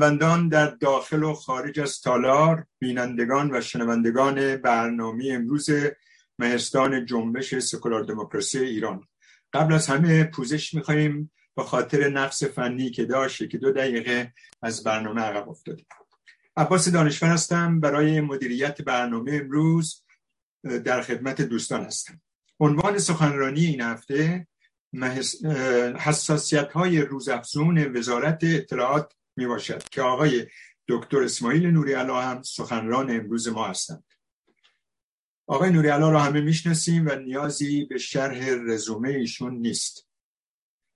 هموندان در داخل و خارج از تالار بینندگان و شنوندگان برنامه امروز مهستان جنبش سکولار دموکراسی ایران. قبل از همه پوزش میخواییم به خاطر نقص فنی که داشت که دو دقیقه از برنامه عقب افتادیم عباس دانشور هستم. برای مدیریت برنامه امروز در خدمت دوستان هستم. عنوان سخنرانی این هفته حساسیت های روزافزون وزارت اطلاعات می باشد که آقای دکتر اسماعیل نوری علا هم سخنران امروز ما هستند. آقای نوری علا را همه می‌شناسیم و نیازی به شرح رزومه ایشون نیست.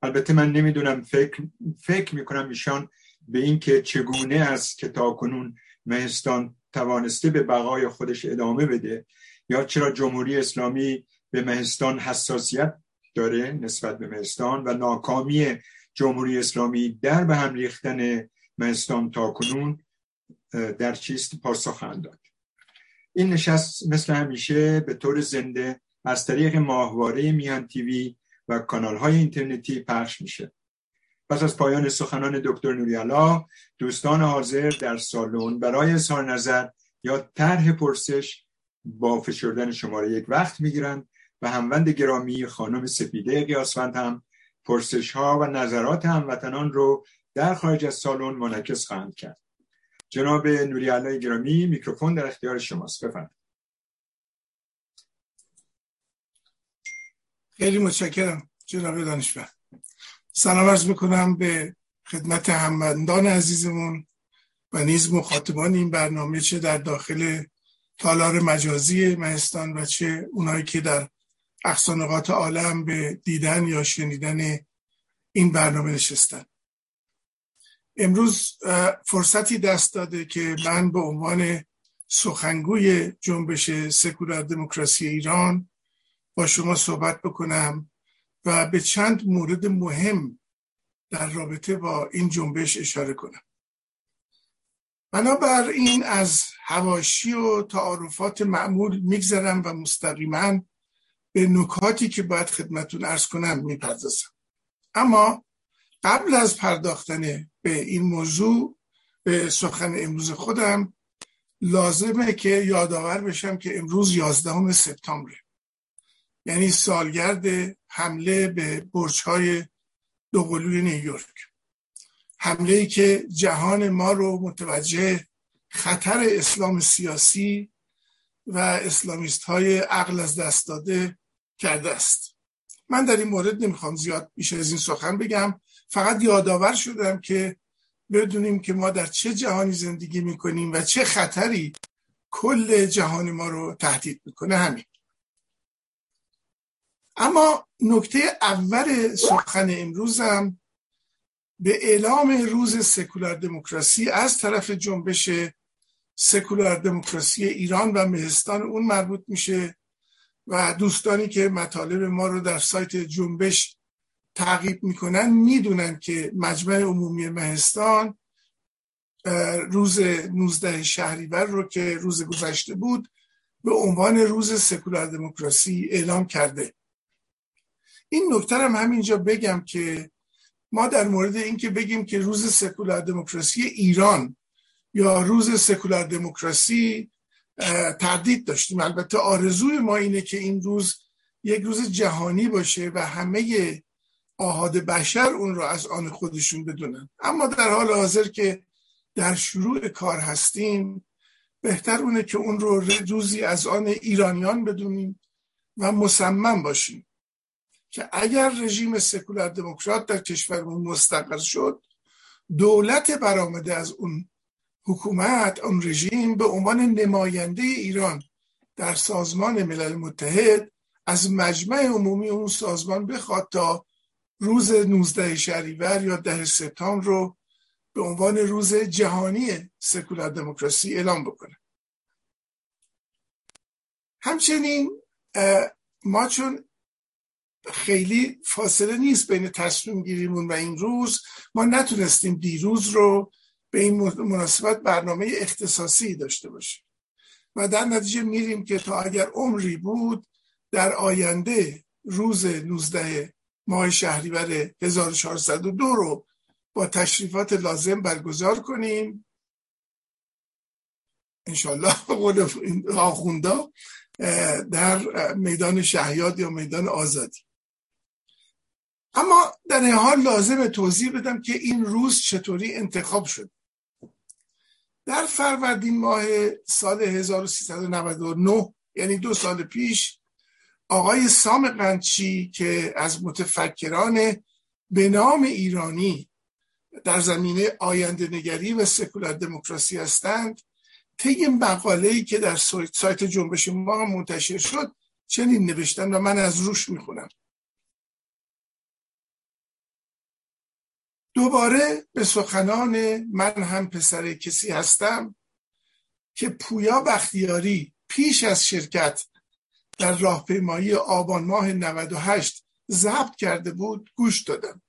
البته من نمی‌دونم فکر فکر می‌کنم ایشان به اینکه چگونه است که تا کنون مهستان توانسته به بقای خودش ادامه بده یا چرا جمهوری اسلامی به مهستان حساسیت داره نسبت به مهستان و ناکامی جمهوری اسلامی در به هم ریختن مهستان تا کنون در چیست پاسخ داد. این نشست مثل همیشه به طور زنده از طریق ماهواره میان تیوی و کانال های اینترنتی پخش میشه. پس از پایان سخنان دکتر نوریالا دوستان حاضر در سالن برای اظهار نظر یا طرح پرسش با فشردن شماره یک وقت می‌گیرند و هموند گرامی خانم سپیده قیاسفند هم پرسش ها و نظرات هموطنان رو در خارج از سالن منعکس خواهند کرد. جناب نوری علای گرامی میکروفون در اختیار شماست. بفرمایید. خیلی متشکرم جناب دانشور. سلام عرض می‌کنم به خدمت هموندان عزیزمون و نیز مخاطبان این برنامه چه در داخل تالار مجازی مهستان و چه اونایی که در اقصانقات عالم به دیدن یا شنیدن این برنامه نشستن. امروز فرصتی دست داده که من به عنوان سخنگوی جنبش سکولار دموکراسی ایران با شما صحبت بکنم و به چند مورد مهم در رابطه با این جنبش اشاره کنم. بنابراین از هواشی و تعارفات معمول میگذرم و مستقیما به نکاتی که باید خدمتون ارز کنم می‌پردازم. اما قبل از پرداختن به این موضوع به سخن امروز خودم لازمه که یادآور بشم که امروز 11 سپتامبر یعنی سالگرد حمله به برج های دوقلوی نیویورک. حمله ای که جهان ما رو متوجه خطر اسلام سیاسی و اسلامیست های عقل از دست داده کرده است. من در این مورد نمی‌خوام زیاد بیش از این سخن بگم. فقط یادآور شدم که بدونیم که ما در چه جهانی زندگی می‌کنیم و چه خطری کل جهان ما رو تهدید می‌کنه. همین. اما نکته اول سخن امروزم به اعلام روز سکولار دموکراسی از طرف جنبش سکولار دموکراسی ایران و مهستان اون مربوط میشه و دوستانی که مطالب ما رو در سایت جنبش تعقیب می‌کنن می‌دونن که مجمع عمومی مهستان روز 19 شهریور رو که روز گذشته بود به عنوان روز سکولار دموکراسی اعلام کرده. این نکته هم همینجا بگم که ما در مورد اینکه بگیم که روز سکولار دموکراسی ایران یا روز سکولار دموکراسی تردید داشتیم. البته آرزوی ما اینه که این روز یک روز جهانی باشه و همه آهاد بشر اون رو از آن خودشون بدونن. اما در حال حاضر که در شروع کار هستیم بهتر اونه که اون رو روزی از آن ایرانیان بدونیم و مصمم باشیم که اگر رژیم سکولار دموکرات در کشورمون مستقر شد دولت برآمده از اون حکومت اون رژیم به عنوان نماینده ایران در سازمان ملل متحد از مجمع عمومی اون سازمان بخواد تا روز 19 شهریور یا ده سپتامبر رو به عنوان روز جهانی سکولار دموکراسی اعلام بکنه. همچنین ما چون خیلی فاصله نیست بین تصمیم گیریمون و این روز ما نتونستیم دیروز رو به این مناسبت برنامه اختصاصی داشته باشیم. و در نتیجه میریم که تا اگر عمری بود در آینده روز 19 ماه شهریور 1402 رو با تشریفات لازم برگزار کنیم. انشالله قول آخوندا در میدان شهیاد یا میدان آزادی. اما در این حال لازم توضیح بدم که این روز چطوری انتخاب شد. در فروردین ماه سال 1399 یعنی دو سال پیش آقای سام قنچی که از متفکران به نام ایرانی در زمینه آینده نگری و سکولار دموکراسی هستند طی مقاله ای که در سایت جنبش ما منتشر شد چنین نوشتن و من از روش می‌خونم. دوباره به سخنان من هم پسر کسی هستم که پویا بختیاری پیش از شرکت در راهپیمایی آبان ماه 98 ضبط کرده بود گوش دادم.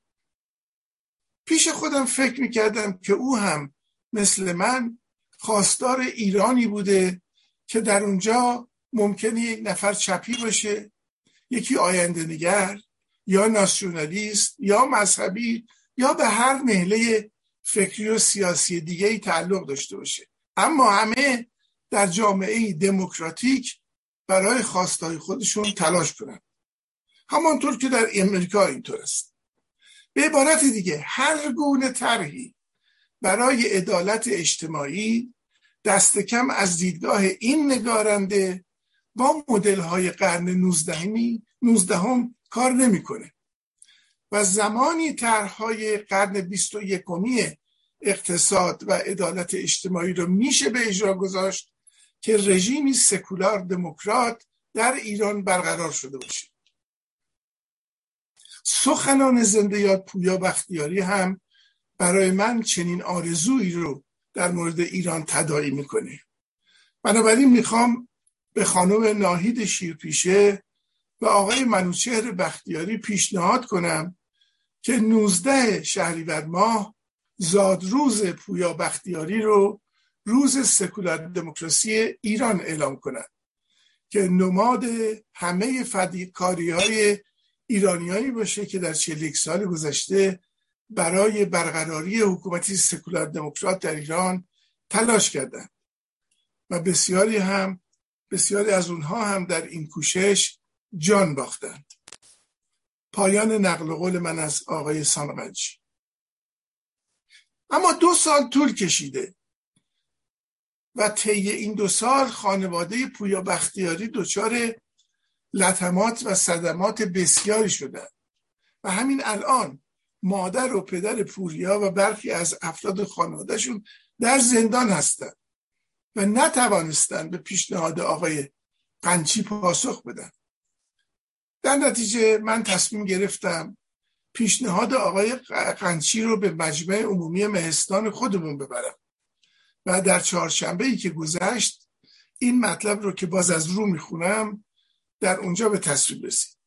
پیش خودم فکر می‌کردم که او هم مثل من خواستار ایرانی بوده که در اونجا ممکنه یک نفر چپی باشه یکی آینده نگر یا ناسیونالیست یا مذهبی یا به هر نهله فکری و سیاسی دیگه ای تعلق داشته باشه. اما همه در جامعه دموکراتیک برای خواستهای خودشون تلاش کنند همانطور که در امریکا اینطور است. به عبارت دیگه هر گونه طرحی برای عدالت اجتماعی دست کم از دیدگاه این نگارنده با مدل های قرن نوزدهمی نوزدهم کار نمی‌کنه. و زمانی طرحهای قرن بیست و یکمی اقتصاد و عدالت اجتماعی رو میشه به اجرا گذاشت که رژیمی سکولار دموکرات در ایران برقرار شده باشه. سخنان زنده یاد پویا بختیاری هم برای من چنین آرزویی رو در مورد ایران تدایی می‌کنه. بنابراین می‌خوام به خانم ناهید شیرپیشه و آقای منوچهر بختیاری پیشنهاد کنم که 19 شهریور ماه زادروز پویا بختیاری رو روز سکولار دموکراسی ایران اعلام کنند که نماد همه فدیکاری های ایرانیانی باشه که در چلیک سال گذشته برای برقراری حکومتی سکولار دموکرات در ایران تلاش کردند. و بسیاری هم بسیاری از اونها هم در این کوشش جان باختند. پایان نقل قول من از آقای سامقنجی اما دو سال طول کشیده. و طی این دو سال خانواده پویا بختیاری دچار لطمات و صدمات بسیاری شدند. و همین الان مادر و پدر پوریا و برخی از افراد خانوادهشون در زندان هستند و نتوانستند به پیشنهاد آقای قنچی پاسخ بدن. در نتیجه من تصمیم گرفتم پیشنهاد آقای قنچی رو به مجمع عمومی مهستان خودمون ببرم. و در چهارشنبه ای که گذشت این مطلب رو که باز از رو می‌خونم در اونجا به تصویب رسید.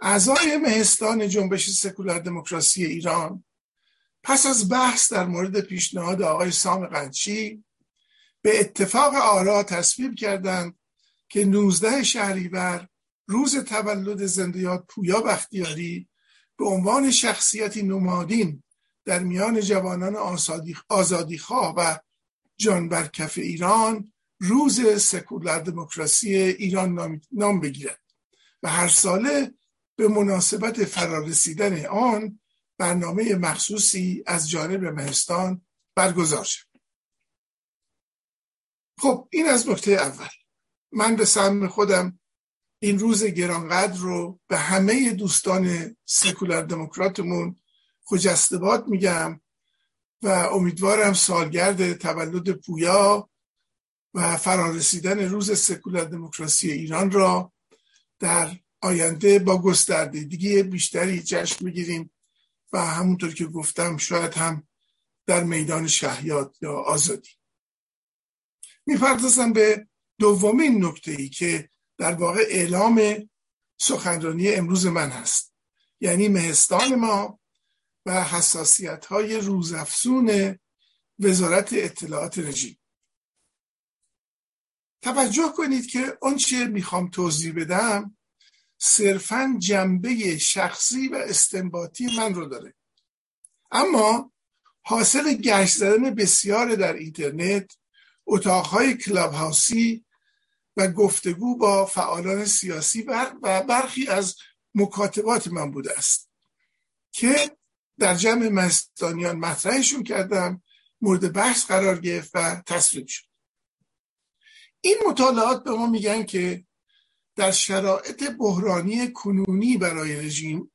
اعضای مهستان جنبش سکولار دموکراسی ایران پس از بحث در مورد پیشنهاد آقای سام قنچی به اتفاق آرا تصویب کردند که 19 شهریور روز تولد زندیات پویا بختیاری به عنوان شخصیتی نمادین در میان جوانان آزادیخواه و جان برکف ایران روز سکولار دموکراسی ایران نام بگیرد و هر ساله به مناسبت فرارسیدن آن برنامه مخصوصی از جانب مهستان برگزار شد. خب این از نکته اول. من به سهم خودم این روز گرانقدر رو به همه دوستان سکولار دموکراتمون خجستباد میگم و امیدوارم سالگرد تولد پویا و فرارسیدن روز سکولار دموکراسی ایران را در آینده با گستردگی بیشتری جشن بگیریم و همونطور که گفتم شاید هم در میدان شهیاد یا آزادی. می‌پردازم به دومین نکته ای که در واقع اعلام سخنرانی امروز من هست. یعنی مهستان ما و حساسیت های روزافزون وزارت اطلاعات رژیم. توجه کنید که آنچه می‌خوام توضیح بدم صرفا جنبه شخصی و استنباطی من رو داره. اما حاصل گشت زدن بسیار در اینترنت اتاقهای کلاب هاوسی و گفتگو با فعالان سیاسی و برخی از مکاتبات من بوده است که در جمع مستانیان مطرحشون کردم مورد بحث قرار گرفت و تصویب شد. این مطالعات به ما میگن که در شرایط بحرانی کنونی برای رژیم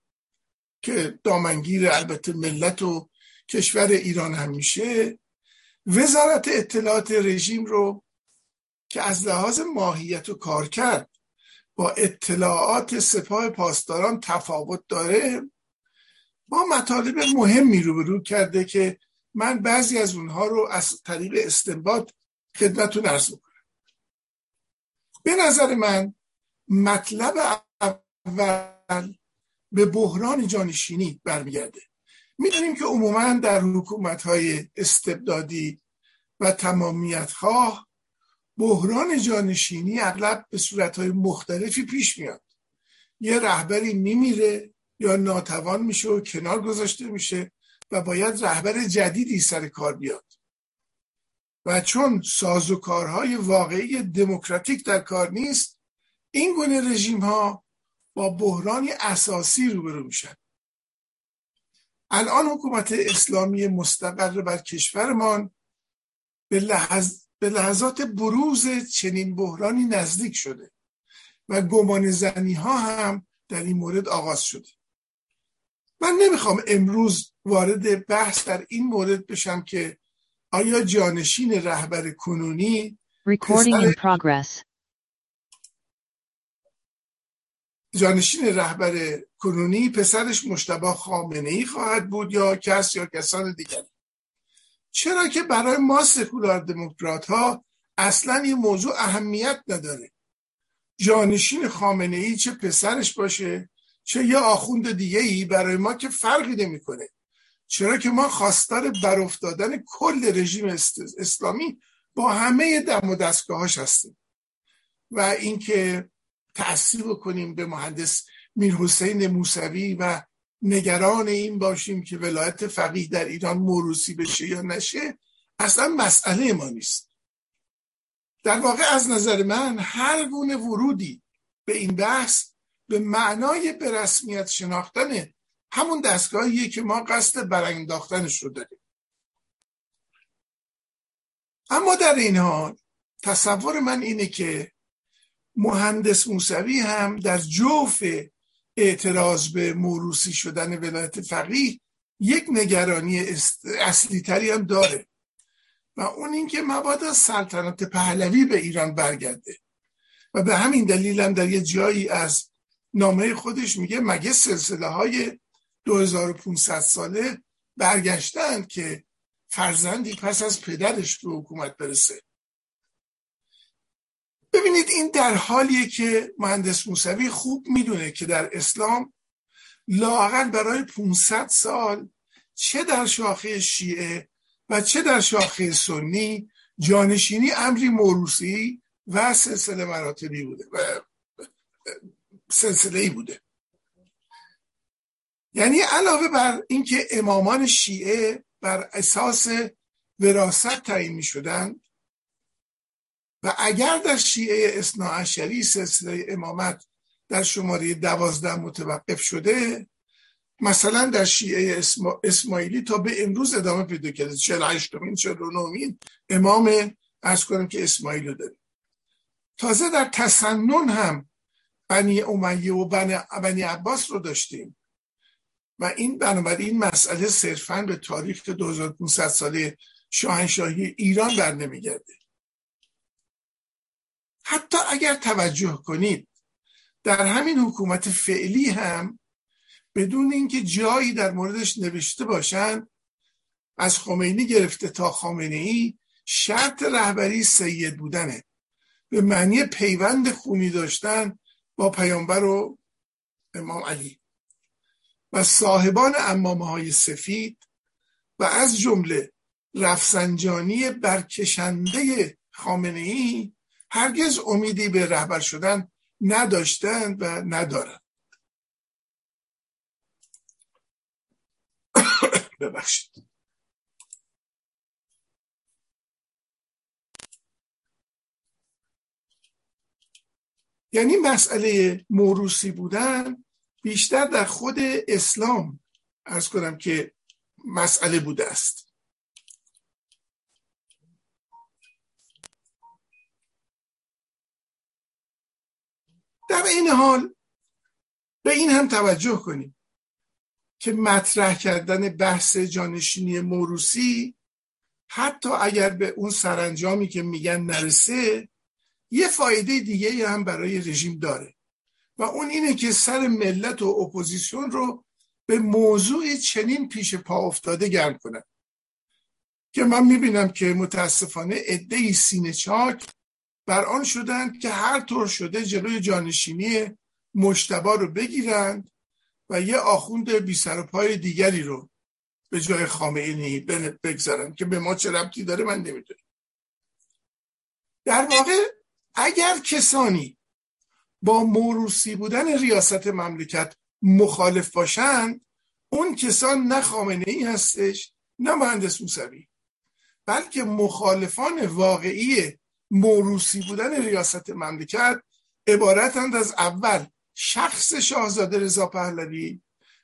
که دامنگیر البته ملت و کشور ایران هم میشه وزارت اطلاعات رژیم رو که از لحاظ ماهیت و کار کرد با اطلاعات سپاه پاسداران تفاوت داره با مطالب مهمی روبرو کرده که من بعضی از اونها رو از طریق استنباط خدمتون ارز می‌کنم. به نظر من مطلب اول به بحران جانشینی برمیگرده. می‌دونیم که عموما در حکومت های استبدادی و تمامیت خواه بحران جانشینی اغلب به صورت های مختلفی پیش میاد. یه رهبری میمیره یا ناتوان میشه و کنار گذاشته میشه و باید رهبر جدیدی سر کار بیاد. و چون سازوکارهای واقعی دموکراتیک در کار نیست این گونه رژیم ها با بحرانی اساسی روبرو میشن. الان حکومت اسلامی مستقر بر کشورمان به, لحظ، به لحظات بروز چنین بحرانی نزدیک شده و گمان زنی ها هم در این مورد آغاز شده. من نمی‌خوام امروز وارد بحث در این مورد بشم که آیا جانشین رهبر کنونی جانشین رهبر کنونی پسرش مشتبه خامنه ای خواهد بود یا کس یا کسان دیگر؟ چرا که برای ما سکولار دموکرات ها اصلا این موضوع اهمیت نداره. جانشین خامنه ای چه پسرش باشه چه یه آخوند دیگه ای برای ما که فرقی نمی‌کنه. چرا که ما خواستار برافتادن کل رژیم اسلامی با همه دم و دستگاهاش هستیم. و اینکه تأثیر بکنیم به مهندس میر حسین موسوی و نگران این باشیم که ولایت فقیه در ایران موروسی بشه یا نشه اصلا مسئله ما نیست. در واقع از نظر من هر گونه ورودی به این بحث به معنای به رسمیت شناختن همون دستگاهیه که ما قصد برانداختنش رو داریم. اما در این حال تصور من اینه که مهندس موسوی هم در جوف اعتراض به موروسی شدن ولایت فقیه یک نگرانی اصلی تری هم داره. و اون اینکه مبادا سلطنت پهلوی به ایران برگرده. و به همین دلیل هم در یه جایی از نامه خودش میگه مگه سلسله های 2500 ساله برگشتند که فرزندی پس از پدرش به حکومت برسه؟ ببینید این در حالیه که مهندس موسوی خوب می‌دونه که در اسلام لاقل برای 500 سال چه در شاخه شیعه و چه در شاخه سنی جانشینی امری موروسی و سلسله مراتبی بوده. و سلسله ای بوده. یعنی علاوه بر اینکه امامان شیعه بر اساس وراست تعیین می شدند و اگر در شیعه اصناعشری سلسله امامت در شماره دوازده متوقف شده مثلا در شیعه اسماعیلی تا به امروز ادامه پیدا کرده. 48 مین 49 امام ارز کنم که اسماعیل رو داریم. تازه در تسنن هم بنی امیه و بنی عباس رو داشتیم. و این بنابراین این مسئله صرفا به تاریخ 2500 ساله شاهنشاهی ایران بر نمیگرده. حتی اگر توجه کنید در همین حکومت فعلی هم بدون اینکه جایی در موردش نوشته باشند از خمینی گرفته تا خامنه ای شرط رهبری سید بودنه. به معنی پیوند خونی داشتن با پیامبر و امام علی و صاحبان امامه های سفید و از جمله رفسنجانی برکشنده خامنه ای هرگز امیدی به رهبر شدن نداشتند و ندارند. ببخشید. یعنی مسئله موروسی بودن بیشتر در خود اسلام ارز کنم که مسئله بوده است. در این حال به این هم توجه کنیم که مطرح کردن بحث جانشینی موروسی حتی اگر به اون سرانجامی که میگن نرسه یه فایده دیگه هم برای رژیم داره. و اون اینه که سر ملت و اپوزیسیون رو به موضوع چنین پیش پا افتاده گرم کنن که من می‌بینم که متاسفانه عده سینه چاک بر آن شدند که هر طور شده جلوی جانشینی مجتبی رو بگیرند و یه آخوند بی سر و پای دیگری رو به جای خامنه‌ای بگذارن که به ما چه ربطی داره من نمی‌دونم. در واقع اگر کسانی با موروسی بودن ریاست مملکت مخالف باشند اون کسان نه خامنه ای هستش نه مهندس موسوی. بلکه مخالفان واقعی موروسی بودن ریاست مملکت عبارتند از اول شخص شاهزاده رضا پهلوی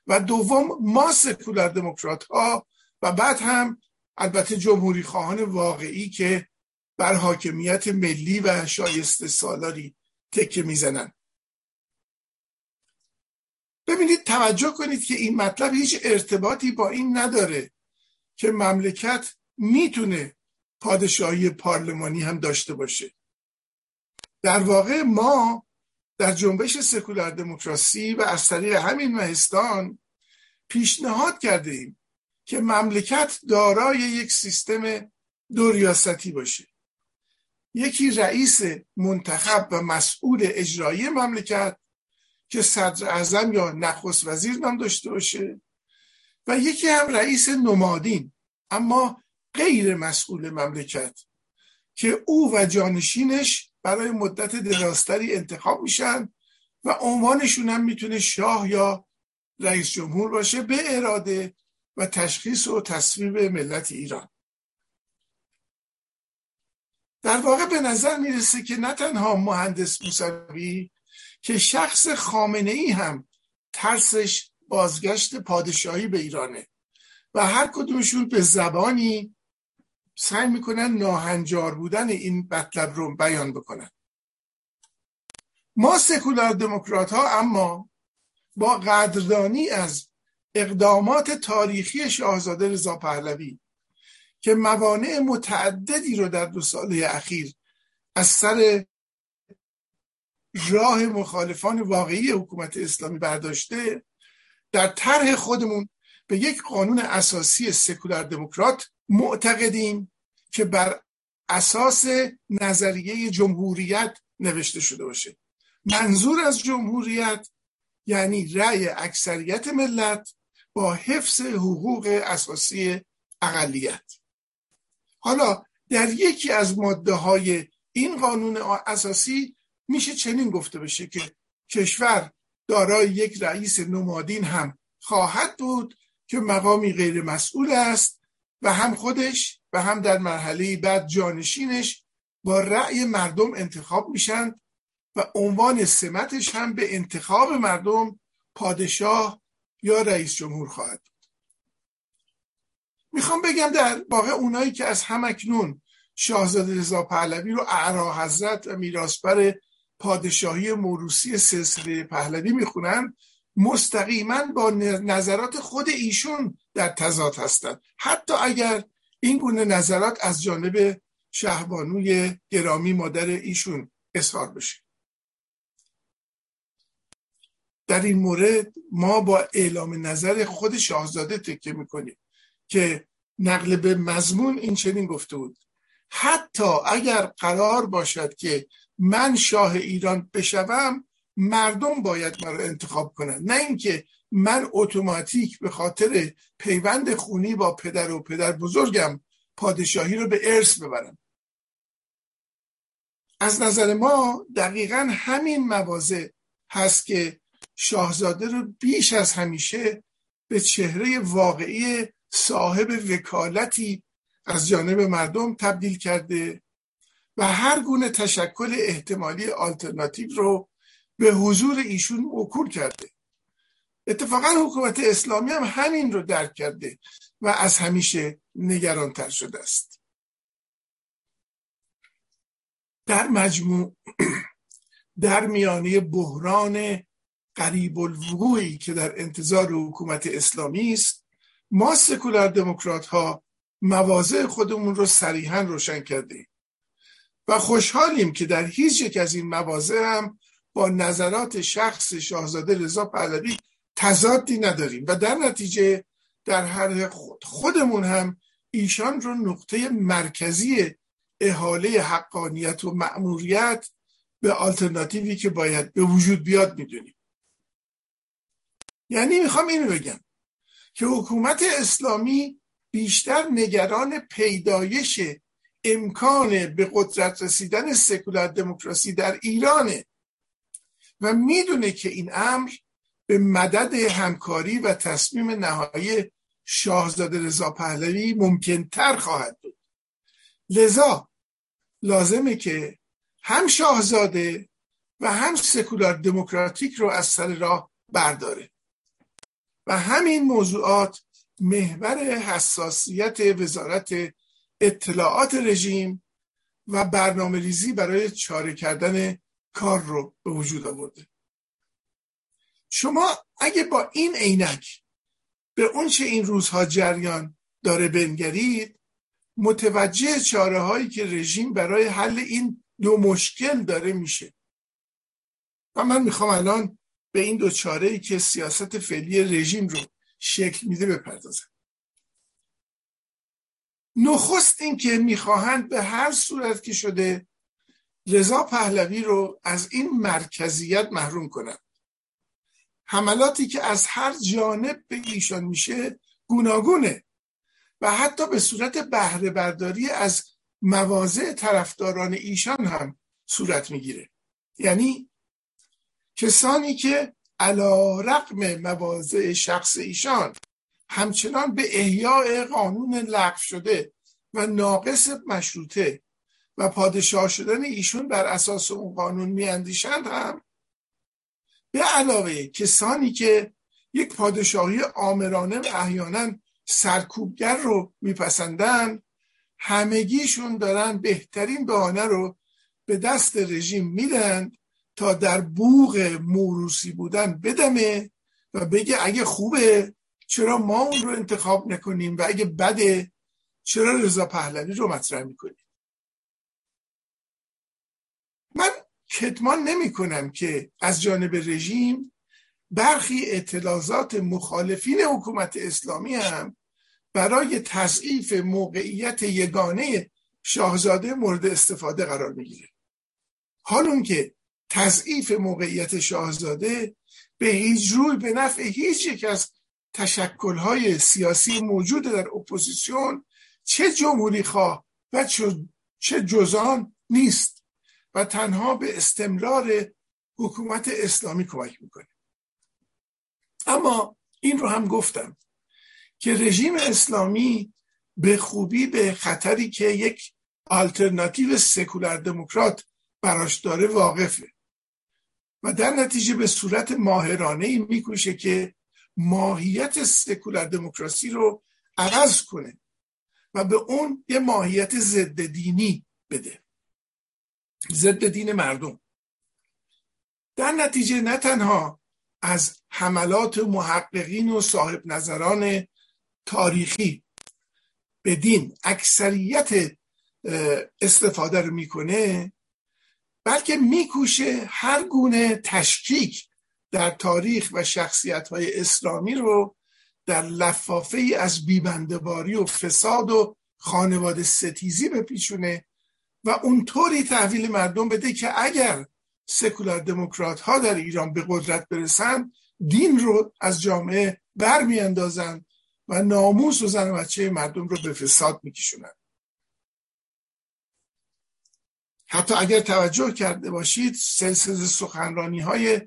و دوم ما سکولار دموکرات ها و بعد هم البته جمهوری خواهان واقعی که بر حاکمیت ملی و شایسته سالاری تکه می‌زنن. ببینید توجه کنید که این مطلب هیچ ارتباطی با این نداره که مملکت می‌تونه پادشاهی پارلمانی هم داشته باشه. در واقع ما در جنبش سکولار دموکراسی و از طریق همین مهستان پیشنهاد کرده ایم که مملکت دارای یک سیستم دو ریاستی باشه. یکی رئیس منتخب و مسئول اجرایی مملکت که صدر اعظم یا نخست وزیر نام داشته باشه و یکی هم رئیس نمادین اما غیر مسئول مملکت که او و جانشینش برای مدت درازتری انتخاب میشن و عنوانشون هم می‌تونه شاه یا رئیس جمهور باشه به اراده و تشخیص و تصویب ملت ایران. در واقع به نظر می‌رسه که نه تنها مهندس موسوی که شخص خامنه ای هم ترسش بازگشت پادشاهی به ایرانه و هر کدومشون به زبانی سعی می‌کنن ناهنجار بودن این مطلب رو بیان بکنن. ما سکولار دموکرات ها اما با قدردانی از اقدامات تاریخی شاهزاده رضا پهلوی که موانع متعددی رو در دو ساله اخیر از سر راه مخالفان واقعی حکومت اسلامی برداشته در طرح خودمون به یک قانون اساسی سکولار دموکرات معتقدیم که بر اساس نظریه جمهوریت نوشته شده باشه. منظور از جمهوریت یعنی رأی اکثریت ملت با حفظ حقوق اساسی اقلیت. حالا در یکی از ماده های این قانون اساسی میشه چنین گفته بشه که کشور دارای یک رئیس نمادین هم خواهد بود که مقامی غیر مسئول است و هم خودش و هم در مرحله بعد جانشینش با رأی مردم انتخاب میشن و عنوان سمتش هم به انتخاب مردم پادشاه یا رئیس جمهور خواهد می‌خوام بگم در واقع اونایی که از همکنون شاهزاده رضا پهلوی رو اعرا حضرت و میراسبر پادشاهی موروسی سلسله پهلوی می‌خونن مستقیما با نظرات خود ایشون در تضاد هستند حتی اگر این گونه نظرات از جانب شهبانوی گرامی مادر ایشون اظهار بشه. در این مورد ما با اعلام نظر خود شاهزاده تکه می‌کنیم. که نقل به مضمون این چنین گفته بود. حتی اگر قرار باشد که من شاه ایران بشوم مردم باید مرا انتخاب کنند. نه اینکه من اتوماتیک به خاطر پیوند خونی با پدر و پدر بزرگم پادشاهی رو به ارث ببرم. از نظر ما دقیقا همین موازه هست که شاهزاده رو بیش از همیشه به چهره واقعی صاحب وکالتی از جانب مردم تبدیل کرده و هر گونه تشکل احتمالی آلترناتیو رو به حضور ایشون موکول کرده. اتفاقا حکومت اسلامی هم همین رو درک کرده و از همیشه نگرانتر شده است. در مجموع در میانه بحران قریب الوقوعی که در انتظار حکومت اسلامی است ما سکولار دموکرات ها مواضع خودمون رو صریحا روشن کرده و خوشحالیم که در هیچ یک از این مواضع هم با نظرات شخص شاهزاده رضا پهلوی تضادی نداریم و در نتیجه در هر خودمون هم ایشان رو نقطه مرکزی احاله حقانیت و مأموریت به آلترناتیوی که باید به وجود بیاد می‌دونیم. یعنی می‌خوام اینو بگم. که حکومت اسلامی بیشتر نگران پیدایش امکان به قدرت رسیدن سکولار دموکراسی در ایرانه و می‌دونه که این امر به مدد همکاری و تصمیم نهایی شاهزاده رضا پهلوی ممکنتر خواهد بود. لذا لازمه که هم شاهزاده و هم سکولار دموکراتیک رو از سر راه برداره. و همین موضوعات محور حساسیت وزارت اطلاعات رژیم و برنامه ریزی برای چاره کردن کار رو به وجود آورده. شما اگه با این عینک به اون چه این روزها جریان داره بنگرید متوجه چاره هایی که رژیم برای حل این دو مشکل داره میشه. و من می‌خوام الان به این دو چاره ای که سیاست فعلی رژیم رو شکل میده بپردازم نخست این که می‌خواهند به هر صورت که شده رضا پهلوی رو از این مرکزیت محروم کنند. حملاتی که از هر جانب به ایشان میشه گوناگونه و حتی به صورت بهره برداری از مواضع طرفداران ایشان هم صورت می‌گیره. یعنی کسانی که علا رقم مواضع شخص ایشان همچنان به احیاء قانون لغو شده و ناقص مشروطه و پادشاه شدن ایشون بر اساس اون قانون میاندیشند هم به علاوه کسانی که یک پادشاهی آمرانه و احیانا سرکوبگر رو میپسندن همگیشون دارن بهترین بهانه رو به دست رژیم میدن تا در بوغ موروسی بودن بدمه و بگه اگه خوبه چرا ما اون رو انتخاب نکنیم و اگه بده چرا رضا پهلوی رو مطرح می‌کنیم؟ من کتمان نمی کنم که از جانب رژیم برخی اطلاعات مخالفین حکومت اسلامی هم برای تضعیف موقعیت یگانه شاهزاده مورد استفاده قرار می‌گیره. حال که تضعیف موقعیت شاهزاده به هیچ روی به نفع هیچ یک از تشکلهای سیاسی موجود در اپوزیسیون چه جمهوری خواه و چه جزان نیست و تنها به استمرار حکومت اسلامی کمک می‌کنه. اما این رو هم گفتم که رژیم اسلامی به خوبی به خطری که یک آلترناتیو سکولار دموکرات براش داره واقفه. و در نتیجه به صورت ماهرانه ای میکوشه که ماهیت سکولار دموکراسی رو عوض کنه و به اون یه ماهیت ضد دینی بده. ضد دین مردم. در نتیجه نه تنها از حملات محققین و صاحب نظران تاریخی به دین اکثریت استفاده رو می‌کنه بلکه میکوشه هر گونه تشکیک در تاریخ و شخصیت های اسلامی رو در لفافه ای از بیبندباری و فساد و خانواده ستیزی بپیچونه و اونطوری تحویل مردم بده که اگر سکولار دموکرات ها در ایران به قدرت برسن دین رو از جامعه برمیاندازن و ناموس و زن و بچه مردم رو به فساد میکشونن. حتی اگر توجه کرده باشید سلسله سخنرانی های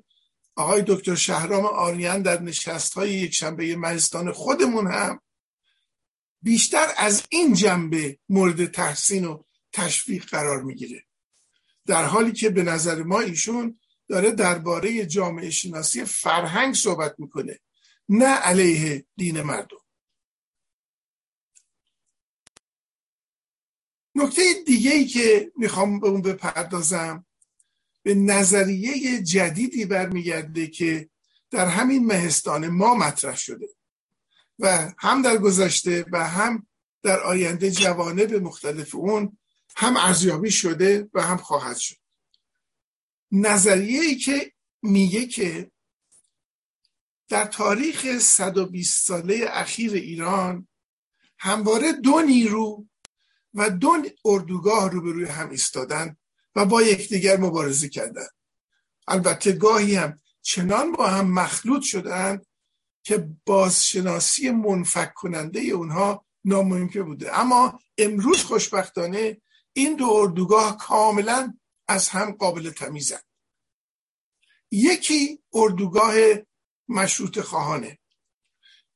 آقای دکتر شهرام آریان در نشست های یک شنبه مهستان خودمون هم بیشتر از این جنبه مورد تحسین و تشویق قرار می‌گیره. در حالی که به نظر ما ایشون داره درباره جامعه شناسی فرهنگ صحبت می‌کنه نه علیه دین مردم. نکته دیگه ای که می‌خوام به اون بپردازم به نظریه جدیدی برمیگرده که در همین مهستان ما مطرح شده و هم در گذشته و هم در آینده جوانب مختلف اون هم ارزیابی شده و هم خواهد شد. نظریه ای که میگه که در تاریخ 120 ساله اخیر ایران همواره دو نیرو و دو اردوگاه روبروی هم ایستادن و با یکدیگر مبارزه کردن. البته گاهی هم چنان با هم مخلوط شدن که بازشناسی منفک کننده اونها ناممکن بوده. اما امروز خوشبختانه این دو اردوگاه کاملا از هم قابل تمیزن. یکی اردوگاه مشروط خواهانه.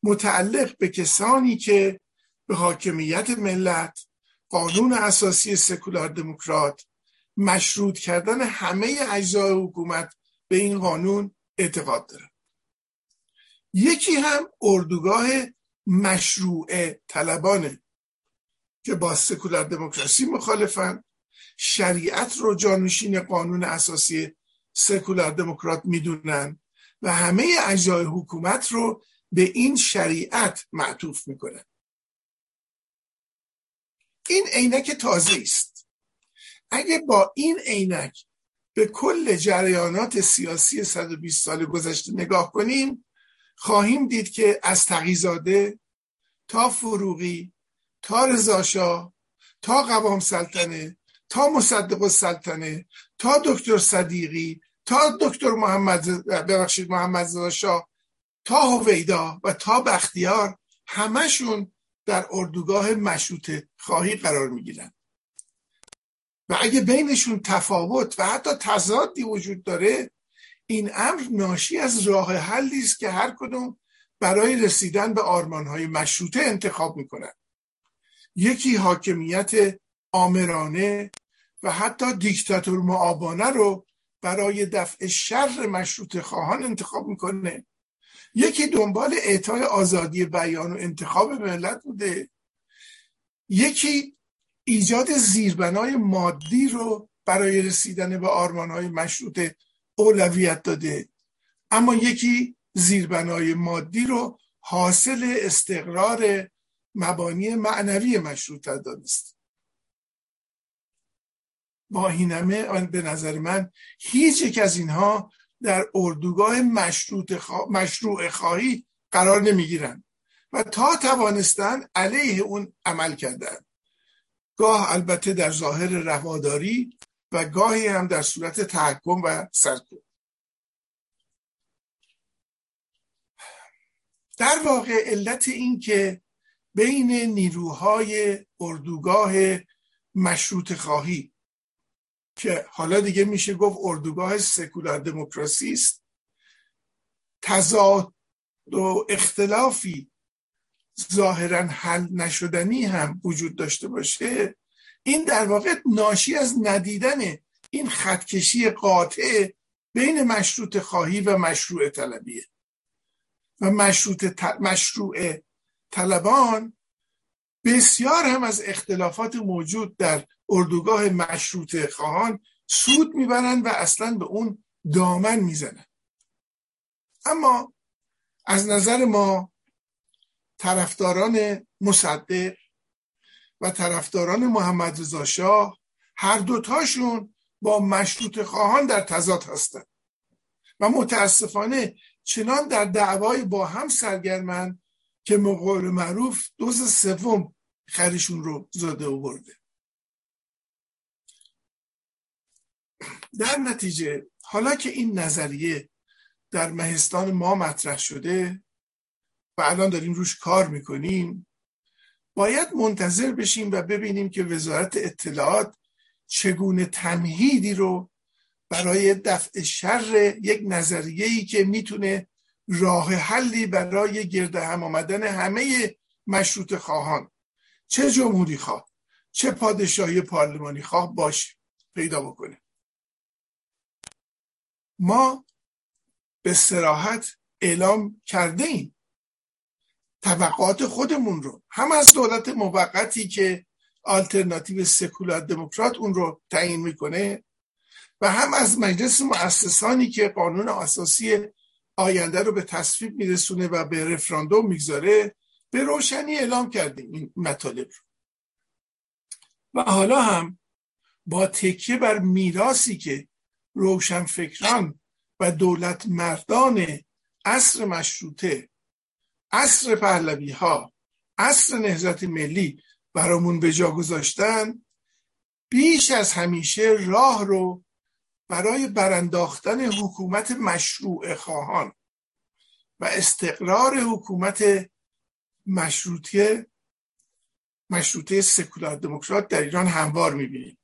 متعلق به کسانی که به حاکمیت ملت قانون اساسی سکولار دموکرات مشروط کردن همه اجزای حکومت به این قانون اعتقاد داره. یکی هم اردوگاه مشروع طلبانه که با سکولار دموکراسی مخالفن. شریعت رو جانشین قانون اساسی سکولار دموکرات می‌دونن و همه اجزای حکومت رو به این شریعت معطوف می‌کنن. این عینک تازه است. اگه با این عینک به کل جریانات سیاسی 120 سال گذشته نگاه کنیم خواهیم دید که از تقیزاده تا فروغی تا رضاشاه تا قوام سلطنه تا مصدق السلطنه تا دکتر صدیقی تا دکتر محمد ببخشید محمد شاه تا هویدا و تا بختیار همشون در اردوگاه مشروط خواهی قرار می‌گیرن. و اگه بینشون تفاوت و حتی تضادی وجود داره این امر ناشی از راه حلی است که هر کدوم برای رسیدن به آرمانهای مشروطه انتخاب می‌کنن. یکی حاکمیت آمرانه و حتی دیکتاتور معابانه رو برای دفع شر مشروط خواهان انتخاب می‌کنه. یکی دنبال اعطای آزادی بیان و انتخاب ملت بوده. یکی ایجاد زیربنای مادی رو برای رسیدن به آرمانهای مشروط اولویت داده. اما یکی زیربنای مادی رو حاصل استقرار مبانی معنوی مشروط دانست. با اینمه به نظر من هیچ یک از اینها در اردوگاه مشروع خواهی قرار نمی‌گیرن و تا توانستن علیه اون عمل کردن گاه البته در ظاهر رواداری و گاهی هم در صورت تحکم و سرکوب. در واقع علت این که بین نیروهای اردوگاه مشروط خواهی که حالا دیگه میشه گفت اردوگاه سکولار دموکراسی است. تضاد و اختلافی ظاهرا حل نشدنی هم وجود داشته باشه. این در واقع ناشی از ندیدن این خطکشی قاطع بین مشروط خواهی و مشروع طلبیه. و مشروط مشروع طلبان بسیار هم از اختلافات موجود در اردوگاه مشروط خواهان سود می‌برند و اصلا به اون دامن می‌زنند اما از نظر ما طرفداران مصدق و طرفداران محمد رضا شاه هر دوتاشون با مشروط خواهان در تضاد هستند و متاسفانه چنان در دعوای با هم سرگرمن که مقول معروف دوز سوم خریشون رو زاده و برده در نتیجه حالا که این نظریه در مهستان ما مطرح شده و الان داریم روش کار می‌کنیم باید منتظر بشیم و ببینیم که وزارت اطلاعات چگونه تمهیدی رو برای دفع شر یک نظریه‌ای که می‌تونه راه حلی برای گرد هم آمدن همه مشروط خواهان چه جمهوری خواه چه پادشاهی پارلمانی خواه باشه پیدا بکنه. ما به سراحت اعلام کرده ایم. طبقات خودمون رو. هم از دولت موقتی که آلترناتیو سکولار دموکرات اون رو تعیین می‌کنه و هم از مجلس مؤسسانی که قانون اساسی آینده رو به تصویب میرسونه و به رفراندوم می‌گذاره به روشنی اعلام کردیم این مطالب رو. و حالا هم با تکیه بر میراسی که روشنفکران و دولت مردان عصر مشروطه عصر پهلوی ها عصر نهزت ملی برامون به جا گذاشتن بیش از همیشه راه رو برای برانداختن حکومت مشروع خواهان و استقرار حکومت مشروطه مشروطه سکولار دموکرات در ایران هموار می‌بینیم.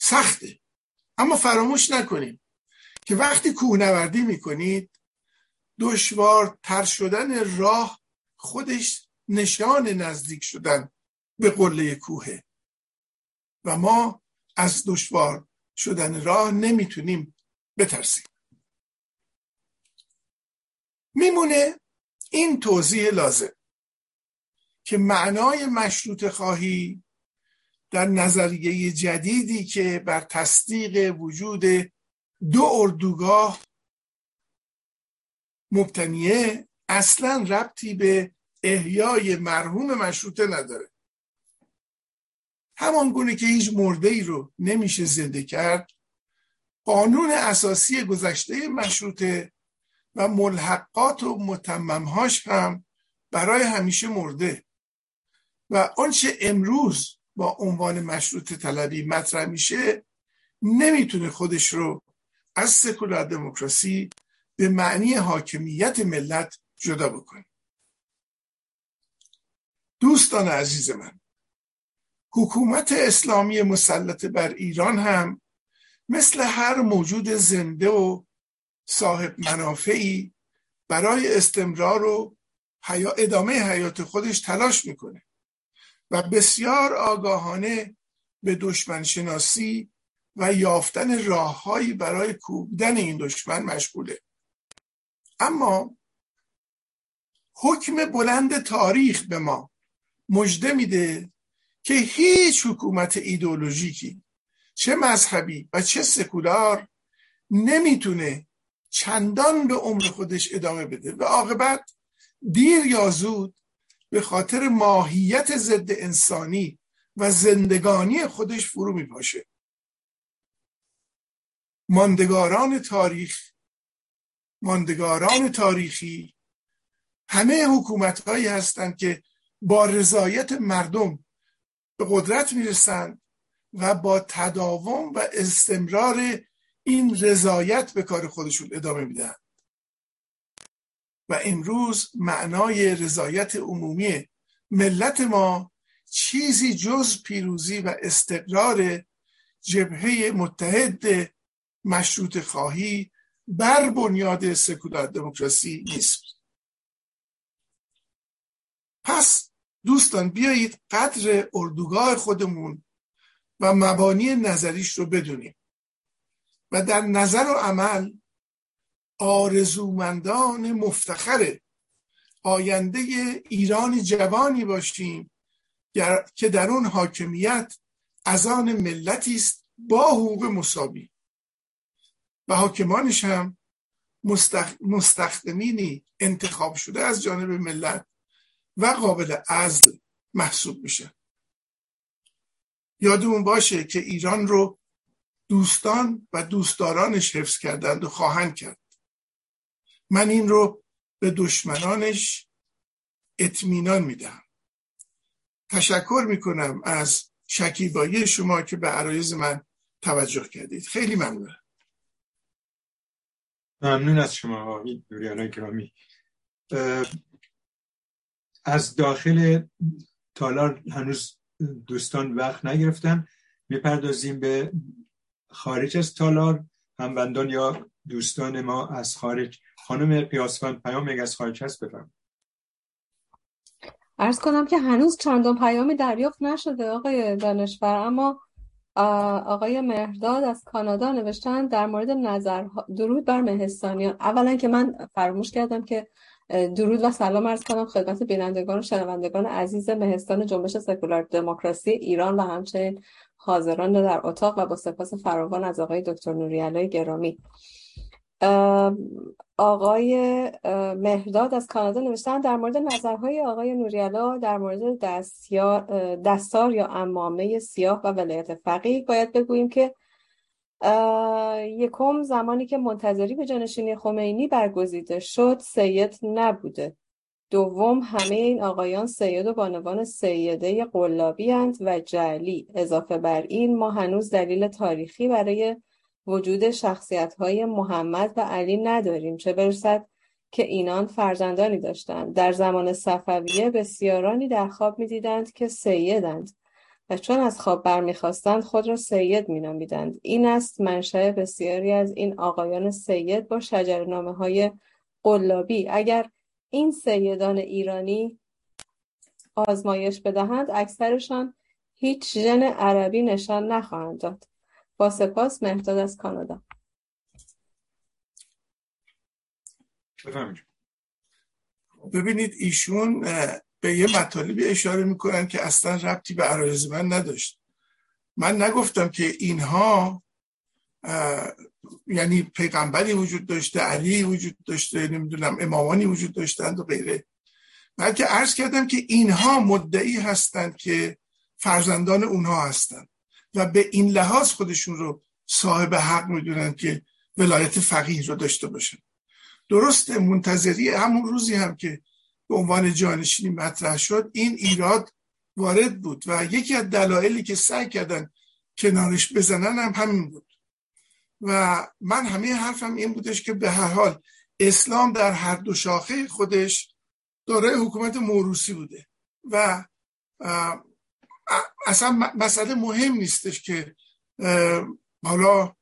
سخته. اما فراموش نکنیم که وقتی کوهنوردی می‌کنید دشوار تر شدن راه خودش نشان نزدیک شدن به قله کوهه. و ما از دشوار شدن راه نمی‌تونیم بترسیم. میمونه این توضیح لازم که معنای مشروط خواهی در نظریه جدیدی که بر تصدیق وجود دو اردوگاه مبتنیه اصلا ربطی به احیای مرحوم مشروطه نداره. همان گونه که هیچ مرده ای رو نمیشه زنده کرد قانون اساسی گذشته مشروطه و ملحقات و متممهاش هم برای همیشه مرده و آنچه امروز با عنوان مشروط طلبی مطرح میشه نمی‌تونه خودش رو از سکولار دموکراسی به معنی حاکمیت ملت جدا بکنه. دوستان عزیز من حکومت اسلامی مسلط بر ایران هم مثل هر موجود زنده و صاحب منافعی برای استمرار و ادامه حیات خودش تلاش می‌کنه. و بسیار آگاهانه به دشمن شناسی و یافتن راههایی برای کوبیدن این دشمن مشغوله. اما حکم بلند تاریخ به ما مژده میده که هیچ حکومت ایدولوژیکی چه مذهبی و چه سکولار نمی‌تونه چندان به عمر خودش ادامه بده. و عاقبت دیر یا زود به خاطر ماهیت ضد انسانی و زندگانی خودش فرو میپاشه. ماندگاران تاریخ ماندگاران تاریخی همه حکومت هایی هستند که با رضایت مردم به قدرت می‌رسند و با تداوم و استمرار این رضایت به کار خودشون ادامه میدن و امروز معنای رضایت عمومی ملت ما چیزی جز پیروزی و استقرار جبهه متحد مشروط خواهی بر بنیاد سکولار دموکراسی نیست. پس دوستان بیایید قدر اردوگاه خودمون و مبانی نظریش رو بدونیم و در نظر و عمل آرزومندان مفتخر آینده ایران جوانی باشیم که در اون حاکمیت از آن ملتی است با حقوق مساوی. و حاکمانش هم مستخدمینی انتخاب شده از جانب ملت و قابل عزل محسوب میشه. یادمون باشه که ایران رو دوستان و دوستدارانش حفظ کردند و خواهند کرد. من این رو به دشمنانش اطمینان میدم. تشکر می‌کنم از شکیبایی شما که به عرایز من توجه کردید. خیلی ممنون ممنون از شما آقای نوریان گرامی. از داخل تالار هنوز دوستان وقت نگرفتن. می‌پردازیم به خارج از تالار. هموندان یا دوستان ما از خارج خانم پیاسفند پیام از خارج هست بفرم ارز کنم که هنوز چندان پیامی دریافت نشده آقای دانشور اما آقای مهرداد از کانادا نوشتن در مورد نظر درود بر مهستانیان. اولا که من فراموش کردم که درود و سلام ارز کنم خدمت بینندگان و شنوندگان عزیز مهستان جنبش سکولار دموکراسی ایران و همچنین حاضران در اتاق و با سپاس فراوان از آقای دکتر نوریالای گرامی. آقای مهرداد از کانادا نوشتن در مورد نظرهای آقای نوریالا در مورد دستار یا امامه سیاه و ولایت فقیه باید بگوییم که یکم زمانی که منتظری به جانشینی خمینی برگزیده شد سید نبوده. دوم همه این آقایان سید و بانوان سیده قلابی هند و جلی اضافه بر این ما هنوز دلیل تاریخی برای وجود شخصیت های محمد و علی نداریم. چه برسد که اینان فرزندانی داشتند. در زمان صفویه بسیارانی در خواب می‌دیدند که سیدند و چون از خواب برمیخواستند خود را سید مینامیدند. این است منشأ بسیاری از این آقایان سید با شجرنامه های قلابی. اگر این سیدان ایرانی آزمایش بدهند اکثرشان هیچ ژن عربی نشان نخواهند داد. با سپاس مهداد از کانادا. ببینید ایشون به یه مطالبی اشاره می‌کنن که اصلا ربطی به عرایز من نداشت. من نگفتم که اینها یعنی پیغمبری وجود داشته علی وجود داشته نمی‌دونم امامانی وجود داشتند و غیره. بلکه عرض کردم که اینها مدعی هستند که فرزندان اونها هستند. و به این لحاظ خودشون رو صاحب حق می‌دونن که ولایت فقیه رو داشته باشن. درست منتظری همون روزی هم که به عنوان جانشینی مطرح شد این ایراد وارد بود و یکی از دلایلی که سعی کردن کنارش بزنن هم همین بود. و من همه حرفم این بودش که به هر حال اسلام در هر دو شاخه خودش داره حکومت موروسی بوده و اصلا مسئله مهم نیستش که حالا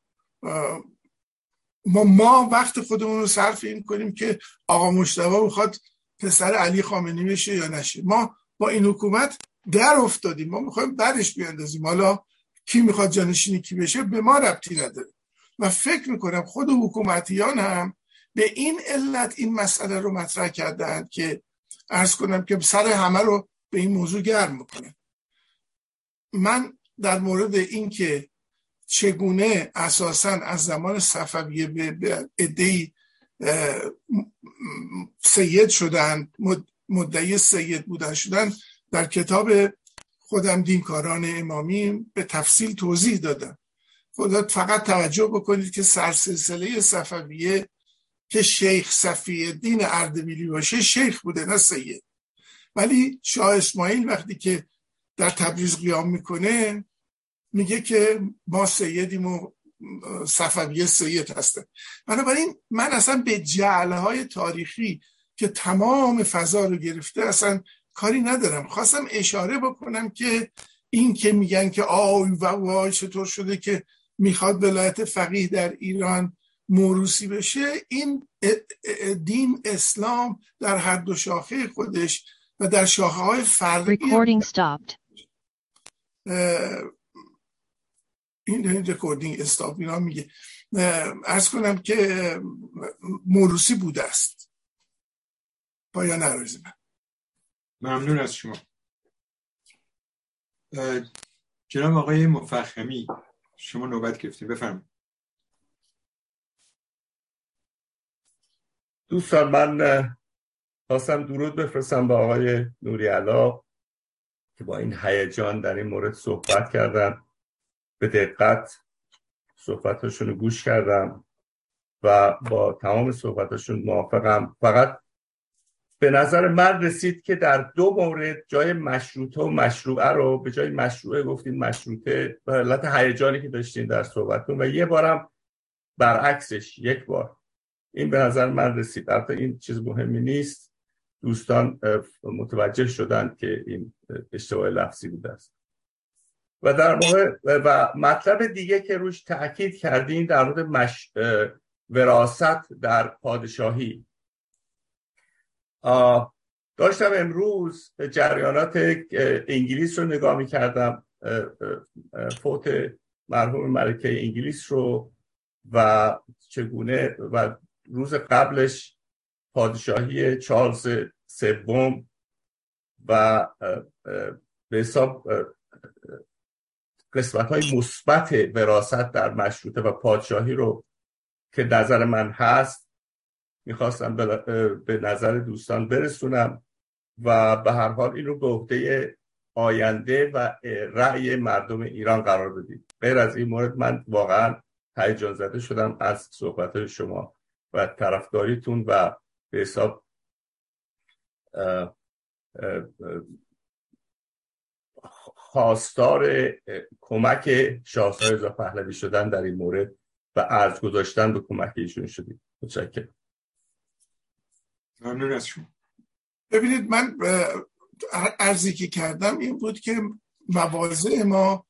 ما, ما وقت خودمون رو صرف این کنیم که آقا مشتبه می‌خواد پسر علی خامنی بشه یا نشه. ما با این حکومت در افتادیم. ما می‌خوایم برش بیاندازیم. حالا کی می‌خواد جانشینی کی بشه به ما ربطی نداره. و فکر می‌کنم خود حکومتیان هم به این علت این مسئله رو مطرح کردن که ارز کنم که سر همه رو به این موضوع گرم می‌کنه من در مورد اینکه چگونه اساسا از زمان صفویه به ادهی سید شدن مدعی سید بودن شدن در کتاب خودم دینکاران امامی به تفصیل توضیح دادم. خدا فقط توجه بکنید که سرسلسله صفویه که شیخ صفی دین اردبیلی باشه شیخ بوده نه سید. ولی شاه اسماعیل وقتی که در تبریز قیام می‌کنه میگه که ما سیدیم و صفویه سید هستن. بنابراین من اصلا به جعلهای تاریخی که تمام فضا رو گرفته اصلا کاری ندارم. خواستم اشاره بکنم که این که میگن که آی و وای چطور شده که می‌خواد ولایت فقیه در ایران موروسی بشه این دین اسلام در هر دو شاخه خودش و در شاخه های فرقی این recording stop اینا میگه. عرض کنم که موروثی بوده است. پایان عرض من؟ ممنون از شما. جناب آقای مفخمی شما نوبت گرفتیم. بفرمایید. دوستان من خواستم درود بفرستم به آقای نوری علا که با این هیجان در این مورد صحبت کردم. به دقت صحبتاشون رو گوش کردم و با تمام صحبتاشون موافقم. فقط به نظر من رسید که در دو مورد جای مشروطه و مشروعه رو به جای مشروعه گفتیم مشروطه به حالت هیجانی که داشتین در صحبتتون و یه بارم برعکسش یک بار. این به نظر من رسید. البته این چیز مهمی نیست. دوستان متوجه شدن که این اشتباه لفظی بوده است. و در مورد و مطلب دیگه که روش تاکید کردین در مورد مش... وراست در پادشاهی. داشتم امروز جریانات انگلیس رو نگاه می کردم فوت مرحوم ملکه انگلیس رو و چگونه و روز قبلش پادشاهی چارلز سوم و به حساب قسمت های مثبت وراست در مشروطه و پادشاهی رو که نظر من هست می‌خواستم به نظر دوستان برسونم و به هر حال این رو به عهده آینده و رأی مردم ایران قرار بدید. غیر از این مورد من واقعا هیجان زده شدم از صحبت شما و طرفداریتون و به حساب خواستار کمک شاهزاده رضا پهلوی شدن در این مورد و ارز گذاشتن به کمک ایشون شدید متشکرم. ممنون از شما. ببینید من ارزی که کردم این بود که مواضع ما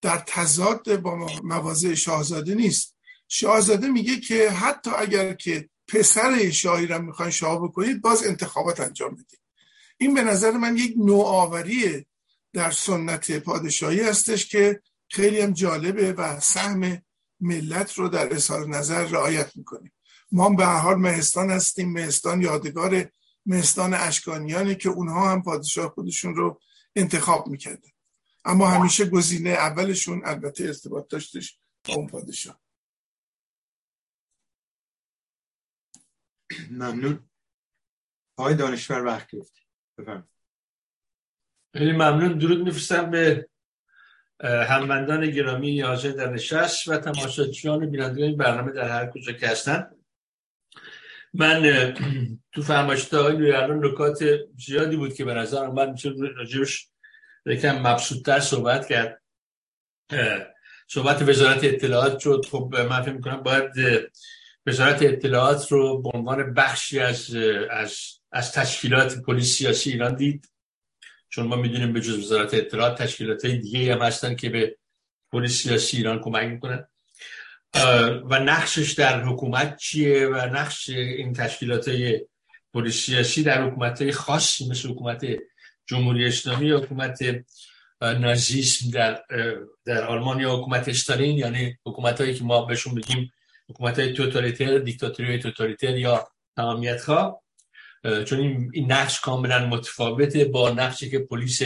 در تضاد با مواضع شاهزاده نیست. شاهزاده میگه که حتی اگر که پسر شاهی را می‌خواین شاه بکنید باز انتخابات انجام بدید این به نظر من یک نوآوری در سنت پادشاهی هستش که خیلی هم جالبه و سهم ملت رو در اظهار نظر رعایت می‌کنیم ما به هر حال مهستان هستیم مهستان یادگار مهستان اشکانیانه که اونها هم پادشاه خودشون رو انتخاب می‌کردن. اما همیشه گزینه اولشون البته ارتباط داشتش با اون پادشاه. ممنون. آقای دانشور وقت گرفتی بفرمایید. خیلی ممنون. درود میفرستم به هموندان گرامی حاضر در نشست و تماشاچیان بینندگان برنامه در هر کجا که هستن. من تو فرمایشات آقای الان نکات زیادی بود که به نظر من میشه راجبش یکم مبسوطتر صحبت کرد. صحبت وزارت اطلاعات شد. خب من فکر می‌کنم باید وزارت اطلاعات رو به عنوان بخشی از از از تشکیلات پلیس سیاسی ایران دید. چون ما می‌دونیم به جز وزارت اطلاعات تشکیلات های دیگه هم هستن که به پلیس سیاسی ایران کمک می‌کنن. و نقشش در حکومت چیه و نقش این تشکیلات های پلیس سیاسی در حکومت های خاصی مثل حکومت جمهوری اسلامی حکومت نازیسم در در آلمان یا حکومت استالین یعنی حکومت هایی که ما بهشون بگیم حکومت های توتالیتر دیکتاتوری توتالیتر یا تمامیت خواه چون این نقش کاملا متفاوته با نقشی که پلیس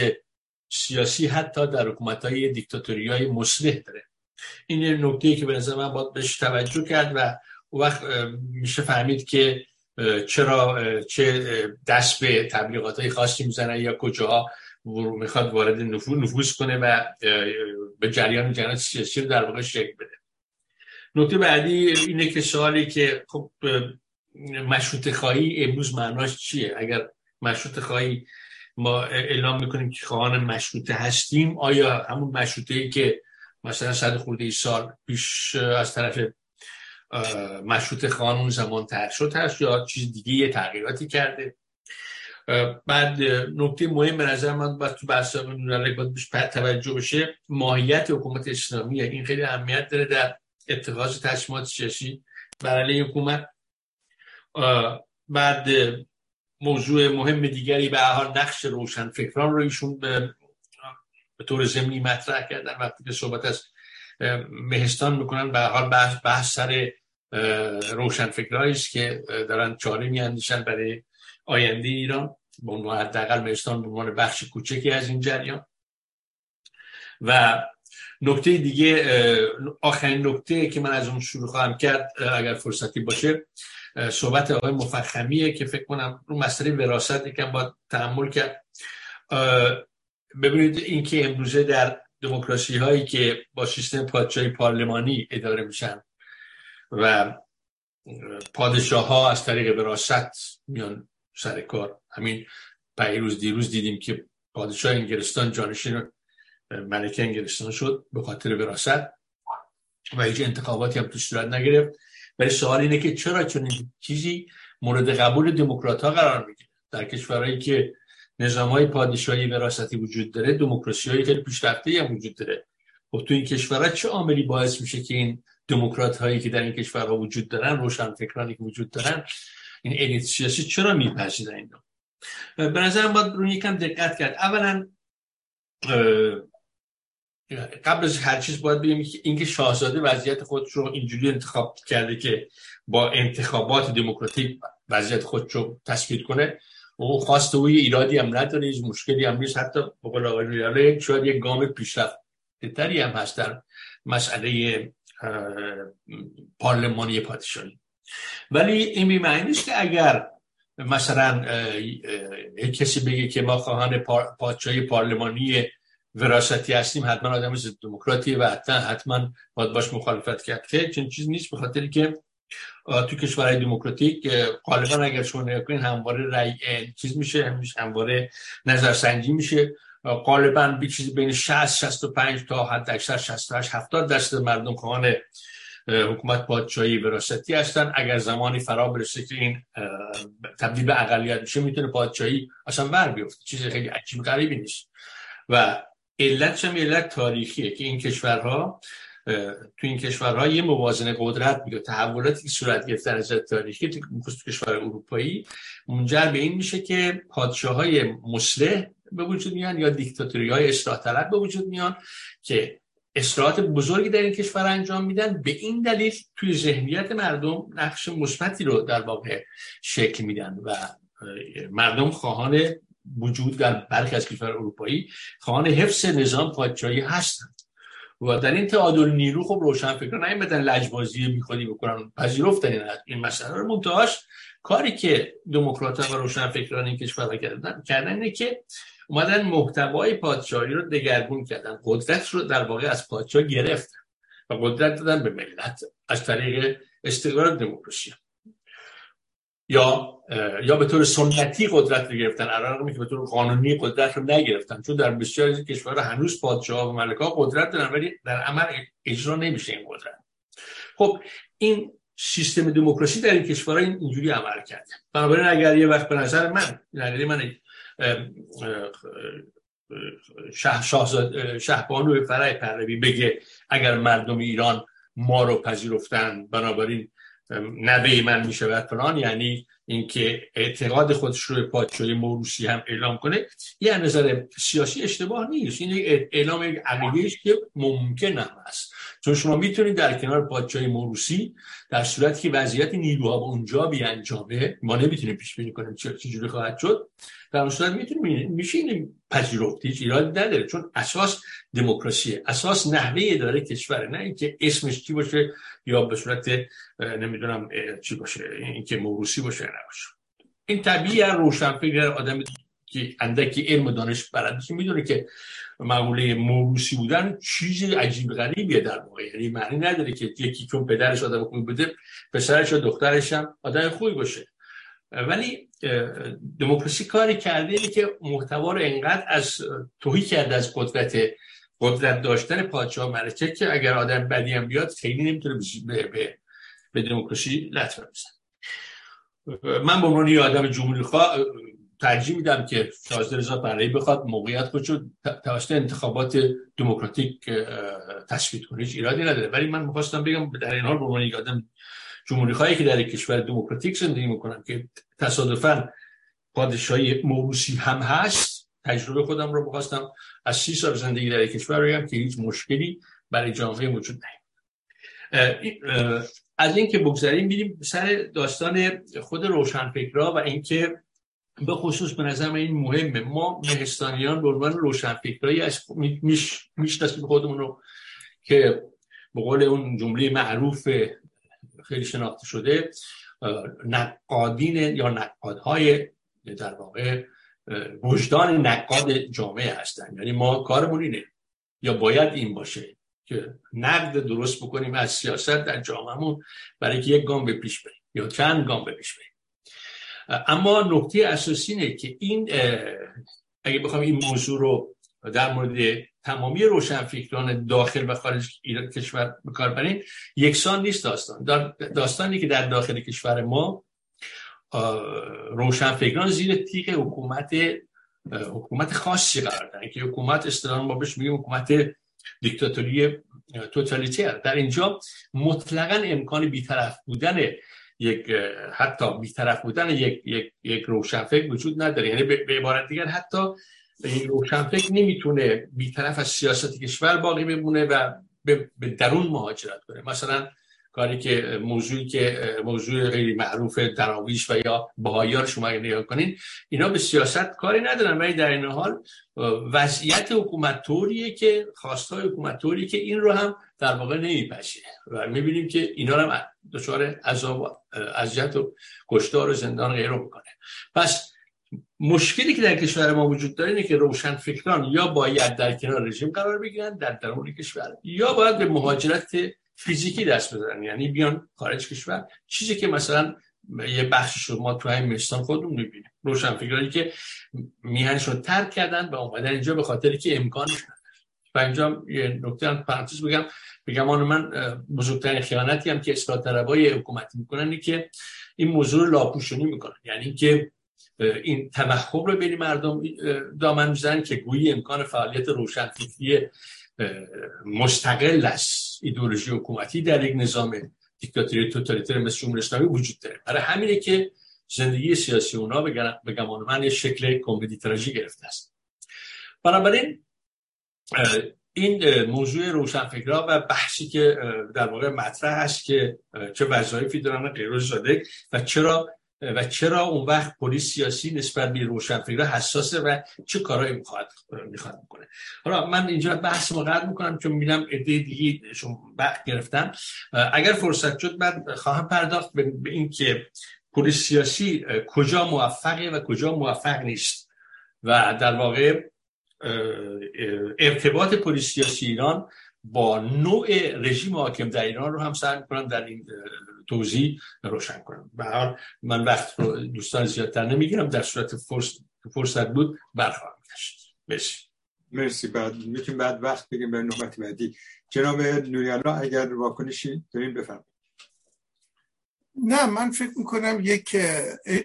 سیاسی حتی در حکومت های دیکتاتوری های مسلح داره. این نکته که به نظر من باید بهش توجه کرد و او وقت میشه فهمید که چرا چه دست به تبلیغات های خاصی می‌زنه یا کجاها می‌خواد وارد نفوذ کنه و به جریان جریان سیاسی رو در واقع شکل بده. نکته بعدی اینه که سوالی که خب مشروط خواهی امروز معناش چیه؟ اگر مشروط خواهی ما اعلام می‌کنیم که خواهان مشروطه هستیم آیا همون مشروطه ای که مثلا صد خورده سال پیش از طرف مشروط خواهان اون زمان تر شد هست یا چیز دیگه یه تغییراتی کرده؟ بعد نکته مهم به نظر من باید تو بحث باید توجه بشه ماهیت حکومت اسلامی این خیلی اهمیت داره در اتخاذ تصمیمات سیاسی برای حکومت. بعد موضوع مهم دیگری به حال نقش روشن فکران رو ایشون به, به طور زمینی مطرح کردن. وقتی که صحبت از مهستان می‌کنن به حال بحث, بحث سر روشنفکرهایی است که دارن چاره میاندیشن برای آینده ایران. به عنوان حداقل مهستان به عنوان بخش کوچکی از این جریان. و نکته دیگه آخرین نکته که من از اون شروع خواهم کرد اگر فرصتی باشه صحبت آقای مفخمیه که فکر کنم رو مسئله وراثت یکم با تحمل کرد. ببینید اینکه امروزه در دموکراسی هایی که با سیستم پادشاهی پارلمانی اداره میشن و پادشاه ها از طریق وراثت میان سر کار. همین پیروز دیروز دیدیم که پادشاه انگلستان جانشین ملکه انگلستان شد به خاطر وراثت و هیچ انتخاباتی هم توش صورت نگرفت ولی سوال اینه که چرا چنین چیزی مورد قبول دموکرات ها قرار می‌گیره در کشورهایی که نظام های پادشاهی وراثتی وجود داره دموکراسی های خیلی پیشرفته هم وجود داره خب تو این کشورها چه عاملی باعث میشه که این دموکرات هایی که در این کشورها وجود دارن روشن فکرانی که وجود دارن این الیت سیاسی چرا میپذیرن اینا به نظرم باید رو یکم دقت کرد اولا قبل از هر چیز باید بگیم که اینکه شاهزاده وضعیت خودش رو اینجوری انتخاب کرده که با انتخابات دموکراتیک وضعیت خودش رو تثبیت کنه و خواست او ایرادی هم نداره هیچ مشکلی هم نیست. حتی به قول آقای شاید یک گام پیشرفت تری هم هست در مسئله پارلمانی پادشاهی. ولی این بیمعنی نیست که اگر مثلا کسی بگه که ما خواهان پادشاهی پارلمانی وراستی هستیم حتما آدم ضد دموکراتی و حتما حتما باید باش مخالفت کرد. که چنین چیز نیست به خاطر که تو کشورهای دموکراتیک غالبا اگر شما نگاه همواره رأی چیز میشه همواره نظرسنجی میشه. غالبا به چیزی بین 60 65 تا حد اکثر 68 70 درصد مردم خواهان حکومت پادشاهی وراستی هستن. اگر زمانی فرا برسه که این تبدیل به اقلیت میشه می‌تونه پادشاهی اصلا بر بیفته. چیز خیلی عجیب غریبی نیست. و علت هم علت تاریخیه که این کشورها تو این کشورها یه موازنه قدرت میگه. تحولاتی که صورت گرفته از تاریخی تو کشور اروپایی منجر به این میشه که پادشاه های مسلح به وجود میان یا دیکتاتوری های اصلاح طلب به وجود میان که اصلاحات بزرگی در این کشور انجام میدن. به این دلیل توی ذهنیت مردم نقش مثبتی رو در واقع شکل میدن و مردم خواهان وجود در برخی از کشور اروپایی خواهان حفظ نظام پادشاهی هستند. و در این تعادل نیرو خب روشن فکر نیومدن لجبازی میخوادی بکنن پذیرفتن این, این مسئله رو. منتهاش کاری که دموکرات و روشن فکران این کشور کردن کردن اینه که اومدن محتوای پادشاهی رو دگرگون کردن. قدرت رو در واقع از پادشاه گرفتن و قدرت دادن به ملت از طریق استقرار دموکراسی. یا یا به طور سنتی قدرت رو گرفتن. الان که به طور قانونی قدرت رو نگرفتن. چون در بسیاری از کشورها هنوز پادشاه و ملکا قدرت دارن ولی در عمل اجرا نمیشه این قدرت. خب این سیستم دموکراسی در این کشورها اینجوری عمل کرده بنابراین اگر یه وقت به نظر من نظر من شه شهبانو فرای پهلوی بگه اگر مردم ایران ما رو پذیرفتن بنابراین نبه من می‌شود فلان یعنی اینکه اعتقاد خودش رو پادشاهی موروسی هم اعلام کنه یه نظر سیاسی اشتباه نیست. این اعلام یک عقیده که ممکن هم است چون شما می‌تونید در کنار پادشاهی موروسی در صورتی که وضعیت نیروها به اونجا بیانجامه ما نمی‌تونیم پیش بینی کنیم چجوری خواهد شد در اون صورت می‌تونیم میشه پذیرفت هیچ ایرادی نداره. چون اساس دموکراسی اساس نحوه اداره کشوره نه اینکه اسمش چی باشه یا به صورت نمی‌دونم چی باشه اینکه موروسی باشه نباشه. این طبیعی روشن فکر آدم که اندکی علم دانش بلدش می‌دونه که معموله موروسی بودن چیز عجیب غریبیه در واقع. یعنی معنی نداره که یکی چون پدرش آدم خوبی بوده پسرش و دخترش هم آدم خوبی باشه. ولی دموکراسی کاری کرده که محتوا رو انقدر از توهی کرده از قدرت قدرت داشتن پادشاه ملکه که اگر آدم بدی هم بیاد خیلی نمی‌تونه به, به, به دموکراسی لطمه بزن من به عنوان آدم جمهوری خواه ترجیح میدم که شاهزاده رضا پهلوی بخواد موقعیت خودشو توسط انتخابات دموکراتیک تثبیت کنه هیچ ایرادی نداره. ولی من می‌خواستم بگم در این حال به عنوان آدم جمهوری خواهی که در یک کشور دموکراتیک زندگی می‌کنم که تصادفا پادشاهی موروسی هم هست تجربه خودم رو بخواستم از سی سال زندگی در کشور بگم که هیچ مشکلی برای جامعه وجود نیست. از اینکه بگذاریم بیریم سر داستان خود روشنفکرا و اینکه به خصوص به نظر این مهمه. ما مهستانیان به عنوان روشنفکرایی از می‌شناسیم خودمون رو که به قول اون جمله معروف خیلی شناخته شده نقادین یا نقادهای در واقع وجدان نقاد جامعه هستن. یعنی ما کارمون اینه. یا باید این باشه که نقد درست بکنیم از سیاست در جامعهمون برای که یک گام به پیش بریم یا چند گام به پیش بریم. اما نکته اساسی اینه که این اگه بخوام این موضوع رو در مورد تمامی روشنفکران داخل و خارج ایران کشور بکار بریم یکسان نیست داستان. داستانی که در داخل کشور ما روشنفکران زیر تیغ حکومت حکومت خاصی قرار دارن که حکومت اصطلاحا ما بهش میگیم حکومت دیکتاتوری توتالیتر در اینجا مطلقا امکان بیطرف بودن یک حتی بیطرف بودن یک یک یک روشنفکر وجود نداره. یعنی به عبارت دیگر حتی این روشنفکر نمی‌تونه بیطرف از سیاست کشور باقی بمونه و به درون مهاجرت کنه. مثلا کاری که موضوعی که موضوع خیلی معروف دراویش و یا بهاییار شما نگاه کنین اینا به سیاست کاری ندارن. ولی در این حال وضعیت حکومت که خواستای حکومت که این رو هم در واقع نمیپذیره. و می‌بینیم که اینا هم دچار عذاب و اذیت و کشتار و زندان غیره می‌کنه. پس مشکلی که در کشور ما وجود داره اینه که روشن فکران یا باید در کنار رژیم قرار بگیرن در درون کشور یا باید به مهاجرت فیزیکی دست بزنن. یعنی بیان خارج کشور. چیزی که مثلا یه بخشش رو ما تو همین مستان خودمون می‌بینیم. روشن فکرانی که میهنشون ترک کردن و اومدن اینجا به خاطر که امکانش و اینجا یه نکته هم پرانتز بگم. بگم من بزرگترین خیانتی هم که اصلاح طلبای حکومتی می‌کنن که این موضوع رو لاپوشونی می‌کنن. یعنی که این تمخب رو بین مردم دامن می‌زنن که گویی امکان فعالیت روشنفکری مستقل از ایدولوژی حکومتی در یک نظام دیکتاتوری توتالیتر مثل جمهوری اسلامی وجود داره. برای همینه که زندگی سیاسی اونا به گمان من یه شکل کمدی تراژی گرفته است. بنابراین این موضوع روشنفکرها و بحثی که در واقع مطرح است که چه وظایفی دارن غیر و چرا و چرا اون وقت پلیس سیاسی نسبت به روشنفکرها حساسه و چه کارهایی می‌خواد می‌خواد بکنه؟ حالا من اینجا بحث مقرر می‌کنم چون می‌بینم ایده دیگه شما وقت گرفتم. اگر فرصت شد من خواهم پرداخت به اینکه پلیس سیاسی کجا موفقه و کجا موفق نیست و در واقع ارتباط پلیس سیاسی ایران با نوع رژیم حاکم در ایران رو هم سعی می‌کنم در این توضیح روشن کنم. به من وقت رو دوستان زیادتر نمی‌گیرم در صورت فرصت بود برخواهم گشت. مرسی. مرسی. بعد می‌تونیم بعد وقت بگیم به نوبت بعدی. جناب نوریالا اگر واکنشی داریم بفرمایید. نه من فکر می‌کنم یک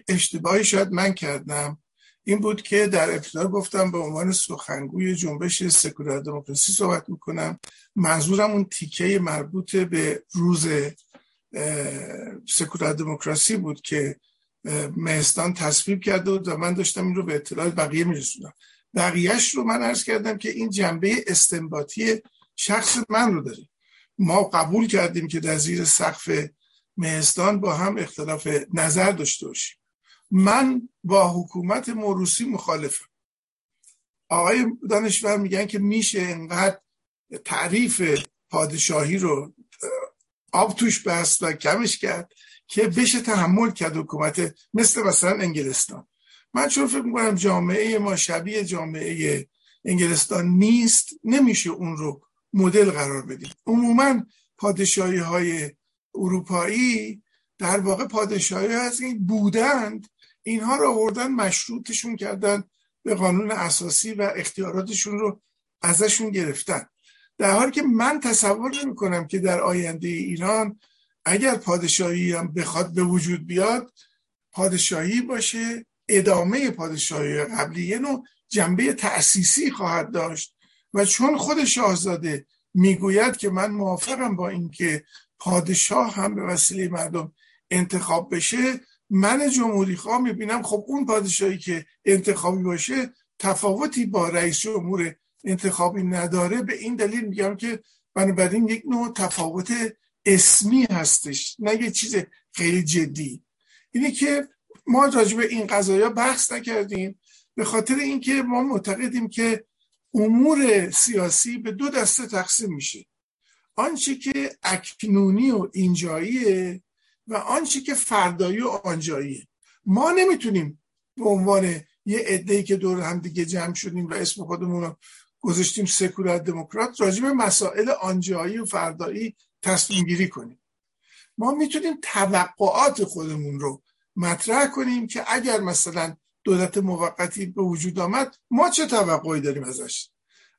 اشتباهی شاید من کردم. این بود که در ابتدا گفتم به عنوان سخنگوی جنبش سکولار دموکراسی صحبت می‌کنم. منظورم اون تیکه مربوط به روز سکولار دموکراسی بود که مهستان تصویب کرده بود و من داشتم این رو به اطلاع بقیه میرسونم بقیهش رو من عرض کردم که این جنبه استنباطی شخص من رو داره. ما قبول کردیم که در زیر سقف مهستان با هم اختلاف نظر داشته باشیم. من با حکومت موروسی مخالفم. آقای دانشور میگن که میشه انقدر تعریف پادشاهی رو آب توش بست و کمش کرد که بشه تحمل کرد حکومت مثل مثلا انگلستان. من چون فکر می‌کنم جامعه ما شبیه جامعه انگلستان نیست نمیشه اون رو مدل قرار بدیم. عموما پادشاهی های اروپایی در واقع پادشاهی از این بودند. اینها رو آوردن مشروطشون کردن به قانون اساسی و اختیاراتشون رو ازشون گرفتن. در حالی که من تصور نمی کنم که در آینده ایران اگر پادشاهی هم بخواد به وجود بیاد پادشاهی باشه ادامه پادشاهی قبلی یه نوع جنبه تأسیسی خواهد داشت. و چون خود شاهزاده می‌گوید که من موافقم با اینکه پادشاه هم به وسیله مردم انتخاب بشه من جمهوری خواه می‌بینم. خب اون پادشاهی که انتخابی باشه تفاوتی با رئیس جمهور انتخابی نداره به این دلیل میگم که بنابراین یک نوع تفاوت اسمی هستش نه یه چیز خیلی جدی. اینه که ما راجع به این قضايا بحث نکردیم به خاطر اینکه ما معتقدیم که امور سیاسی به دو دسته تقسیم میشه. آنچه که اکنونی و اینجاییه و آنچه که فردایی و آنجاییه. ما نمی‌تونیم به عنوان یه عده‌ای که دور هم دیگه جمع شدیم و اسم خودمون رو گذاشتیم سکولار دموکرات راجع به مسائل آنجایی و فردایی تصمیم گیری کنیم. ما می‌تونیم توقعات خودمون رو مطرح کنیم که اگر مثلا دولت موقتی به وجود آمد ما چه توقعی داریم ازش؟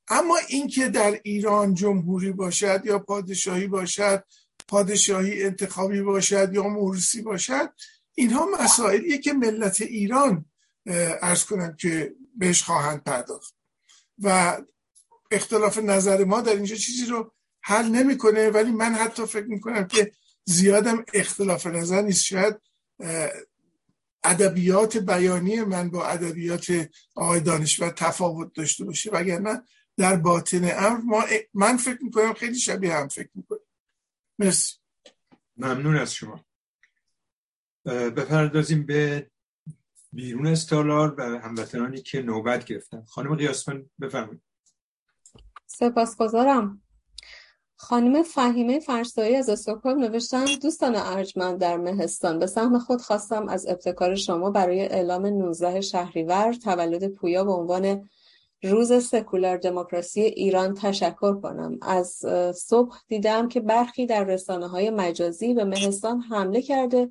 اما اینکه در ایران جمهوری باشد یا پادشاهی باشد پادشاهی انتخابی باشد یا موروسی باشد اینها مسائلیه که ملت ایران ارز کنم که بهش خواهند پرداخت. و اختلاف نظر ما در اینجا چیزی رو حل نمی‌کنه ولی من حتی فکر می‌کنم که زیادم اختلاف نظر نیست. شاید ادبیات بیانی من با ادبیات آقای دانشور تفاوت داشته باشه. وگرنه در باطن امر ما من فکر می‌کنم خیلی شبیه هم فکر می‌کنم مرسی. ممنون از شما. بپردازیم به بیرون از تالار و هموطنانی که نوبت گرفتن. خانم قیاسمن بفرمایید. سپاسگزارم. خانم فهیمه فرسایی از استکهلم نوشتن دوستان ارجمند در مهستان به سهم خود خواستم از ابتکار شما برای اعلام 19 شهریور تولد پویا به عنوان روز سکولار دموکراسی ایران تشکر کنم. از صبح دیدم که برخی در رسانه های مجازی به مهستان حمله کرده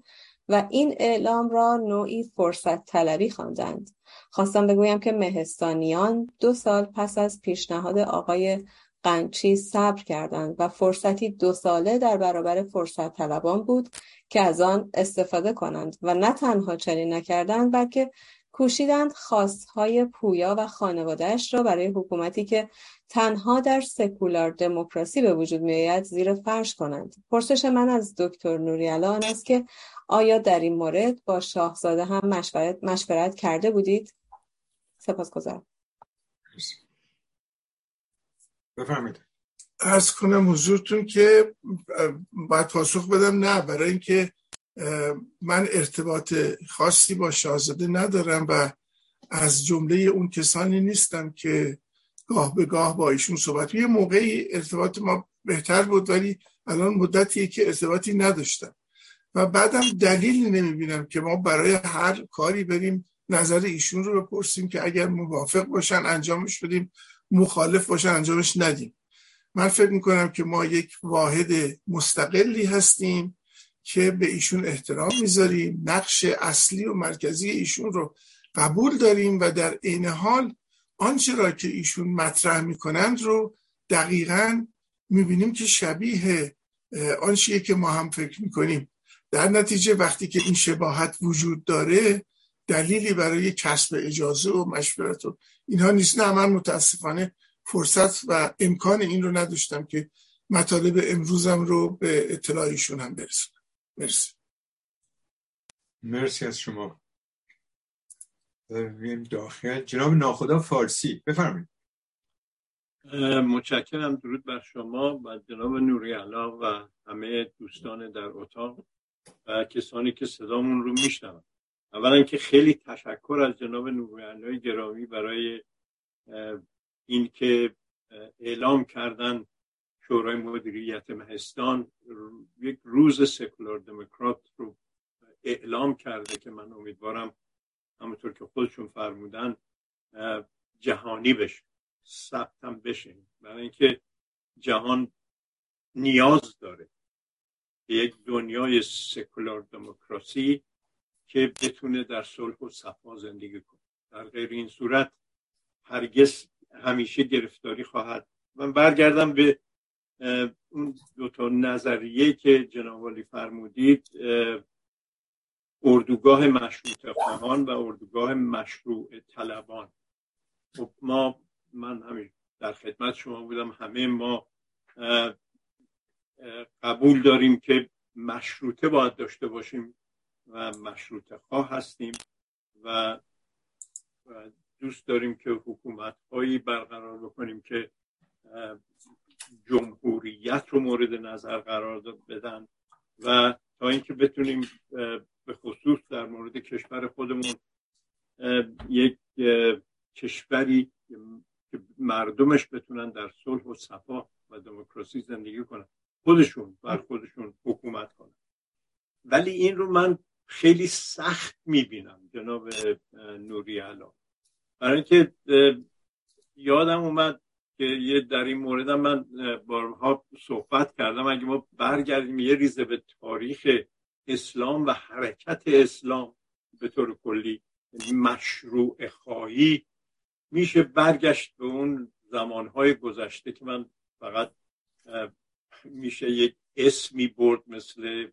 و این اعلام را نوعی فرصت طلبی خواندند. خواستم بگویم که مهستانیان دو سال پس از پیشنهاد آقای قنچی صبر کردند و فرصتی دو ساله در برابر فرصت طلبان بود که از آن استفاده کنند و نه تنها چنین نکردند بلکه کوشیدند خواستهای پویا و خانوادهش را برای حکومتی که تنها در سکولار دموکراسی به وجود میآید زیر فرش کنند پرسش من از دکتر نوریالا آن است که آیا در این مورد با شاهزاده هم مشورت, مشورت کرده بودید؟ سپاسگزارم. بفرمایید. ارز کنم حضورتون که باید پاسخ بدم. نه برای اینکه من ارتباط خاصی با شاهزاده ندارم و از جمله اون کسانی نیستم که گاه به گاه با ایشون صحبت یه موقعی ارتباط ما بهتر بود ولی الان مدتیه که ارتباطی نداشتم. و بعدم دلیلی نمی‌بینم که ما برای هر کاری بریم نظر ایشون رو بپرسیم که اگر موافق باشن انجامش بدیم مخالف باشن انجامش ندیم. من فکر می‌کنم که ما یک واحد مستقلی هستیم که به ایشون احترام می‌ذاریم نقش اصلی و مرکزی ایشون رو قبول داریم و در عین حال آنچه را که ایشون مطرح می‌کنند رو دقیقا می‌بینیم که شبیه آنچه که ما هم فکر می‌کنیم. در نتیجه وقتی که این شباهت وجود داره دلیلی برای کسب اجازه و مشورت و اینها نیست. نه من متاسفانه فرصت و امکان این رو نداشتم که مطالب امروزم رو به اطلاعیشون هم برسونم. مرسی. مرسی از شما. داخل. جناب ناخدا فارسی بفرمایید. متشکرم. درود بر شما و جناب نوری و همه دوستان در اتاق. و کسانی که صدامون رو میشنون. اولا که خیلی تشکر از جناب نوری گرامی برای اینکه اعلام کردن شورای مدیریت مهستان. یک روز سکولار دموکرات رو اعلام کرده که من امیدوارم همونطور که خودشون فرمودن جهانی بشه ثبتم بشه. برای اینکه جهان نیاز داره. به یک دنیای سکولار دموکراسی که بتونه در صلح و صفا زندگی کنه. در غیر این صورت هرگز همیشه گرفتاری خواهد. من برگردم به اون دو تا نظریه که جناب فرمودید اردوگاه مشروط خواهان و اردوگاه مشروع طلبان. خب ما من همین در خدمت شما بودم همه ما قبول داریم که مشروطه باید داشته باشیم و مشروطه خواه هستیم و دوست داریم که حکومت هایی برقرار بکنیم که جمهوریت رو مورد نظر قرار بدن و تا اینکه بتونیم به خصوص در مورد کشور خودمون یک کشوری که مردمش بتونن در صلح و صفا و دموکراسی زندگی کنن. خودشون بر خودشون حکومت کنن. ولی این رو من خیلی سخت می‌بینم جناب نوری علا. برای اینکه یادم اومد که یه در این مورد من بارها صحبت کردم. اگه ما برگردیم یه ریزه به تاریخ اسلام و حرکت اسلام به طور کلی یعنی مشروع خواهی میشه برگشت به اون زمانهای گذشته که من فقط میشه یک اسمی برد مثل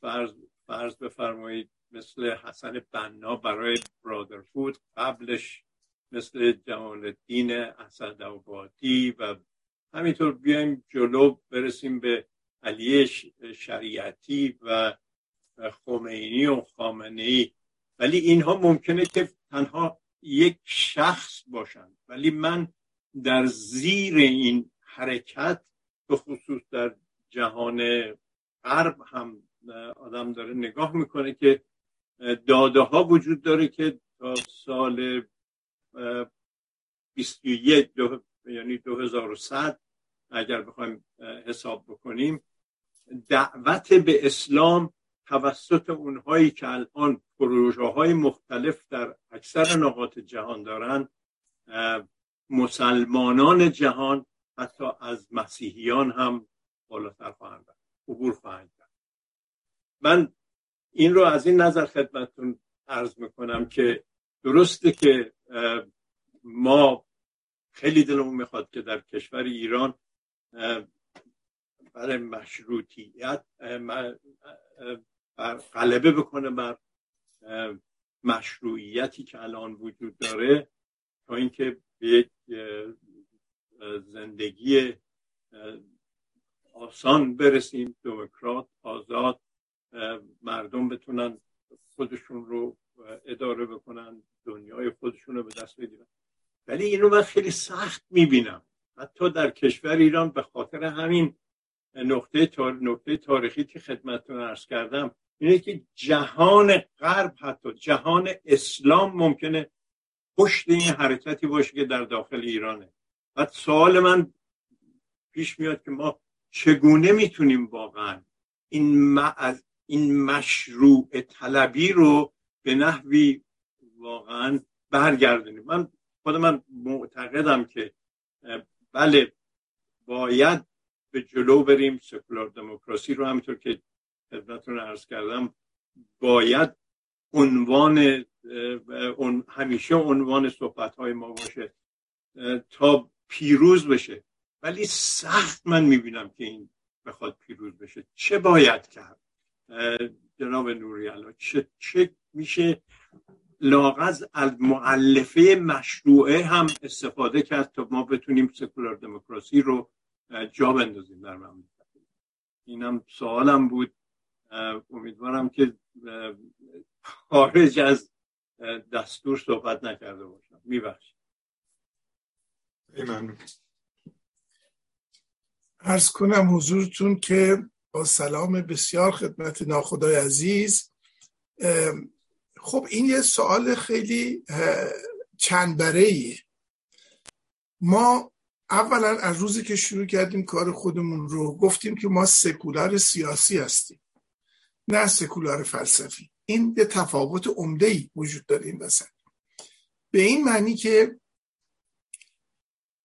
فرض, فرض بفرمایید مثل حسن بنا برای برادرفود قبلش مثل جمال الدین اسدآبادی و همینطور بیایم جلو برسیم به علی شریعتی و خمینی و خامنه ای ولی اینها ممکنه که تنها یک شخص باشند ولی من در زیر این حرکت به خصوص در جهان غرب هم آدم داره نگاه می‌کنه که داده ها وجود داره که تا سال 21 دو یعنی 2100 اگر بخوایم حساب بکنیم دعوت به اسلام توسط اونهایی که الان پروژه های مختلف در اکثر نقاط جهان دارن مسلمانان جهان حتی از مسیحیان هم بالاتر خواهند عبور خواهند من این رو از این نظر خدمتتون عرض می‌کنم که درسته که ما خیلی دلمون می‌خواد که در کشور ایران برای مشروطیت غلبه بکنه بر مشروعیتی که الان وجود داره تا اینکه به یک زندگی آسان برسیم دموکرات آزاد مردم بتونن خودشون رو اداره بکنن دنیای خودشون رو به دست بگیرن. ولی اینو من خیلی سخت می‌بینم. حتی در کشور ایران به خاطر همین نقطه, نقطه تاریخی که خدمتتون ارز کردم اینه که جهان غرب حتی جهان اسلام ممکنه پشت این حرکتی باشه که در داخل ایرانه. بعد سوال من پیش میاد که ما چگونه می‌تونیم واقعا این, این مشروع طلبی رو به نحوی واقعا برگردونیم؟ من خود من معتقدم که بله باید به جلو بریم سکولار دموکراسی رو همینطور که خدمتتون عرض کردم باید عنوان همیشه عنوان صحبت های ما باشه. تا پیروز بشه. ولی سخت من می‌بینم که این بخواد پیروز بشه. چه باید کرد؟ جناب نوری چه, چه میشه لاغز از معلفه مشروعه هم استفاده کرد تا ما بتونیم سکولار دموکراسی رو جا بندازیم در مملکت. اینم سوالم بود. امیدوارم که خارج از دستور صحبت نکرده باشم. میبخش ممنون ارز کنم حضورتون که با سلام بسیار خدمت ناخدای عزیز. خب این یه سوال خیلی چند برهیه ما اولا از روزی که شروع کردیم کار خودمون رو گفتیم که ما سکولار سیاسی هستیم نه سکولار فلسفی. این یه تفاوت عمده ای وجود داره این وسط. به این معنی که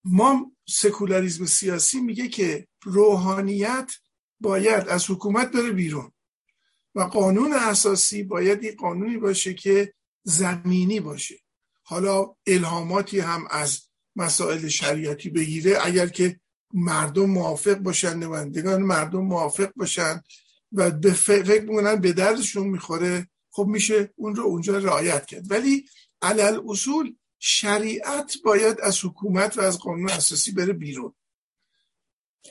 ما سکولاریزم سیاسی میگه که روحانیت باید از حکومت بره بیرون و قانون اساسی باید این قانونی باشه که زمینی باشه. حالا الهاماتی هم از مسائل شریعتی بگیره اگر که مردم موافق باشن نمایندگان مردم موافق باشن و به فکر می‌کنن به دردشون می‌خوره خب میشه اون رو اونجا رعایت کرد. ولی علل اصول شریعت باید از حکومت و از قانون اساسی بره بیرون.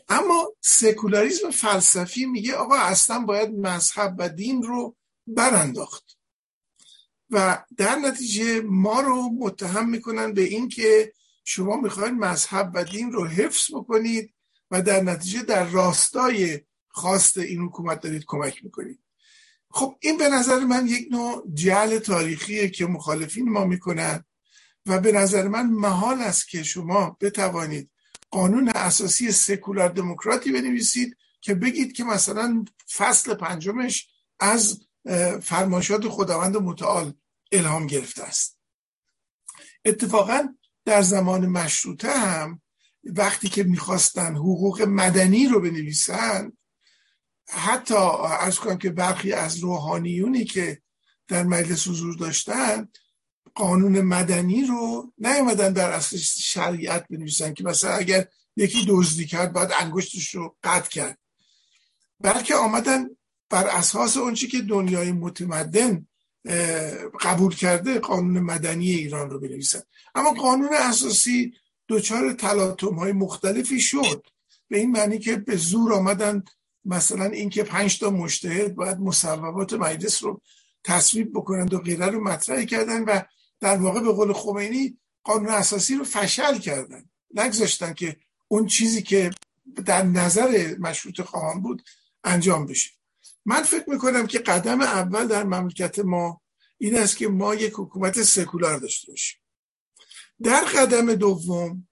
اما سکولاریزم فلسفی میگه آقا اصلا باید مذهب و دین رو برانداخت. و در نتیجه ما رو متهم می‌کنن به اینکه شما می‌خواید مذهب و دین رو حفظ بکنید و در نتیجه در راستای خواست این حکومت دارید کمک می‌کنید. خب این به نظر من یک نوع جعل تاریخیه که مخالفین ما می‌کنن. و به نظر من محال است که شما بتوانید قانون اساسی سکولار دموکراتی بنویسید که بگید که مثلا فصل پنجمش از فرمایشات خداوند متعال الهام گرفته است. اتفاقا در زمان مشروطه هم وقتی که می‌خواستن حقوق مدنی رو بنویسن حتی از کنم که برخی از روحانیونی که در مجلس حضور داشتن قانون مدنی رو نیومدن در اصل شریعت بنویسن که مثلا اگر یکی دزدی کرد باید انگشتش رو قطع کرد. بلکه آمدن بر اساس اونچه که دنیای متمدن قبول کرده قانون مدنی ایران رو بنویسن. اما قانون اساسی دچار تلاطم های مختلفی شد. به این معنی که به زور آمدن مثلا اینکه پنج تا مشتهد باید مصوبات مجلس رو تصویب بکنند و غیره رو مطرح کردن و در واقع به قول خمینی قانون اساسی رو فشل کردن. نگذاشتن که اون چیزی که در نظر مشروط خواهان بود انجام بشه. من فکر می‌کنم که قدم اول در مملکت ما این است که ما یک حکومت سکولار داشته باشیم. در قدم دوم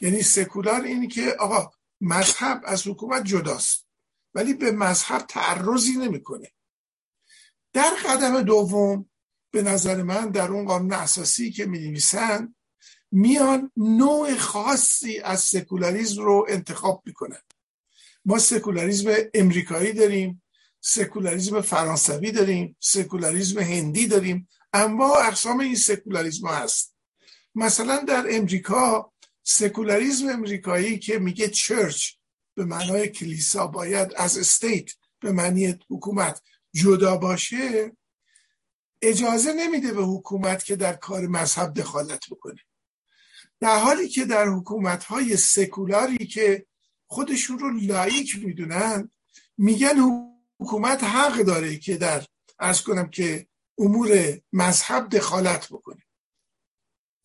یعنی سکولار اینی که آقا مذهب از حکومت جداست ولی به مذهب تعرضی نمی‌کنه. در قدم دوم به نظر من در اون قانون اساسی که می نویسن میان نوع خاصی از سکولاریزم رو انتخاب می‌کنن. ما سکولاریزم امریکایی داریم سکولاریزم فرانسوی داریم سکولاریزم هندی داریم. اما اقسام این سکولاریزم هست. مثلا در امریکا سکولاریزم امریکایی که میگه church به معنای کلیسا باید از state به معنی حکومت جدا باشه اجازه نمیده به حکومت که در کار مذهب دخالت بکنه. در حالی که در حکومت های سکولاری که خودشون رو لایک می‌دونن میگن حکومت حق داره که در ارز کنم که امور مذهب دخالت بکنه.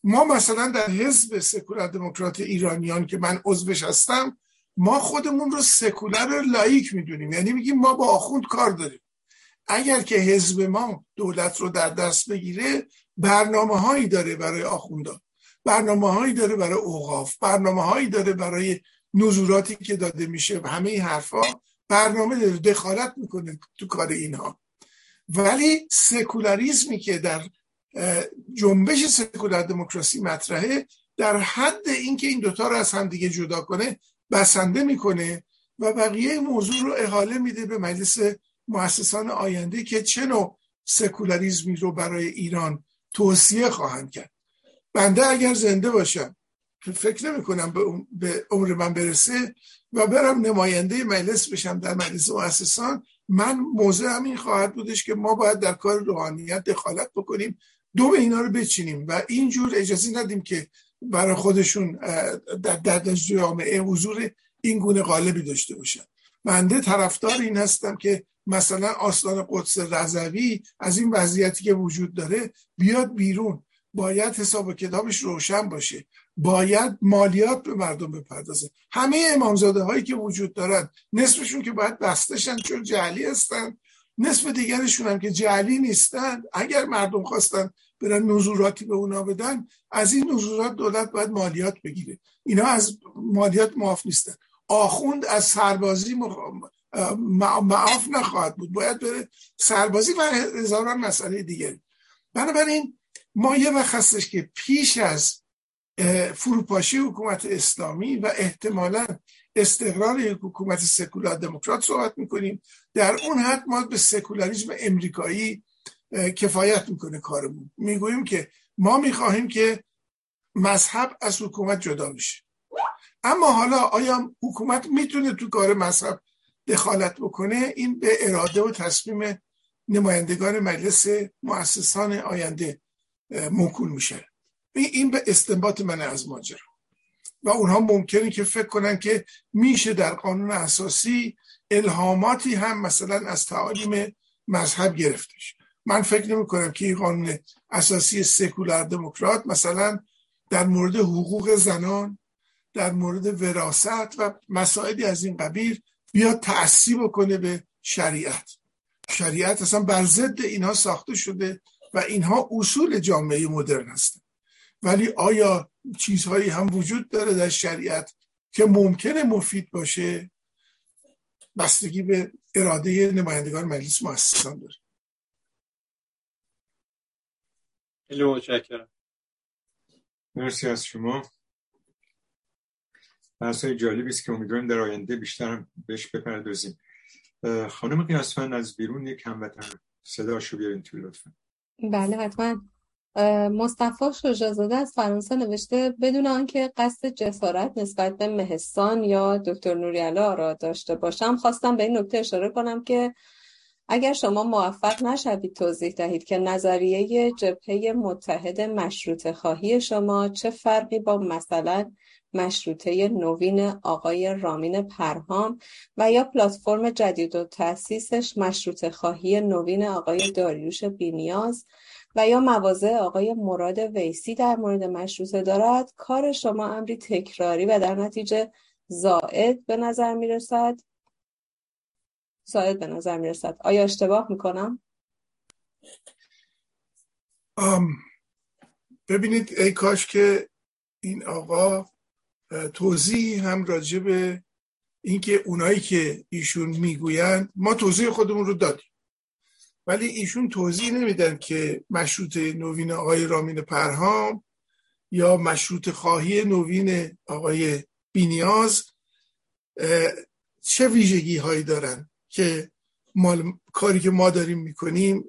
ما مثلا در حزب سکولار دموکرات ایرانیان که من عضوش هستم ما خودمون رو سکولار لایک می‌دونیم. یعنی میگیم ما با آخوند کار داریم. اگر که حزب ما دولت رو در دست بگیره برنامه هایی داره برای آخوندا برنامه هایی داره برای اوقاف. برنامه هایی داره برای نزوراتی که داده میشه. و همه این حرفا برنامه داره دخالت می‌کنه تو کار اینها. ولی سکولاریزمی که در جنبش سکولار دموکراسی مطرحه در حد اینکه این دوتا رو از هم دیگه جدا کنه بسنده می‌کنه و بقیه موضوع رو احاله میده به مجلس مؤسسان آینده که چه نوع سکولاریزمی رو برای ایران توصیه خواهند کرد. بنده اگر زنده باشم فکر نمی کنم به عمر من برسه و برم نماینده مجلس بشم در مجلس مؤسسان. من موضع همین خواهد بودش که ما باید در کار روحانیت دخالت بکنیم دو به اینا رو بچینیم و اینجور اجازه ندیم که برای خودشون در در جامعه حضور این گونه قالبی داشته باشن. بنده طرفدار این هستم که مثلا آستان قدس رضوی از این وضعیتی که وجود داره بیاد بیرون. باید حساب و کتابش روشن باشه. باید مالیات به مردم بپردازه. همه امامزاده هایی که وجود دارن نصفشون که باید بستشن چون جعلی هستن نصف دیگرشون هم که جعلی نیستن. اگر مردم خواستن برن نزوراتی به اونا بدن از این نزورات دولت باید مالیات بگیره. اینا از مالیات معاف نیستن. آخوند از سربازی معاف نخواهد بود. باید بره سربازی و هزاران مسئله دیگری بنابراین ما یه وقت هستش که پیش از فروپاشی حکومت اسلامی و احتمالا استقرار یک حکومت سکولار دموکرات صحبت می‌کنیم در اون حد ما به سکولاریزم امریکایی کفایت می‌کنه کارمون. می‌گوییم که ما می‌خواهیم که مذهب از حکومت جدا بشه. اما حالا آیا حکومت می‌تونه تو کار مذهب دخالت بکنه این به اراده و تصمیم نمایندگان مجلس مؤسسان آینده موکول میشه. این به استنباط من از ماجرا. و اونها ممکنه که فکر کنن که میشه در قانون اساسی الهاماتی هم مثلا از تعالیم مذهب گرفتش. من فکر نمی کنم که این قانون اساسی سکولار دموکرات مثلا در مورد حقوق زنان در مورد وراست و مسائلی از این قبیل بیاد تأثیر بکنه به شریعت. شریعت اصلا بر ضد اینها ساخته شده و اینها اصول جامعه مدرن هستند ولی آیا چیزهایی هم وجود داره در شریعت که ممکنه مفید باشه؟ بستگی به اراده نمایندگان مجلس مؤسسان داره. خیلی متشکرم. مرسی از شما. بحث های جالبی است که امیدواریم در آینده بیشتر بهش بپردازیم. خانم قیاسفند از بیرون یک هموطن صداشو بیارین تو لطفا. بله حتما. مصطفی شجازاده از فرانسه نوشته بدون آنکه قصد جسارت نسبت به مهستان یا دکتر نوریالا را داشته باشم خواستم به این نکته اشاره کنم که اگر شما موفق نشوید توضیح دهید که نظریه جبهه متحد مشروط خواهی شما چه فرقی با مثلا مشروطه نوین آقای رامین پرهام و یا پلتفرم جدید و تأسیسش مشروط خواهی نوین آقای داریوش بینیاز و یا مواضع آقای مراد ویسی در مورد مشروطه دارد. کار شما امری تکراری و در نتیجه زائد به نظر می رسد زائد به نظر می رسد آیا اشتباه می کنم؟ ببینید ای کاش که این آقا توضیح هم راجع به اینکه اونایی که ایشون می‌گویند ما توضیح خودمون رو دادیم. ولی ایشون توضیح نمیدن که مشروط نوین آقای رامین پرهام یا مشروط خواهی نوین آقای بینیاز چه ویژگی هایی دارن که مال کاری که ما داریم می‌کنیم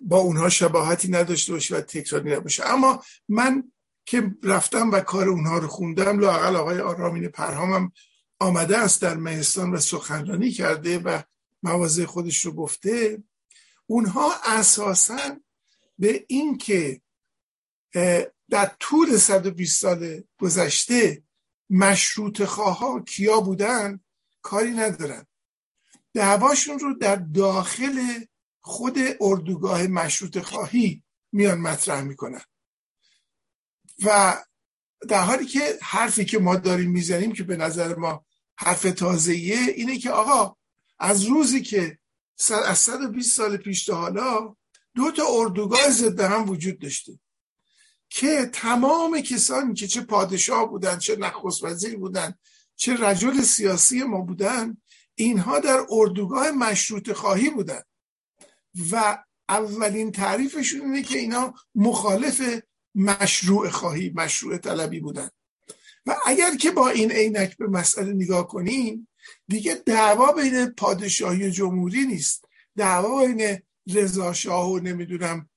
با اونها شباهتی نداشته باشه و تکراری نباشه. اما من که رفتم و کار اونها رو خوندم لاقل آقای آرامین پرهامم آمده است در مهستان و سخنرانی کرده و مواضع خودش رو گفته. اونها اساسا به اینکه در طول 120 سال گذشته مشروط خواه کیا بودن کاری ندارن. دعواشون رو در داخل خود اردوگاه مشروط خواهی میان مطرح می‌کنن. و در حالی که حرفی که ما داریم می‌زنیم که به نظر ما حرف تازهیه اینه که آقا از روزی که از 120 سال پیش تا حالا دو تا اردوگاه ضد هم وجود داشته که تمام کسانی که چه پادشاه بودن چه نخست وزیر بودن چه رجل سیاسی ما بودن اینها در اردوگاه مشروط خواهی بودن. و اولین تعریفشون اینه که اینا مخالف مشروع خواهی مشروع طلبی بودن. و اگر که با این عینک به مسئله نگاه کنیم دیگه دعوا بین پادشاهی و جمهوری نیست. دعوا بین رضا شاه و نمی‌دونم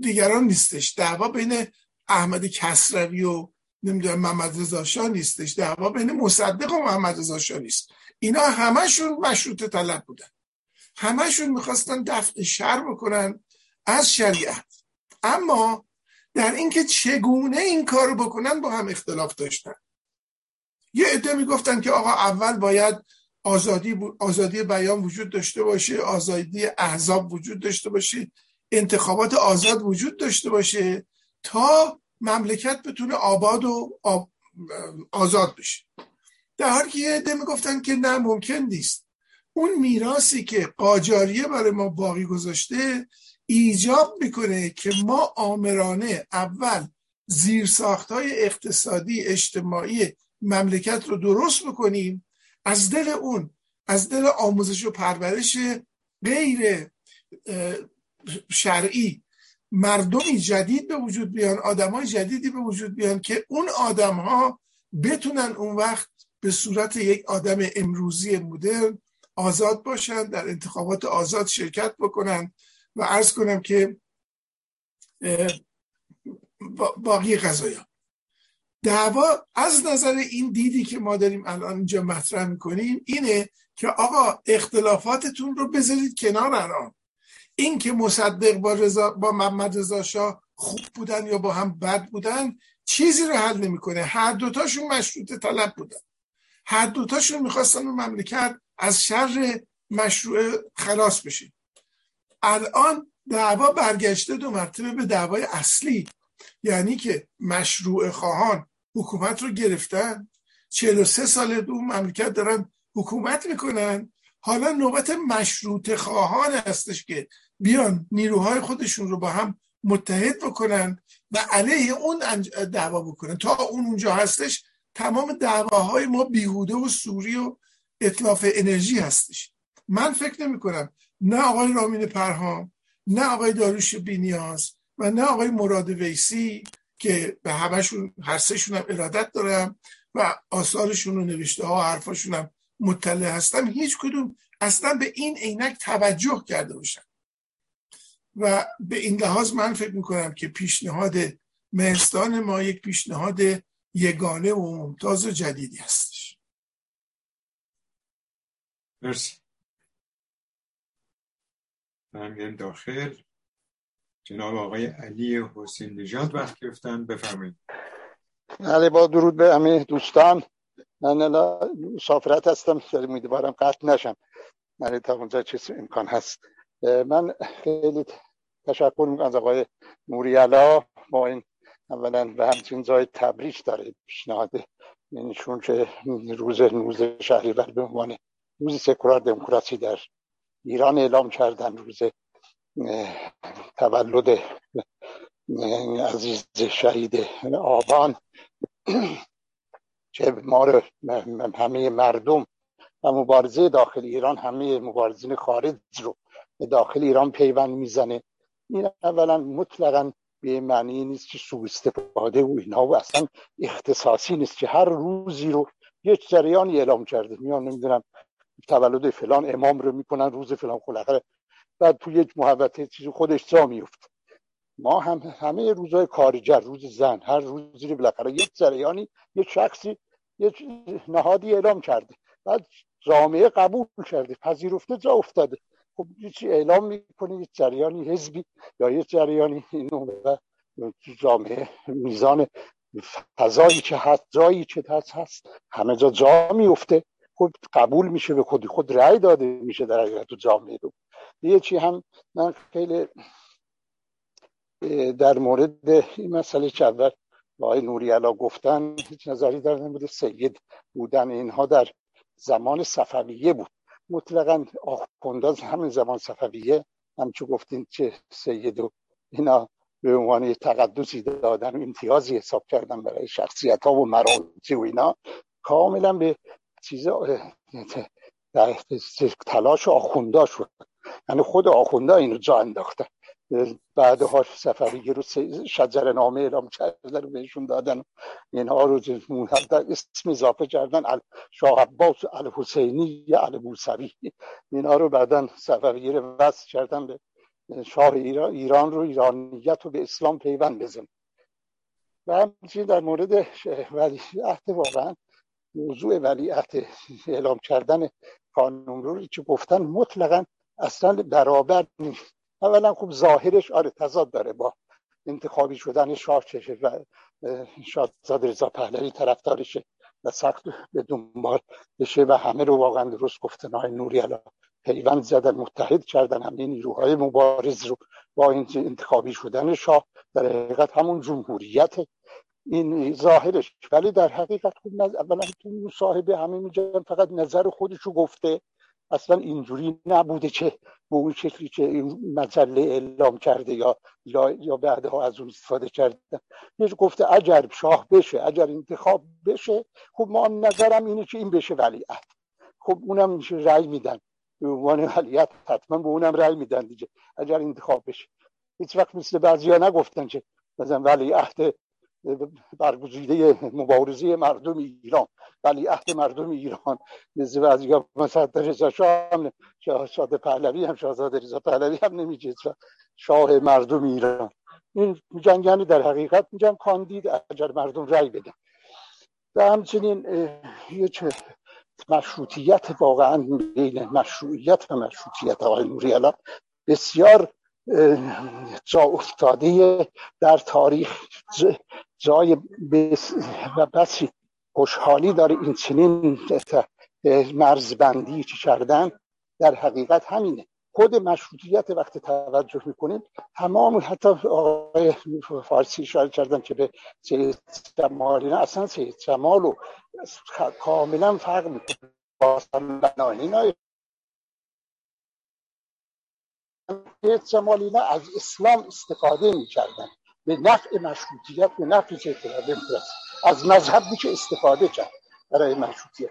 دیگران نیستش. دعوا بین احمد کسروی و نمی‌دونم محمد رضا شاه نیستش. دعوا بین مصدق و محمد رضا شاه نیست. اینا همشون مشروط طلب بودن. همشون می‌خواستن دفع شر بکنن از شریعت. اما در اینکه چگونه این کار بکنن با هم اختلاف داشتن. یه عده می‌گفتن که آقا اول باید آزادی, آزادی بیان وجود داشته باشه آزادی احزاب وجود داشته باشه انتخابات آزاد وجود داشته باشه تا مملکت بتونه آباد و آزاد بشه. در حالی که یه عده می‌گفتن که نه ممکن نیست. اون میراسی که قاجاریه برای ما باقی گذاشته ایجاب می‌کنه که ما آمرانه اول زیرساخت های اقتصادی اجتماعی مملکت رو درست بکنیم. از دل اون از دل آموزش و پرورش غیر شرعی مردمی جدید به وجود بیان آدمای جدیدی به وجود بیان که اون آدم ها بتونن اون وقت به صورت یک آدم امروزی مدرن آزاد باشن در انتخابات آزاد شرکت بکنن. و عرض کنم که باقی قضایا. دعوا از نظر این دیدی که ما داریم الان اینجا مطرح می‌کنیم اینه که آقا اختلافاتتون رو بذارید کنار الان. این که مصدق با, رضا با محمد رضا شاه خوب بودن یا با هم بد بودن چیزی رو حل نمی‌کنه. هر دوتاشون مشروط طلب بودن. هر دوتاشون می‌خواستن اون مملکت از شر مشروع خلاص بشه الان دعوا برگشته دو مرتبه به دعوای اصلی. یعنی که مشروع خواهان حکومت رو گرفتن. 43 سال دو مملکت دارن حکومت می‌کنن. حالا نوبت مشروط خواهان هستش که بیان نیروهای خودشون رو با هم متحد بکنن و علیه اون دعوا بکنن. تا اون اونجا هستش تمام دعواهای ما بیهوده و سوری و اطلاف انرژی هستش. من فکر نمی کنم نه آقای رامین پرهام نه آقای داروش بینیاز و نه آقای مراد ویسی که به همشون هر سهشون هم ارادت دارم و آثارشون و نوشته ها و حرفاشون هم مطلع هستم. هیچ کدوم اصلا به این عینک توجه کرده باشن. و به این لحاظ من فکر می‌کنم که پیشنهاد مهستان ما یک پیشنهاد یگانه و ممتاز و جدیدی هستش. مرسی. من داخل. جناب آقای علی حسین نژاد وقت گرفتن. بفرمایید. علی با درود به همه دوستان. من مسافرت هستم. امیدوارم قطع نشم. من تا اونجا چیز امکان هست. من خیلی تشکر می‌کنم از آقای موریالا با این اولا و همچنین زای تبریش داره. پیشنهاد اینشون که روز روز شهریور به عنوان روز سکولار دموکراسی در ایران اعلام کردن روز تولد عزیز شهید آبان که ما رو همه مردم و مبارزه داخل ایران همه مبارزین خارج رو داخل ایران پیوند می‌زنه. این اولا مطلقا به معنی نیست که سوء استفاده و اینها و اصلا اختصاصی نیست که هر روزی رو یک جریانی اعلام کرده. میان نمی‌دونم تولد فلان امام رو می‌کنن روز فلان خلاقه بعد تو یک محبت چیزی خودش جا میفت ما هم همه روزهای کارجر روز زن هر روزی رو بالاخره یک جریانی یک شخصی یک نهادی اعلام کرده. بعد جامعه قبول کرده پذیرفته جا افتاده. خب چی اعلام می‌کنه یک جریانی حزبی یا یک جریانی اینو جامعه میزان فضایی که هست جایی که هست هست. همه جا جا میفته خب قبول میشه به خودی خود رأی داده میشه در حقیقت تو جامعه رو. یه چی هم من خیلی در مورد این مسئله که اول آقای نوری علا گفتن هیچ نظری در نمود سید بودن. اینها در زمان صفویه بود. مطلقا آخونداز همین زمان صفویه. همچون گفتین چه سید و اینا به عنوان تقدسی دادن و امتیازی حساب کردن برای شخصیت ها و مراتب و اینا. کاملا به چیز تلاش آخوندا شد یعنی خود آخوندا این رو جا انداختن بعدها صفوی رو شجر نامه اعلام کردن رو بهشون دادن. اینها رو اسم اضافه کردن. شاه عباس الحسینی البوسوی اینها رو بعدا صفوی رو وصل کردن به شاه ایران رو ایرانیت رو به اسلام پیوند بزن. و همچنین در مورد ولی عهد واقعا موضوع ولیعت اعلام کردن قانون رو که گفتن مطلقا اصلا برابر نیست. اولا خوب ظاهرش آره تضاد داره با انتخابی شدن شاه چشه و شاهزاده رضا پهلوی طرفدارشه و سخت به دنبال بشه و همه رو واقعا درست گفتن. های نوری علا پیوند زدن متحد کردن همه نیروهای مبارز رو با انتخابی شدن شاه. در حقیقت همون جمهوریت این ظاهرش. ولی در حقیقت خوب اولا تو مصاحبه همه میگن فقط نظر خودشو گفته. اصلا اینجوری نبوده که به اون شکلی که این مجله اعلام کرده یا یا, یا بعدها از اون استفاده کرده. یه گفته اگر شاه بشه اگر انتخاب بشه خب ما نظرم اینه که این بشه ولیعت خب اونم میشه رأی میدن. به عنوان حتما به اونم رأی میدن دیگه. اگر انتخاب بشه. هیچ وقت مثل بعضیا نگفتن که مثلا ولیعت برگزیده مبارزه مردم ایران ولی عهد مردم ایران. مثل بعضی مثلا رضا شاه هم شاهزاده پهلوی هم شاهزاده رضا پهلوی هم نمیگه. شاه مردم ایران. این میگن یعنی در حقیقت میگن کاندید اگر مردم رأی بدن. و همچنین یک مشروطیت واقعا بین مشروعیت و مشروطیت آقای نوری بسیار جا افتاده در تاریخ. جای بس و بسی خوشحالی داره این چنین مرزبندی که کردن. در حقیقت همینه. خود مشروطیت وقتی توجه می‌کنیم تمام حتی آقای فارسی اشاره کردن که به سید جمال اینا اصلا سید جمال رو کاملا فرق می‌کنه. با اینا سید جمال اینا از اسلام استفاده می‌کردن. به نفع مشروطیت به نفع دموکراسی از مذهبی که استفاده کرد برای مشروطیت.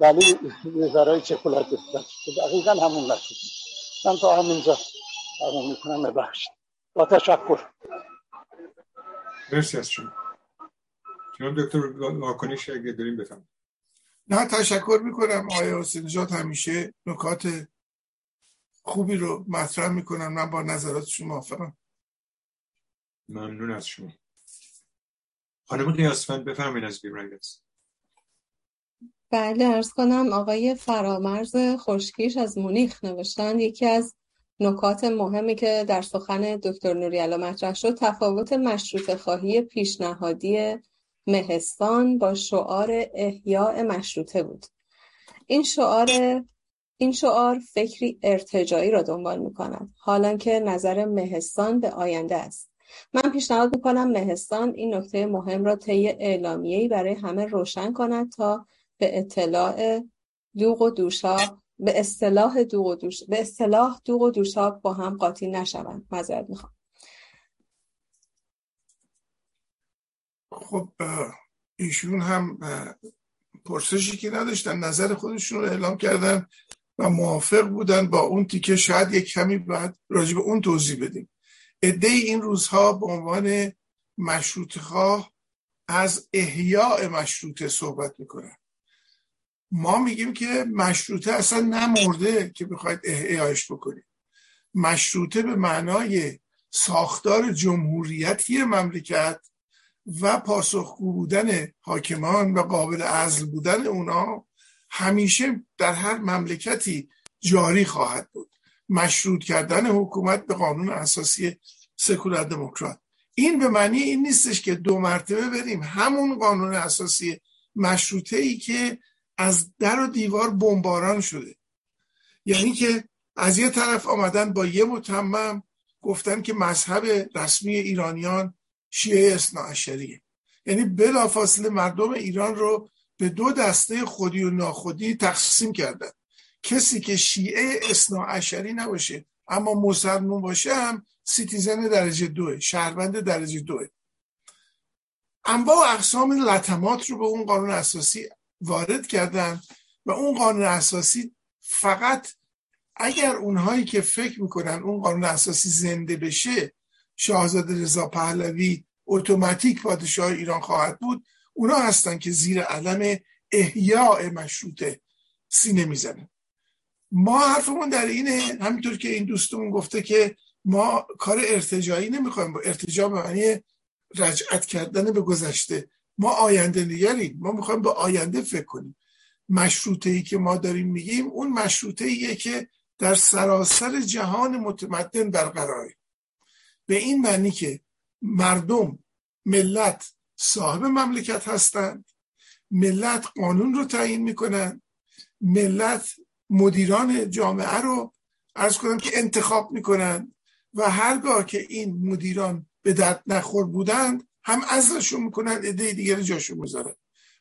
ولی برای سکولار دموکراسی دقیقا همون مشروطیت. من تا همینجا تمام می‌کنم. ببخشید. با تشکر. مرسی از شما. جناب دکتر واکنش اگه داریم بفهم نه تشکر می‌کنم. آقای حسین همیشه نکات خوبی رو مطرح می‌کنم من با نظرات شما موافقم. ممنون از شما. خانم قیاسفند بفرمایید از بیرنگست بله ارز کنم آقای فرامرز خشکیش از مونیخ نوشتن. یکی از نکات مهمی که در سخن دکتر نوریالا مطرح شد تفاوت مشروط خواهی پیشنهادی مهستان با شعار احیاء مشروطه بود. این شعار این شعار فکری ارتجایی را دنبال می کند حالا که نظر مهستان به آینده است. من پیشنهاد می‌کنم مهستان این نکته مهم را طی اعلامیه‌ای برای همه روشن کند تا به اطلاع دوغ و دوشاب به اصطلاح دوغ و دوش به اصطلاح دوغ و دوشاب با هم قاطی نشوند. معذرت می‌خوام. خب ایشون هم پرسشی که نداشتن نظر خودشون رو اعلام کردن. و موافق بودن با اون تیکه شاید یک کمی بعد راجع به اون توضیح بدیم. عده این روزها به عنوان مشروط خواه از احیاء مشروطه صحبت می‌کنن. ما میگیم که مشروطه اصلا نمرده که بخواید احیایش بکنید. مشروطه به معنای ساختار جمهوریتی مملکت و پاسخگو بودن حاکمان و قابل عزل بودن اونا همیشه در هر مملکتی جاری خواهد بود. مشروط کردن حکومت به قانون اساسی سکولار دموکرات. این به معنی این نیستش که دو مرتبه بریم. همون قانون اساسی مشروطه ای که از در و دیوار بمباران شده. یعنی که از یه طرف آمدن با یه متمم گفتن که مذهب رسمی ایرانیان شیعه اصناعشریه یعنی بلافاصله مردم ایران رو به دو دسته خودی و ناخودی تقسیم کردن. کسی که شیعه اصناعشری نباشه اما مسلمون باشه هم سیتیزن درجه دوه شهروند درجه دوه انواع و اقسام لطمات رو به اون قانون اساسی وارد کردن و اون قانون اساسی فقط اگر اونهایی که فکر می‌کنن اون قانون اساسی زنده بشه شاهزاده رضا پهلوی اتوماتیک پادشاه ایران خواهد بود. اونا هستن که زیر علم احیاء مشروطه سینه می‌زنن ما حرفمون در اینه همینطور که این دوستمون گفته که ما کار ارتجایی نمی‌خوایم. با ارتجا به معنی رجعت کردن به گذشته. ما آینده نگریم. ما می‌خوایم به آینده فکر کنیم. مشروطه ای که ما داریم میگیم اون مشروطه ایه که در سراسر جهان متمدن برقراره. به این معنی که مردم ملت صاحب مملکت هستند. ملت قانون رو تعیین می‌کنن. ملت مدیران جامعه رو ارز کنم که انتخاب می‌کنن و هرگاه که این مدیران به درد نخور بودند هم ازشون می‌کنن عده دیگر جاشون می‌ذارن.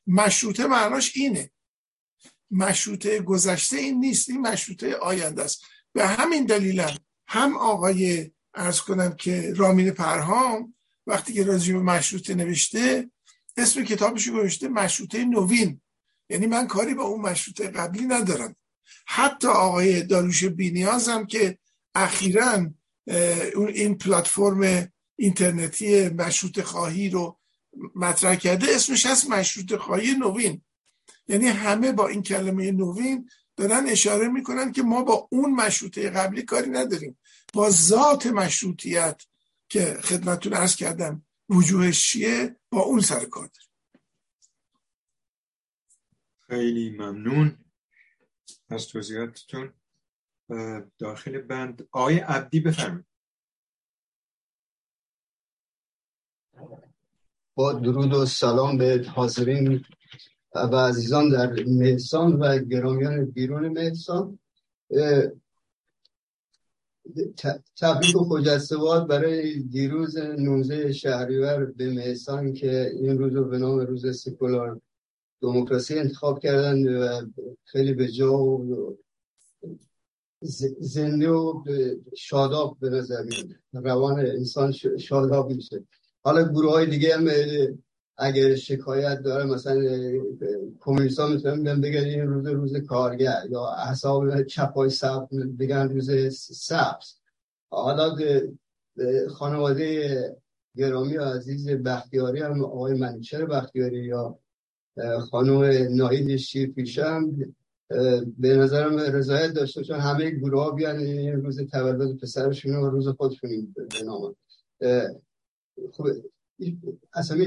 مشروطه معناش اینه. مشروطه گذشته این نیست این مشروطه آینده است. به همین دلیلم هم آقای ارز کنم که رامین پرهام وقتی که راجع به مشروطه نوشته اسم کتابش رو نوشته مشروطه نوین. یعنی من کاری با اون مشروطه قبلی ندارم. حتی آقای داروش بینیاز هم که اخیرا این پلتفرم اینترنتی مشروط خواهی رو مطرح کرده اسمش هست مشروط خواهی نوین. یعنی همه با این کلمه نوین دارن اشاره می‌کنن که ما با اون مشروطه قبلی کاری نداریم. با ذات مشروطیت که خدمتون ارز کردم وجوهش چیه؟ با اون سر کار خیلی ممنون از توضیحاتتون. داخل بند آقای عبدی بفرمایید. با درود و سلام به حاضرین و عزیزان در مهسان و گرامیان بیرون مهسان تبریک و خجستواد برای دیروز 19 شهریور به مهستان که این روز رو به نام روز سکولار دموکراسی انتخاب کردن و خیلی به جا و زنده و شاداب به نظر روان انسان شاداب میشه. حالا گروه های دیگه هم اگر شکایت داره مثلا کمیونیست ها می‌تونن بگن این روز روز کارگر یا احساب چپای سب بگن روز سبز. حالا خانواده گرامی و عزیز بختیاری هم آقای منیچر بختیاری یا خانم ناهید شیر پیشم به نظرم رضایت داشته چون همه گروه ها بیان این روز تولد پسرشون و روز خودشون به نام. اصلا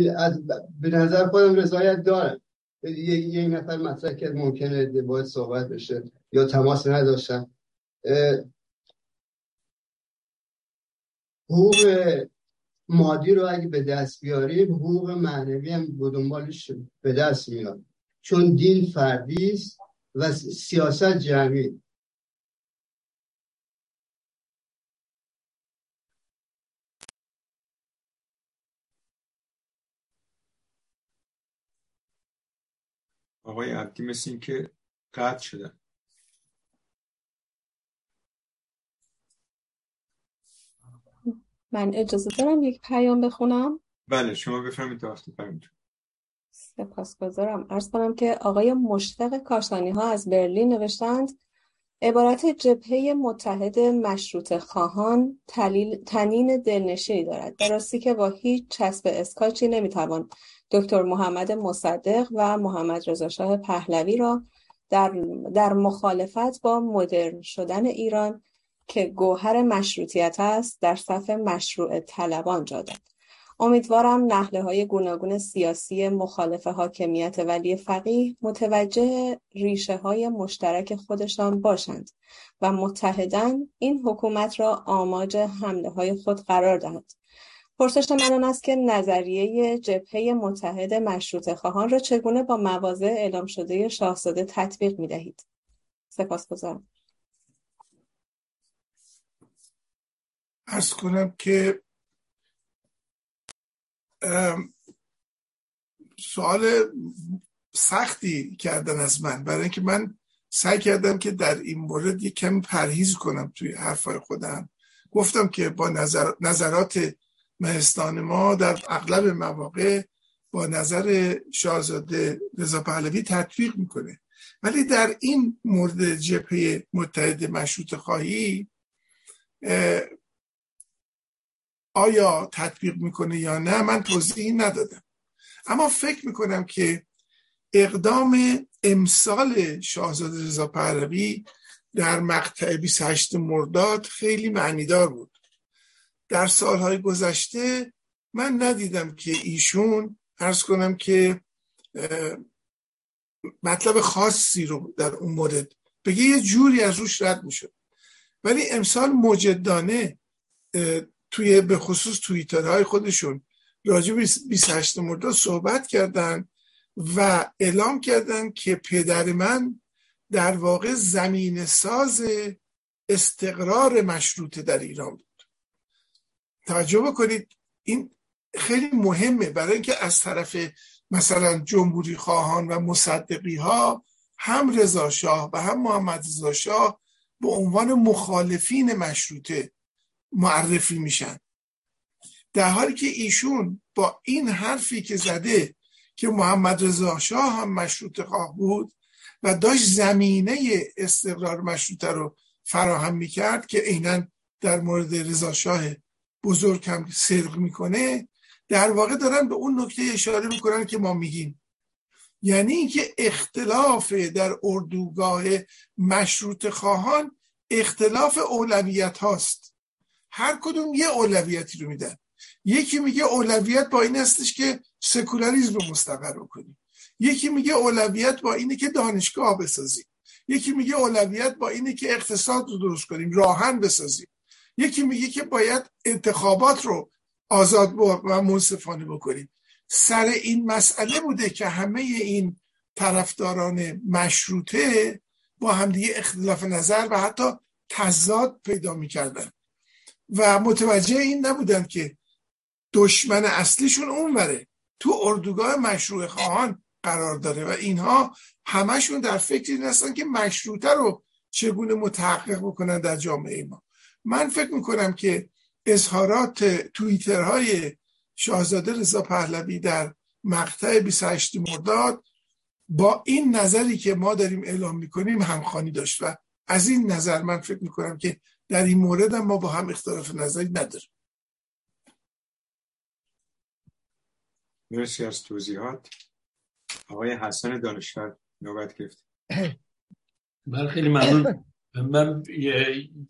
به نظر خودم رضایت دارم. یه نفر مطرح که ممکنه باید صحبت بشه یا تماس نداشتم حقوق مادی رو اگه به دست بیاریم حقوق معنوی هم دنبالش به دست میاد. چون دین فردی است و سیاست جمعی. آقای عبدی مثل این که قطع شدن. من اجازه دارم یک پیام بخونم؟ بله شما بفرمید تا وقتی سپاسگزارم. ارز کنم که آقای مشتق کاشانی ها از برلین نوشتند عبارت جبهه متحد مشروط خواهان تنین دلنشینی دارد. درستی که با هیچ چسب اسکاچی نمی‌توان دکتر محمد مصدق و محمد رضا شاه پهلوی را در, در مخالفت با مدرن شدن ایران که گوهر مشروطیت است در صف مشروع طلبان جا داد امیدوارم نحله های گوناگون سیاسی مخالف حاکمیت ولی فقیه متوجه ریشه های مشترک خودشان باشند و متحدن این حکومت را آماج حمله های خود قرار دهند. پرسش من آن است که نظریه جبهه متحد مشروط خواهان را چگونه با مواضع اعلام شده شاهزاده تطبیق می دهید؟ سپاس گذارم. ارز کنم که سوال سختی کردن از من برای اینکه من سعی کردم که در این مورد یک کمی پرهیز کنم توی حرفای خودم گفتم که با نظر، نظرات مهستان ما در اغلب مواقع با نظر شاهزاده رضا پهلوی تطبیق می‌کنه. ولی در این مورد جبهه متحد مشروط خواهی آیا تطبیق می‌کنه یا نه من توضیحی ندادم. اما فکر می‌کنم که اقدام امسال شاهزاده رضا پهلوی در مقطع 28 مرداد خیلی معنیدار بود. در سالهای گذشته من ندیدم که ایشون ارز کنم که مطلب خاصی رو در اون مورد بگه. یه جوری از روش رد می‌شد. ولی امسال مجدانه توی به خصوص توییترهای خودشون راجع به 28 مرداد صحبت کردن و اعلام کردن که پدر من در واقع زمین ساز استقرار مشروطه در ایران بود. توجه بکنید این خیلی مهمه. برای اینکه از طرف مثلا جمهوری خواهان و مصدقی ها هم رضا شاه و هم محمد رضا شاه به عنوان مخالفین مشروطه معرفی میشن. در حالی که ایشون با این حرفی که زده که محمد رضا شاه هم مشروط خواه بود و داشت زمینه استقرار مشروطه رو فراهم می‌کرد که عینا در مورد رضا شاه بزرگ هم صدق می‌کنه در واقع دارن به اون نکته اشاره می‌کنن که ما میگیم. یعنی اینکه اختلاف در اردوگاه مشروط خواهان اختلاف اولویت هاست. هر کدوم یه اولویتی رو میدن. یکی میگه اولویت با این هستش که سکولاریزم رو مستقر کنیم. یکی میگه اولویت با اینه که دانشگاه بسازیم. یکی میگه اولویت با اینه که اقتصاد رو درست کنیم راهن بسازیم. یکی میگه که باید انتخابات رو آزاد و منصفانه بکنیم. سر این مسئله بوده که همه این طرفداران مشروطه با همدیگه اختلاف نظر و حتی تضاد پیدا می‌کردن. و متوجه این نبودن که دشمن اصلیشون اونوره. تو اردوگاه مشروع خواهان قرار داره و اینها همشون در فکر این هستن که مشروطه رو چگونه متحقق بکنن در جامعه ما. من فکر می‌کنم که اظهارات توییتر های شاهزاده رضا پهلوی در مقطع 28 مرداد با این نظری که ما داریم اعلام می‌کنیم همخانی داشت و از این نظر من فکر می‌کنم که در این مورد هم ما با هم اختلاف نظری نداریم. مرسی از توضیحات. آقای حسن دانشور نوبت گرفت. من خیلی ممنون. من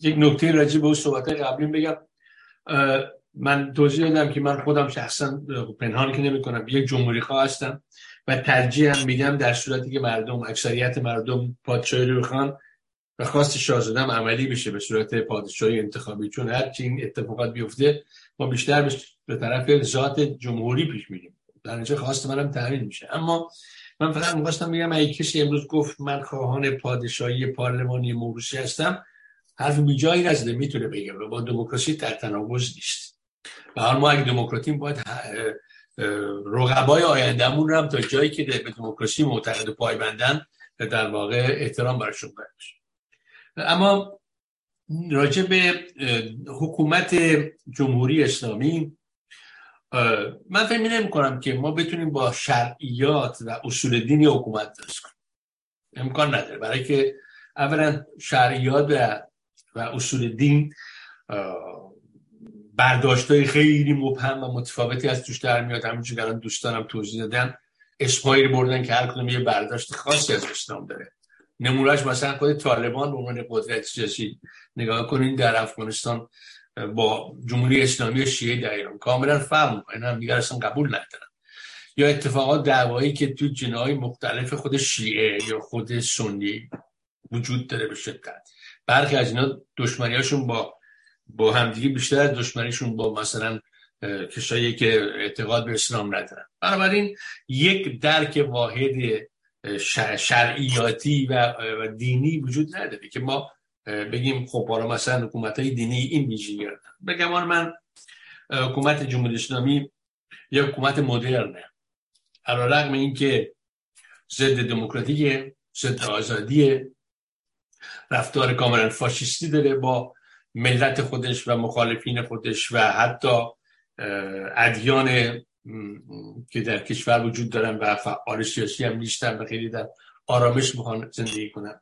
یک نکته راجع به صحبت قبلی بگم. من توضیح دادم که من خودم شخصا پنهان که نمی کنم یک جمهوری خواه هستم و ترجیح هم میدم در صورتی که مردم اکثریت مردم پادشاهی رو بخوان و خواست شاهزادم عملی بشه به صورت پادشاهی انتخابی. چون هر چی این اتفاقات بیفته ما بیشتر به طرف ذات جمهوری پیش میریم. در اینجا خواست منم تحمیل میشه. اما من فقط می‌خواستم بگم اگه کسی امروز گفت من خواهان پادشاهی پارلمانی موروسی هستم حرف بی جایی نزده می‌تونه بگه. با دموکراسی در تناقض نیست. و حال ما اگه دموکراتیم باید رقبای آیندهمون رو هم تا جایی که به دموکراسی معتقد و پایبندن در واقع احترام برشون بشه اما راجع به حکومت جمهوری اسلامی من فکر نمی کنم که ما بتونیم با شرعیات و اصول دینی حکومت درست کنیم. امکان نداره. برای که اولا شرعیات و, اصول دین برداشت های خیلی مبهم و متفاوتی از توش در میاد. همونجور که الان دوستانم توضیح دادن. اسمایی بردن که هر کدوم یه برداشت خاصی از اسلام داره. نمونهش مثلا خود طالبان به عنوان قدرت سیاسی. نگاه کنین در افغانستان با جمهوری اسلامی شیعه در ایران. کاملا فرق می‌کنن هم دیگر اصلا قبول ندارن. یا اتفاقات دعوایی که تو جنای مختلف خود شیعه یا خود سنی وجود داره به شدت. برخی از اینا دشمنیاشون با با همدیگه بیشتر از دشمنیشون با مثلا کشایی که اعتقاد به اسلام ندارن. بنابراین یک درک واحد شرعیاتی و دینی وجود نداره که ما بگیم خب حالا مثلا حکومت های دینی این ویژگی بگم من حکومت جمهوری اسلامی یه حکومت مدرنه. علا رقم این که ضد دموکراتیه ضد آزادیه. رفتار کاملا فاشیستی داره با ملت خودش و مخالفین خودش و حتی ادیان که در کشور وجود دارن و فعال سیاسی هم نیستن و خیلی در آرامش می‌خوان زندگی کنن.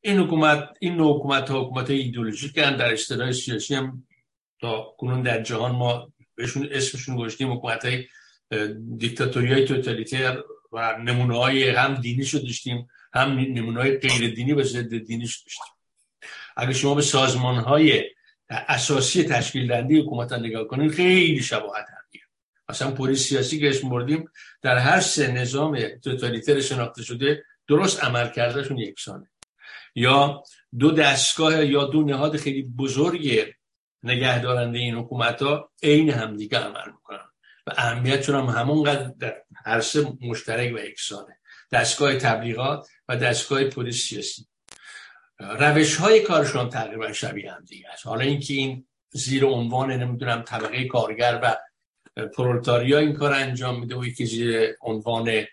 این حکومت این نوع حکومت ها حکومت ایدولوژیک در اصطلاح سیاسی هم تا کنون در جهان ما بهشون اسمشون گذاشتیم حکومت های دیکتاتوری های توتالیتر و نمونه های هم دینی شد داشتیم هم نمونه های غیر دینی و ضد دینی شد داشتیم. اگر شما به سازمان های اساسی تشکیل دهنده حکومت نگاه کنید خیلی شباهت هم مثلا پلیس سیاسی که اسم بردیم در هر سه نظام توتالیتر شناخته شده درست عمل کردهشون یکسانه. یا دو دستگاه یا دو نهاد خیلی بزرگ نگهدارنده این حکومت ها عین همدیگه عمل می‌کنن. و اهمیتشون هم همونقدر در هر سه مشترک و یکسانه. دستگاه تبلیغات و دستگاه پلیس سیاسی. روش های کارشون تقریبا شبیه هم دیگه است. حالا اینکه این زیر عنوان نمی‌دونم طبقه کارگر و پرولتاریا این کار انجام میده و یکی زیر عنوان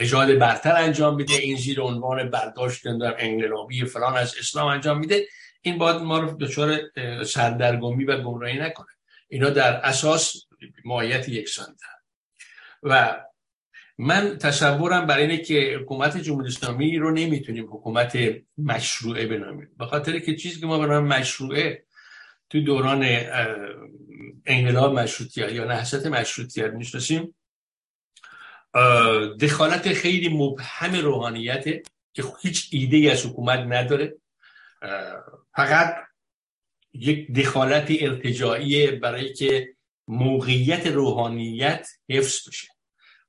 نژاد برتر انجام میده. این زیر عنوان برداشت انقلابی فلان از اسلام انجام میده. این باید ما رو دچار سردرگمی و گمراهی نکنه. اینا در اساس ماهیت یکسان و من تصورم برای اینه که حکومت جمهوری اسلامی رو نمی‌تونیم حکومت مشروعه بنامیم. به خاطر که چیزی که ما به مشروعه تو دوران انقلاب مشروطیت یا نهضت مشروطیت می‌شناسیم دخالت خیلی مبهم روحانیت که هیچ ایده از حکومت نداره. فقط یک دخالت ارتجاعی برای که موقعیت روحانیت حفظ بشه.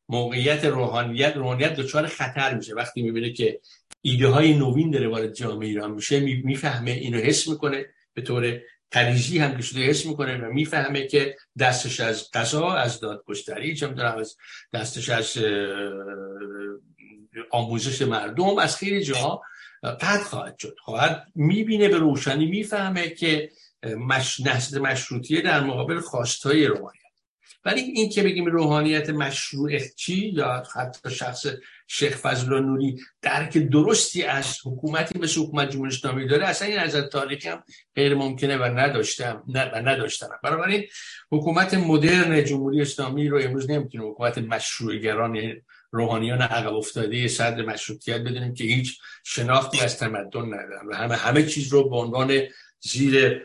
موقعیت روحانیت روحانیت دچار خطر میشه. وقتی می‌بینه که ایده های نوین داره وارد جامعه ایران میشه می‌فهمه اینو حس می‌کنه. به طور قریزی هم که شده حس می‌کنه و می‌فهمه که دستش از قضا از دادگستری چه می‌دونم از دستش از آموزش مردم از خیلی جاها قد خواهد شد. خواهد می‌بینه به روشنی می‌فهمه که مش... نسل مشروطیه در مقابل خواستهای روحانیت. ولی این که بگیم روحانیت مشروع چی یا حتی شخص شیخ فضل نوری درک درستی از حکومتی مثل حکومت جمهوری اسلامی داره؟ اصلا این از تاریخی هم غیر ممکنه و نداشتم و نداشتم. بنابراین حکومت مدرن جمهوری اسلامی رو امروز نمی‌تونه حکومت مشروعگران روحانیان عقب افتاده صدر مشروطیت بدونیم که هیچ شناختی از تمدن ندارن و همه همه چیز رو به عنوان زیر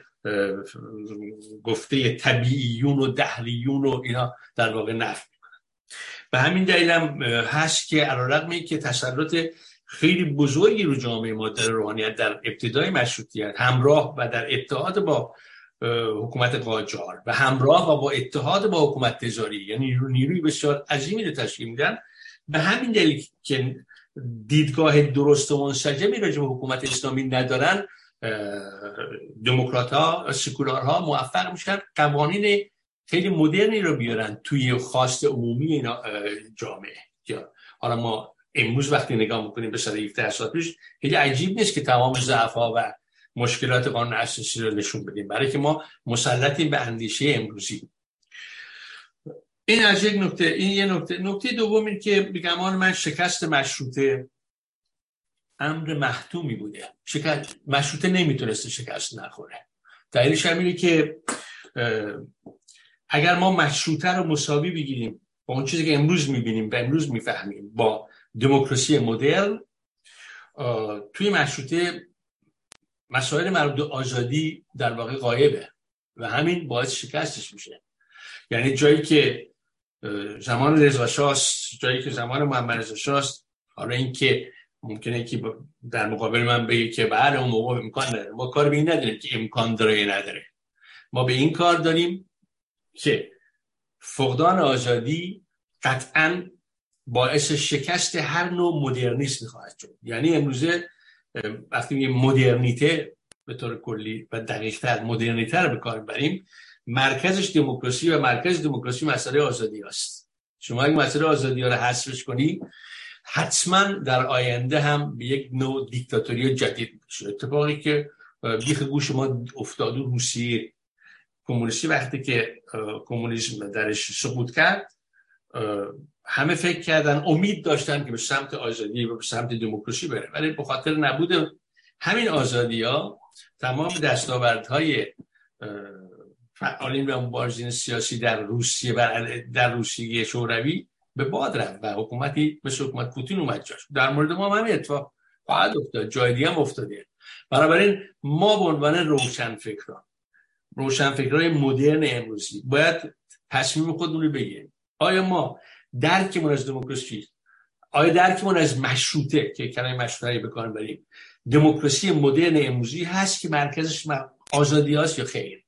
گفته طبیعیون و دهلیون و اینا در واقع نفت به همین دلیل هم هست که علیرغم که تسلط خیلی بزرگی رو جامعه ما در روحانیت در ابتدای مشروطیت همراه و در اتحاد با حکومت قاجار و همراه و با اتحاد با حکومت تزاری یعنی نیروی بسیار عظیمی رو تشکیل میدن. به همین دلیل که دیدگاه درست و منسجمی راجع به حکومت اسلامی ندارن دموکرات ها سکولار ها موفق میشن. قوانین خیلی مدرنی رو بیارن توی خواست عمومی اینا جامعه. حالا ما امروز وقتی نگاه می‌کنیم به سال 17 سال پیش خیلی عجیب نیست که تمام ضعف و مشکلات قانون اساسی رو نشون بدیم. برای که ما مسلطیم به اندیشه امروزی. این از یک نکته. این یه نکته. نکته دوم این که بگمان من شکست مشروطه امر محتومی بوده. شکست مشروطه نمی‌تونسته شکست نخوره. دلیلش هم که اگر ما مشروطه رو مساوی بگیریم با اون چیزی که امروز می‌بینیم و امروز می‌فهمیم با دموکراسی مدرن توی مشروطه مسائل مربوط آزادی در واقع غایبه و همین باعث شکستش میشه. یعنی جایی که زمان رضا جایی که زمان محمد رضا شاست حالا اینکه ممکنه که در مقابل من بگه که بله اون موقع امکان نداره. ما کار به این نداریم که امکان داره نداره. ما به این کار داریم که فقدان آزادی قطعا باعث شکست هر نوع مدرنیسم خواهد شد. یعنی امروزه وقتی میگه مدرنیته به طور کلی و دقیقتر مدرنیته رو به کار بریم مرکزش دموکراسی و مرکز دموکراسی مسئله آزادی است شما اگه مسئله آزادی ها رو حذفش کنی حتما در آینده هم به یک نوع دیکتاتوری جدید میشه اتفاقی که بیخ گوش ما افتاد روسیه کمونیستی وقتی که کمونیسم درش سقوط کرد همه فکر کردن امید داشتن که به سمت آزادی و به سمت دموکراسی بره. ولی به خاطر نبود همین آزادی ها تمام دستاوردهای فعالین و مبارزین سیاسی در روسیه و در روسیه شوروی به باد رفت و حکومتی مثل حکومت پوتین اومد جاش. در مورد ما هم اتفاق خواهد افتاد. جای دیگه هم افتاده. بنابراین ما به عنوان روشن فکران روشن فکرهای مدرن امروزی. باید تصمیم خودمون رو بگیریم. آیا ما درکمون از دموکراسی آیا درکمون از مشروطه که کلمه مشروطه به کار بریم؟ دموکراسی مدرن امروزی هست که مرکزش آزادی هست یا خیر؟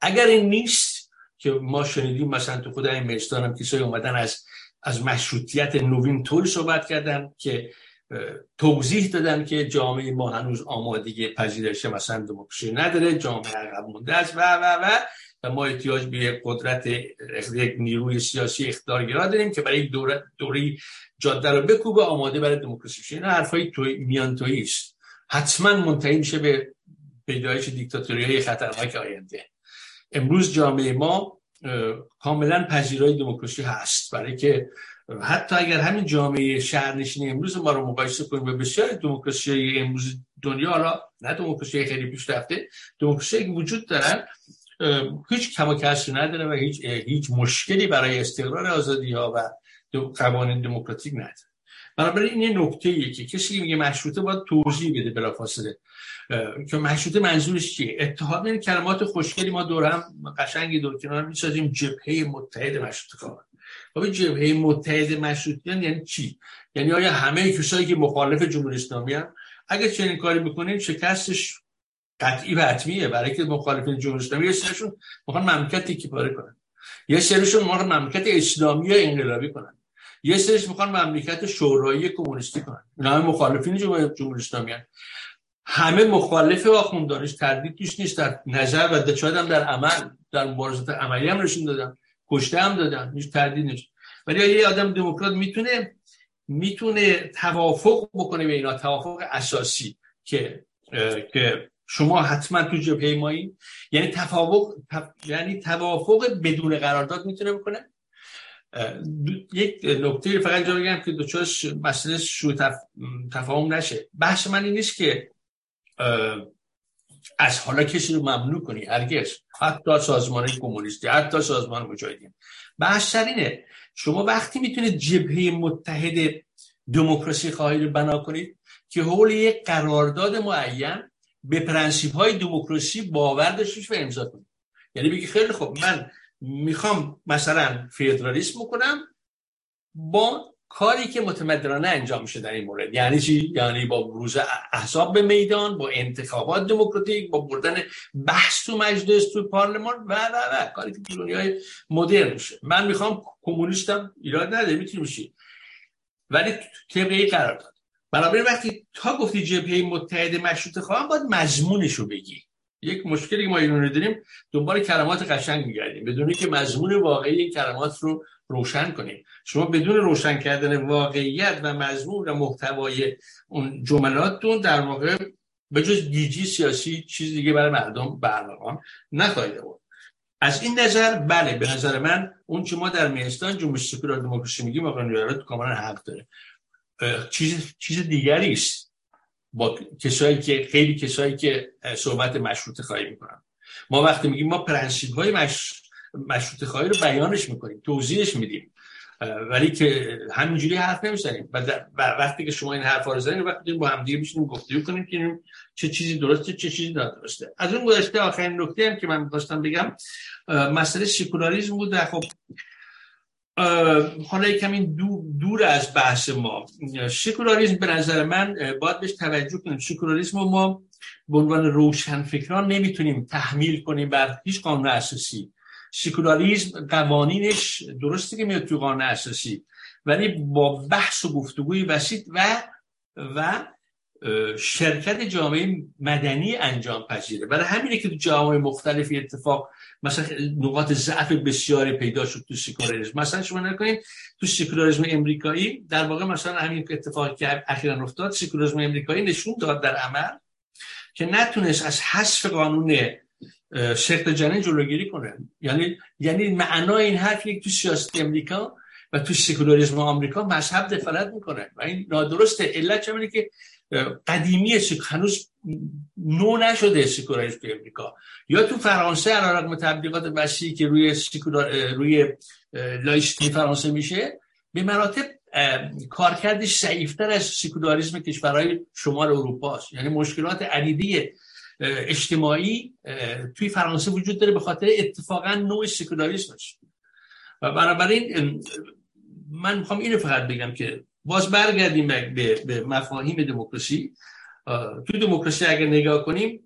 اگر این نیست که ما شنیدیم مثلا تو خود این مجلستان هم کسایی اومدن از از مشروطیت نوین طور صحبت کردن که توضیح دادن که جامعه ما هنوز آمادگی پذیرش مثلا دموکراسی نداره جامعه عقب مونده است و و و و ما احتیاج به قدرت یک نیروی سیاسی اختیارگرا داریم که برای دوره دوری جاده رو بکوبه آماده برای دموکراسی شه این حرفای توی میان است. حتما منتهی میشه به پیدایش دیکتاتوری های خطرناک آینده. امروز جامعه ما کاملا پذیرای دموکراسی هست. برای که حتی اگر همین جامعه شهرنشینی امروز ما رو مقایسه کنیم به بسیار دموکراسی امروز دنیا حالا نه دموکراسی خیلی پیشرفته دموکراسی وجود دارن هیچ کم و نداره و هیچ هیچ مشکلی برای استقرار آزادی ها و قوانین دموکراتیک نداره. بنابراین این نکته ایه که کسی میگه مشروطه باید توضیح بده بلافاصله. که مشروطه منظورش چیه؟ اتحاد این کلمات خوشگلی ما دور هم قشنگی دور کنار می‌سازیم جبهه متحد مشروطه کار خب جبهه متحد مشروطیان یعنی چی؟ یعنی آیا همه کسایی که مخالف جمهوری اسلامی هم اگر چنین کاری بکنیم شکستش قطعی و حتمیه. برای که مخالفین جمهوری اسلامی یه سرشون می‌خوان مملکت تیکی پاره کنن. یه سرشون می‌خوان مملکت اسلامی انقلابی کنن. یه سرش می‌خوان مملکت شورایی کمونیستی کنن. اینا هم مخالفین جمهوری اسلامی هم. همه مخالف آخوندانش تردید توش نیست. در نظر و شاید هم در عمل در مبارزات عملی هم نشون دادن. کشته هم دادن هیچ تردید ولی یه آدم دموکرات می‌تونه می‌تونه توافق بکنه به اینا توافق اساسی که که شما حتما تو جبهه مایی یعنی تفاوق یعنی توافق بدون قرارداد می‌تونه بکنه. یک نکته فقط جا بگم که دوچار مسئله شو تف... تفاهم نشه. بحث من این نیست که از حالا کسی رو ممنوع کنی هرگز. حتی سازمان کمونیستی حتی سازمان مجاهدین. بحث اینه. شما وقتی می‌تونید جبهه متحد دموکراسی خواهی رو بنا کنید که حول یک قرارداد معین به پرنسیب های دموکراسی باور داشته و امضا کنید. یعنی بگی خیلی خوب من می‌خوام مثلا فدرالیسم کنم با کاری که متمدرانه انجام میشه در این مورد. یعنی چی؟ یعنی با بروز احزاب به میدان با انتخابات دموکراتیک با بردن بحث تو مجلس تو پارلمان و و و. کاری که تو دنیای مدرن میشه. من می‌خوام کمونیستم ایراد نداره می‌تونی میشی ولی طبق قرار داد. بنابراین وقتی تا گفتی جبهه متحد مشروط خواهم باید مضمونش رو بگی. یک مشکلی که ما ایرانی داریم دنبال کلمات قشنگ میگردیم. بدون که مضمون واقعی این کلمات رو روشن کنیم. شما بدون روشن کردن واقعیت و مضمون و محتوای اون جملاتتون در واقع به جز گیجی سیاسی چیز دیگه برای مردم برنامه نخواهید بود از این نظر بله به نظر من اون که ما در میهستان جنبش سکولار دموکراسی میگیم آقا تو کاملا حق داره. چیز چیز دیگری است. با کسایی که خیلی کسایی که صحبت مشروط خواهی می‌کنن. ما وقتی میگیم ما پرنسیب های مش... مشروط خواهی رو بیانش می‌کنیم توضیحش میدیم. ولی که همینجوری حرف نمی‌زنیم. و, وقتی که شما این حرف رو زنید وقتی با هم دیگه میشینیم گفتگو کنیم که چه چیزی درسته چه چیزی نادرسته از اون گذشته آخرین نکته هم که من می‌خواستم بگم مسئله سکولاریسم بود خب حالا کمی دور, دور از بحث ما. سکولاریسم به نظر من باید بهش توجه کنیم. سکولاریسم ما به عنوان روشنفکران نمی‌تونیم تحمیل کنیم بر هیچ قانون اساسی. سکولاریسم قوانینش درسته که میاد تو قانون اساسی ولی با بحث و گفتگوی وسیع و و شرکت جامعه مدنی انجام پذیره. برای همینه که تو جامعه مختلفی اتفاق مثلا نقاط ضعف بسیاری پیدا شد تو سکولاریسم مثلا شما نکنید تو سکولاریسم امریکایی در واقع مثلا همین اتفاقی که اخیرا افتاد سکولاریسم امریکایی نشون داد در عمل که نتونست از حذف قانون سخت جنین جلوگیری کنه. یعنی یعنی معنای این حرفی که تو سیاست امریکا و تو سکولاریسم آمریکا مذهب دخالت می‌کنه. و این نادرسته. علت چه که قدیمی هنوز نو نشده سکولاریسم تو امریکا. یا تو فرانسه علیرغم تبلیغات وسیعی که روی سکولار روی لایستی فرانسه میشه به مراتب کارکردش ضعیفتر از سکولاریسم کشورهای شمال اروپا است یعنی مشکلات عدیدی اجتماعی توی فرانسه وجود داره به خاطر اتفاقا نوع سکولاریسمش. و بنابراین من می‌خوام اینو فقط بگم که باز برگردیم به, مفاهیم دموکراسی. توی دموکراسی اگر نگاه کنیم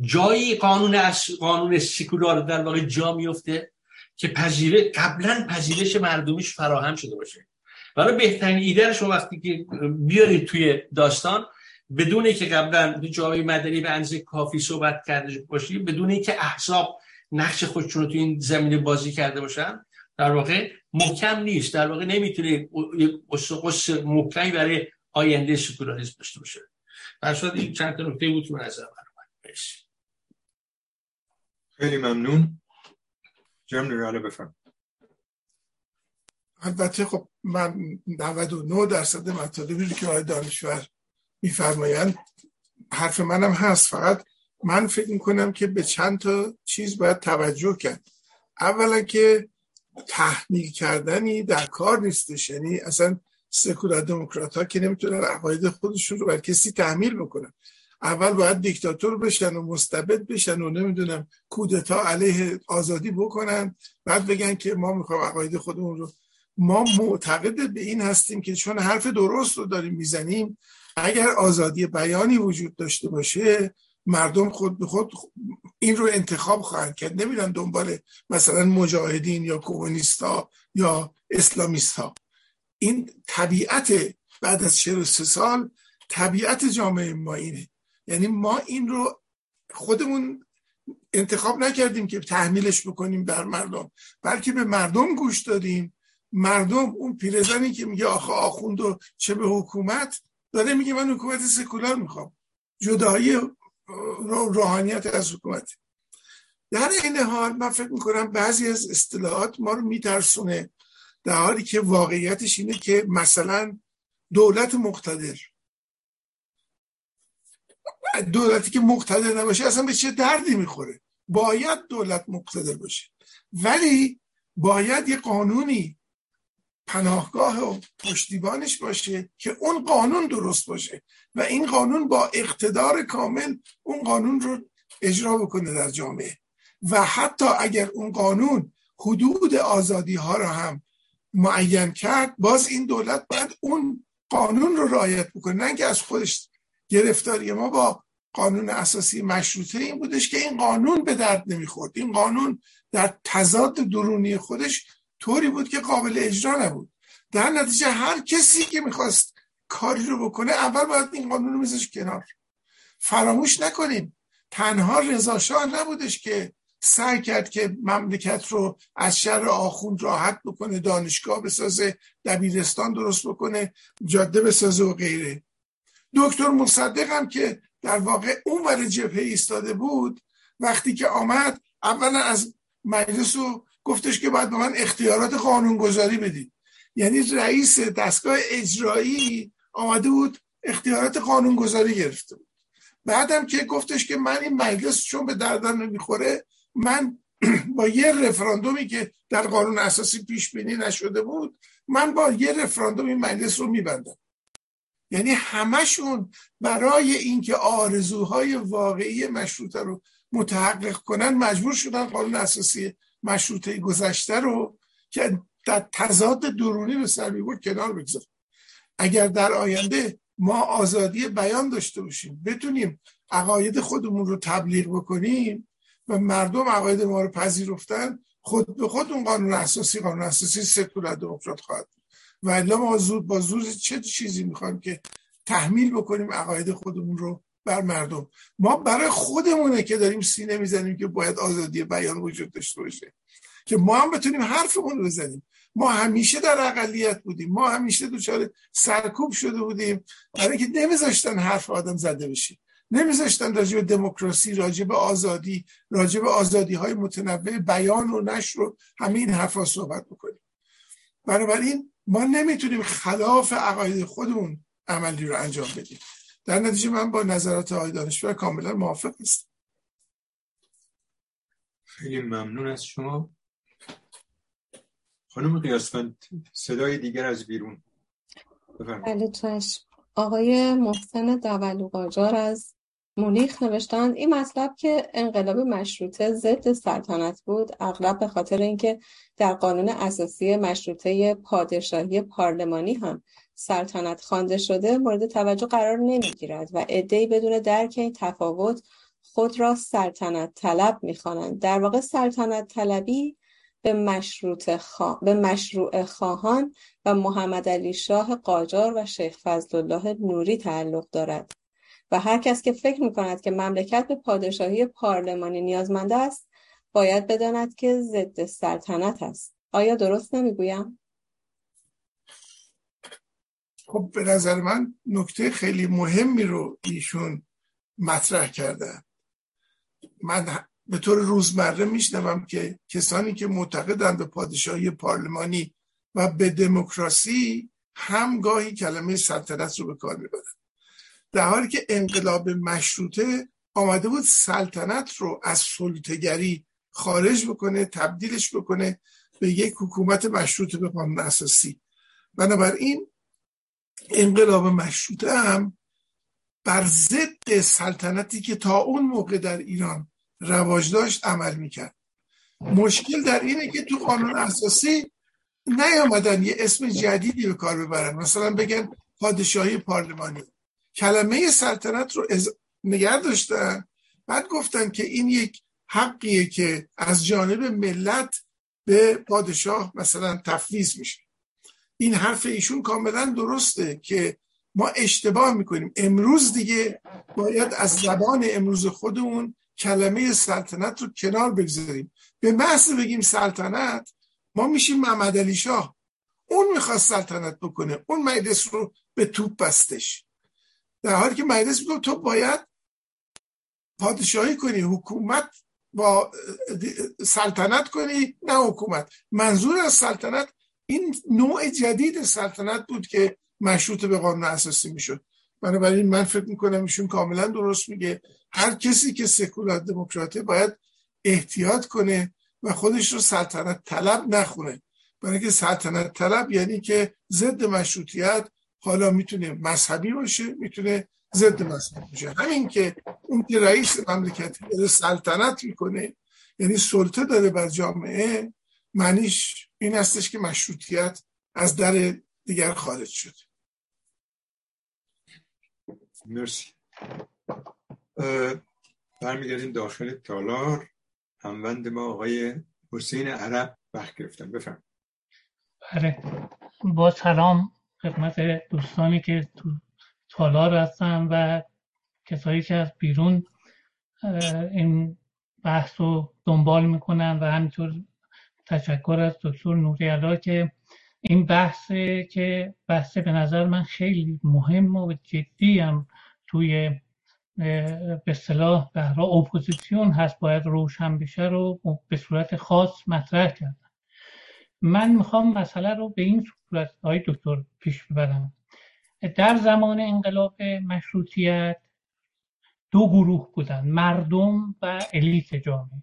جایی قانون از قانون سکولار در واقع جا میفته که پذیره قبلا پذیرش مردمیش فراهم شده باشه. برای بهترین ایده شما وقتی که بیارید توی داستان بدون که قبلا جامعه مدنی به اندازه کافی صحبت کرده باشی بدون اینکه احزاب نقش خودشون رو توی این زمینه بازی کرده باشن در واقع محکم نیست. در واقع نمی‌تونه قص محکمی برای آینده سکولاریسم داشته باشه. در این چند تا نکته بود من. نظر خیلی ممنون. جمع نراله بفرم. البته خب من 99 درصد مطالبی که آقای دانشور میفرمایند حرف منم هست فقط من فکر می‌کنم که به چند تا چیز باید توجه کرد. اولا که تحمیل کردنی در کار نیستش یعنی اصلا سکولار دموکرات ها که نمی‌تونن عقاید خودشون رو بر کسی تحمیل بکنن. اول باید دیکتاتور بشن و مستبد بشن و نمی‌دونم کودتا علیه آزادی بکنن بعد بگن که ما می‌خوایم عقاید خودمون رو. ما معتقد به این هستیم که چون حرف درست رو داریم می‌زنیم اگر آزادی بیانی وجود داشته باشه مردم خود به خود این رو انتخاب خواهند کرد. نمیدن دنبال مثلا مجاهدین یا کومونیستا یا اسلامیستا. این طبیعت بعد از 43 سال طبیعت جامعه ما اینه. یعنی ما این رو خودمون انتخاب نکردیم که تحمیلش بکنیم بر مردم بلکه به مردم گوش دادیم. مردم اون پیرزنی که میگه آخه آخوند و چه به حکومت داره میگه من حکومت سکولار می‌خوام. جدایی روحانیت از حکومت. در این حال من فکر می‌کنم بعضی از اصطلاحات ما رو میترسونه در حالی که واقعیتش اینه که مثلا دولت مقتدر. دولتی که مقتدر نباشه اصلا به چه دردی می‌خوره؟ باید دولت مقتدر باشه. ولی باید یه قانونی پناهگاه و پشتیبانش باشه که اون قانون درست باشه و این قانون با اقتدار کامل اون قانون رو اجرا بکنه در جامعه. و حتی اگر اون قانون حدود آزادی ها رو هم معین کرد باز این دولت باید اون قانون رو رعایت بکنه. نه اینکه از خودش گرفتاری ما با قانون اساسی مشروطه این بودش که این قانون به درد نمی‌خورد. این قانون در تضاد درونی خودش طوری بود که قابل اجرا نبود. در نتیجه هر کسی که می‌خواست کاری رو بکنه اول باید این قانون رو میزش کنار. فراموش نکنیم تنها رضا نبودش که سعی کرد که مملکت رو از شر آخوند راحت بکنه دانشگاه بسازه دبیرستان درست بکنه جاده بسازه و غیره. دکتر مصدق هم که در واقع اون ور جبهه ایستاده بود وقتی که آمد اولا از مجلس رو گفتش که باید به من اختیارات قانونگذاری بدید. یعنی رئیس دستگاه اجرایی آمده بود اختیارات قانونگذاری گرفته بود. بعدم که گفتش که من این مجلس چون به دردم نمی‌خوره من با یه رفراندومی که در قانون اساسی پیش بینی نشده بود من با یه رفراندوم این مجلس رو میبندم. یعنی همشون برای اینکه آرزوهای واقعی مشروطه رو متحقق کنن مجبور شدن قانون اساسی مشروطه گذشته رو که در تضاد درونی به سر بود کنار بگذار. اگر در آینده ما آزادی بیان داشته باشیم بتونیم عقاید خودمون رو تبلیغ بکنیم و مردم عقاید ما رو پذیرفتن خود به خود اون قانون اساسی قانون اساسی سکولار دموکرات خواهد و الا ما زود با زور چه چیزی می‌خوایم که تحمیل بکنیم عقاید خودمون رو بر مردم. ما برای خودمونه که داریم سینه می‌زنیم که باید آزادی بیان وجود داشته باشه. که ما هم بتونیم حرفمون رو بزنیم. ما همیشه در اقلیت بودیم. ما همیشه دچار سرکوب شده بودیم. برای اینکه نمیذاشتن حرف آدم زده بشه. نمیذاشتن راجع به دموکراسی راجع به آزادی راجع به آزادی های متنوع بیان و نشر همه این حرفا صحبت بکنیم. بنابراین ما نمی‌تونیم خلاف عقاید خودمون عملی رو انجام بدیم. در نتیجه من با نظرات آقای دانشور کاملا موافق هستم خیلی ممنون از شما. خانم قیاسفند صدای دیگر از بیرون. بله چشم. آقای محسن دولو قاجار از مونیخ نوشتند این مطلب که انقلاب مشروطه ضد سلطنت بود اغلب به خاطر اینکه در قانون اساسی مشروطه پادشاهی پارلمانی هم سلطنت خوانده شده مورد توجه قرار نمی‌گیرد و عدهای بدون درک این تفاوت خود را سلطنت طلب می‌خوانند. در واقع سلطنت طلبی به مشروط به مشروع خواهان و محمد علی شاه قاجار و شیخ فضل الله نوری تعلق دارد. و هر کس که فکر می کند که مملکت به پادشاهی پارلمانی نیازمند است باید بداند که ضد سلطنت است. آیا درست نمی‌گویم؟ خب به نظر من نکته خیلی مهمی رو ایشون مطرح کردن. من به طور روزمره میشنوم که کسانی که معتقدند به پادشاهی پارلمانی و به دموکراسی هم گاهی کلمه سلطنت رو به کار می‌برن. در حالی که انقلاب مشروطه آمده بود سلطنت رو از سلطگری خارج بکنه تبدیلش بکنه به یک حکومت مشروطه به قانون اساسی. بنابراین انقلاب مشروطه هم بر ضد سلطنتی که تا اون موقع در ایران رواج داشت عمل می‌کرد. مشکل در اینه که تو قانون اساسی نیامدن یه اسم جدیدی به کار ببرن. مثلا بگن پادشاهی پارلمانی. کلمه سلطنت رو از... نگر داشتن. بعد گفتن که این یک حقیه که از جانب ملت به پادشاه مثلا تفویض میشه. این حرف ایشون کاملا درسته که ما اشتباه می‌کنیم. امروز دیگه باید از زبان امروز خودمون کلمه سلطنت رو کنار بگذاریم. به محض بگیم سلطنت ما میشیم محمد علی شاه. اون می‌خواست سلطنت بکنه. اون مجلس رو به توپ بستش. در حالی که مجلس می‌گفت تو باید پادشاهی کنی حکومت با سلطنت کنی نه حکومت. منظور از سلطنت این نوع جدید سلطنت بود که مشروط به قانون اساسی می‌شد. بنابراین من فکر می‌کنم ایشون کاملا درست میگه. هر کسی که سکولار دموکراته باید احتیاط کنه و خودش رو سلطنت طلب نخونه. برای که سلطنت طلب یعنی که ضد مشروطیت حالا می‌تونه مذهبی باشه می‌تونه ضد مذهبی باشه. همین که اون که رئیس مملکتی داره سلطنت می‌کنه یعنی سلطه داره بر جامعه معنیش این هستش که مشروطیت از در دیگر خارج شد. مرسی. برمیگردیم داخل تالار. هموند ما آقای حسین عرب وقت گرفتن. بفرم بله. با سلام خدمت دوستانی که تو تالار هستن و کسایی که از بیرون این بحث رو دنبال می‌کنن و همینطور تشکر از دکتر نوری که این بحث که بحث به نظر من خیلی مهم و جدی هم توی به اصطلاح بحران اپوزیسیون هست باید روشن بشه رو به صورت خاص مطرح کردم من می‌خوام مسئله رو به این صورت آقای دکتر پیش ببرم. در زمان انقلاب مشروطیت دو گروه بودن مردم و الیت جامعه.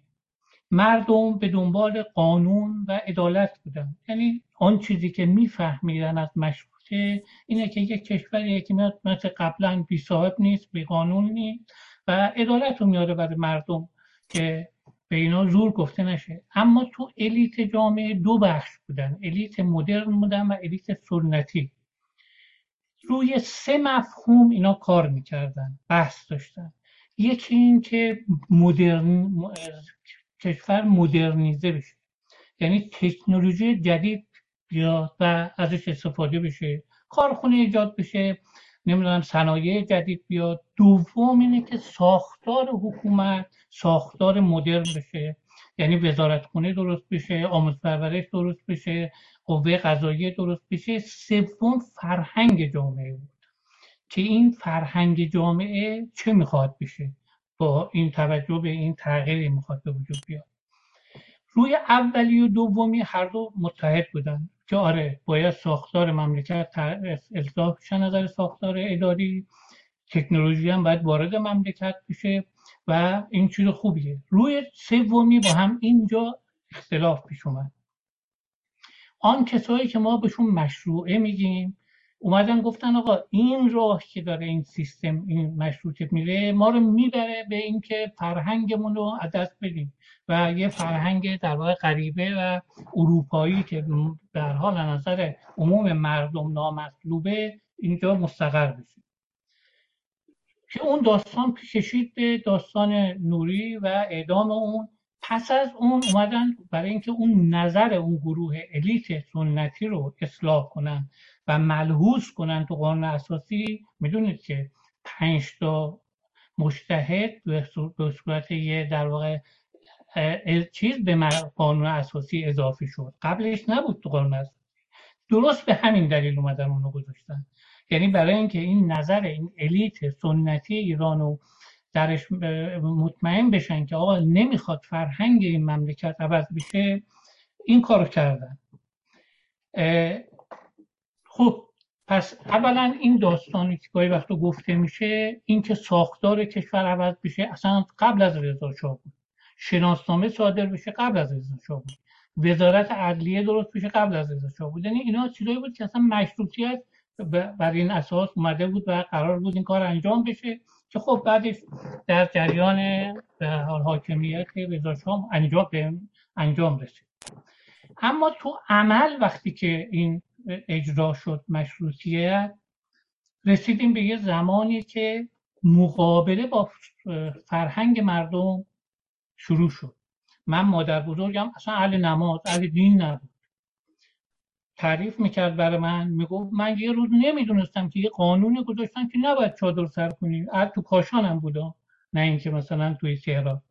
مردم به دنبال قانون و عدالت بودن. یعنی آن چیزی که میفهمیدن از مشروطه اینه که یک کشوری که میاد مثل قبلا بی صاحب نیست بی قانون نیست و عدالت رو میاره برای مردم که به اینا زور گفته نشه. اما تو الیت جامعه دو بخش بودن الیت مدرن بودن و الیت سنتی. روی سه مفهوم اینا کار می‌کردن بحث داشتن. یکی این که مدرن کشور مدرنیزه بشه. یعنی تکنولوژی جدید بیاد و ازش استفاده بشه کارخونه ایجاد بشه نمی‌دونم صنایع جدید بیاد. دوم اینه که ساختار حکومت ساختار مدرن بشه. یعنی وزارتخونه درست بشه آموز پرورش درست بشه قوه قضاییه درست بشه. سوم فرهنگ جامعه بود. که این فرهنگ جامعه چه می‌خواد بشه؟ با این توجه به این تغییری می‌خواد به وجود بیاد. روی اولی و دومی هر دو متحد بودن. که آره باید ساختار مملکت اصلاح بشه نظر ساختار اداری. تکنولوژی هم باید وارد مملکت بشه و این چیز خوبیه. روی سومی با هم اینجا اختلاف پیش اومد. آن کسایی که ما بهشون مشروعه میگیم اومدن گفتن آقا این راه که داره این سیستم این مشروطه میره ما رو می‌بره به اینکه فرهنگمون رو از دست بدیم. و یه فرهنگ در واقع غریبه و اروپایی که در حال نظر عموم مردم نامطلوبه اینجا مستقر بشه. که اون داستان کشید به داستان نوری و اعدام اون. پس از اون اومدن برای اینکه اون نظر اون گروه الیت سنتی رو اصلاح کنن. و ملحوظ کنن تو قانون اساسی می‌دونید که پنج تا مشتهد به صورت یه در واقع چیز به قانون اساسی اضافه شد. قبلش نبود تو قانون اساسی. درست به همین دلیل اومدن اونو گذاشتن. یعنی برای اینکه این نظر این الیت سنتی ایران رو درش مطمئن بشن که آقا نمی‌خواد فرهنگ این مملکت عوض بشه این کار کردن. خب پس اولا این داستانی که گاهی وقتا گفته میشه اینکه ساختار کشور عوض بشه اصلا قبل از رضا شاه بود. شناسنامه صادر بشه قبل از رضا شاه بود. وزارت عدلیه درست بشه قبل از رضا شاه بود. یعنی اینا چیزایی بود که اصلا مشروطیت بر این اساس اومده بود و قرار بود این کار انجام بشه که خب بعدش در جریان حاکمیت رضا شاه انجام انجام رسید. اما تو عمل وقتی که این اجرا شد مشروطیت رسیدیم به یه زمانی که مقابله با فرهنگ مردم شروع شد. من مادر بزرگم اصلا اهل نماز اهل دین نبود. تعریف می‌کرد برای من می‌گفت من یه روز نمی‌دونستم که یه قانونی گذاشتن که نباید چادر سر کنی. از تو کاشانم بودم نه اینکه مثلا توی تهران.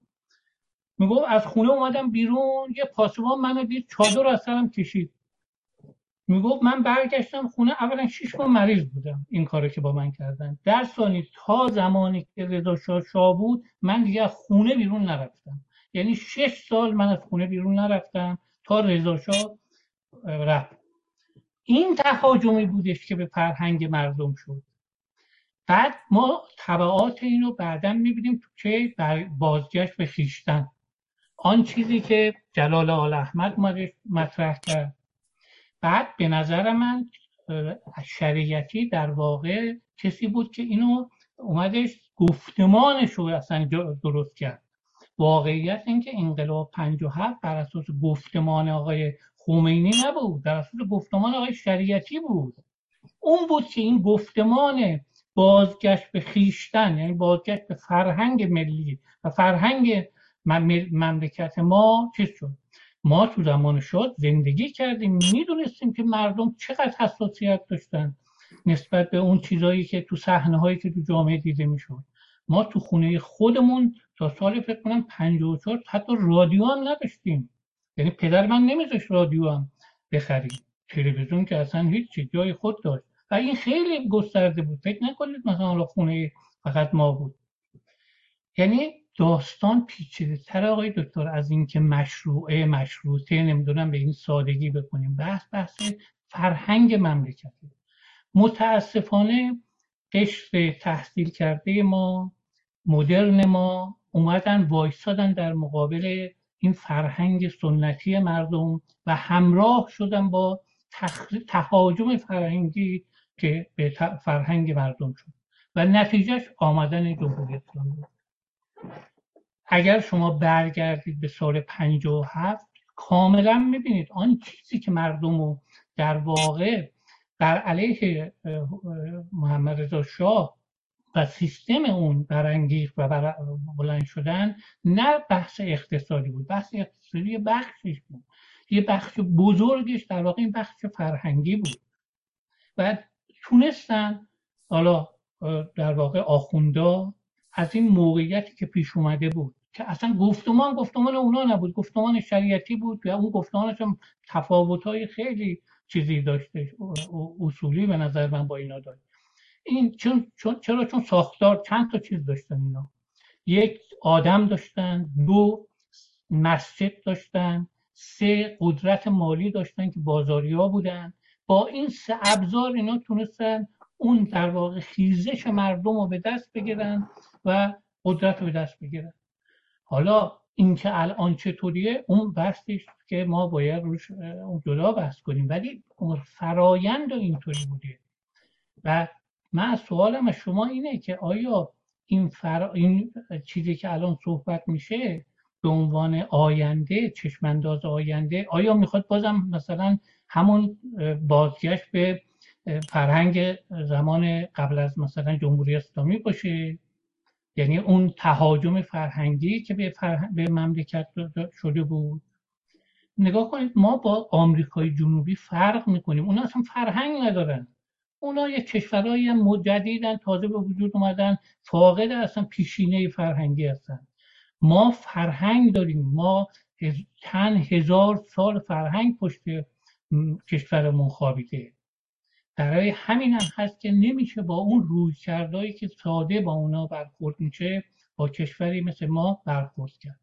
می‌گفت از خونه اومدم بیرون یه پاسبان منو دید چادر از سرم کشید. می‌گفت من برگشتم خونه اولا شش ماه مریض بودم این کاری که با من کردن. در ثانی تا زمانی که رضا شاه بود من دیگه خونه بیرون نرفتم. یعنی شش سال من از خونه بیرون نرفتم تا رضا شاه رفت. این تهاجمی بودش که به فرهنگ مردم شد. بعد ما طبعات اینو بعدا می‌بینیم تو چه بازگشت به خیشتن. آن چیزی که جلال آل احمد مطرح کرد. بعد به نظر من شریعتی در واقع کسی بود که اینو اومدش گفتمانش رو اصلا درست کرد. واقعیت اینکه انقلاب 57 بر اساس گفتمان آقای خمینی نبود در اساس گفتمان آقای شریعتی بود. اون بود که این گفتمان بازگشت به خیشتن یعنی بازگشت به فرهنگ ملی و فرهنگ مملکت ما چیز شد؟ ما تو زمان شد زندگی کردیم. می‌دونستیم که مردم چقدر حساسیت داشتن نسبت به اون چیزهایی که تو صحنه هایی که تو جامعه دیده می‌شد. ما تو خونه خودمون تا سال فکر کنم 54 حتی رادیو هم نداشتیم. یعنی پدر من نمیذاشت رادیو هم بخریم. تلویزیون که اصلا هیچ جای خود داشت. و این خیلی گسترده بود. فکر نکنید مثلا خونه فقط ما بود. یعنی داستان پیچیده تر آقای دکتر از اینکه مشروعه مشروطه نمی‌دونم به این سادگی بکنیم. بحث بحث فرهنگ مملکتی متاسفانه قشر تحصیل کرده ما مدرن ما اومدن وایستادن در مقابل این فرهنگ سنتی مردم و همراه شدن با تهاجم فرهنگی که به فرهنگ مردم شد. و نتیجهش آمدن جمهوری اسلامی. اگر شما برگردید به سال 57 کاملا می‌بینید آن چیزی که مردم رو در واقع بر علیه محمد رضا شاه و سیستم اون برانگیخت و بر بلند شدن نه بحث اقتصادی بود بحث اقتصادی بخشش بود. یه بخش بزرگش در واقع این بخش فرهنگی بود. و تونستن حالا در واقع آخوندا از این موقعیتی که پیش اومده بود که اصلا گفتمان گفتمان اونا نبود گفتمان شریعتی بود و اون گفتمانش هم تفاوت های خیلی چیزی داشته اصولی به نظر من با اینا داشت. این چون, چون چرا؟ چون ساختار چند تا چیز داشتن اینا. یک آدم داشتن دو مسجد داشتن سه قدرت مالی داشتن که بازاری ها بودن. با این سه ابزار اینا تونستن اون در واقع خیزش مردم رو به دست بگیرن. و قدرت رو به دست بگیرن حالا اینکه الان چطوریه اون بحثش که ما باید روش جدا بحث کنیم. ولی فرایند و اینطوری بوده و من سوالم از شما اینه که آیا این, این چیزی که الان صحبت میشه به عنوان آینده چشمانداز آینده آیا می‌خواد بازم مثلا همون بازگشت به فرهنگ زمان قبل از مثلا جمهوری اسلامی باشه؟ یعنی اون تهاجم فرهنگی که به, به مملکت شده بود. نگاه کنید ما با آمریکای جنوبی فرق می‌کنیم. اونا اصلا فرهنگ ندارن. اونا یه کشورهای مجدیدن تازه به وجود اومدن فاقد اصلا پیشینه فرهنگی هستن. ما فرهنگ داریم. ما چند هزار سال فرهنگ پشت کشورمون خوابیده. برای همین هم هست که نمیشه با اون روی کردهایی که ساده با اونا برخورد میشه با کشوری مثل ما برخورد کرد.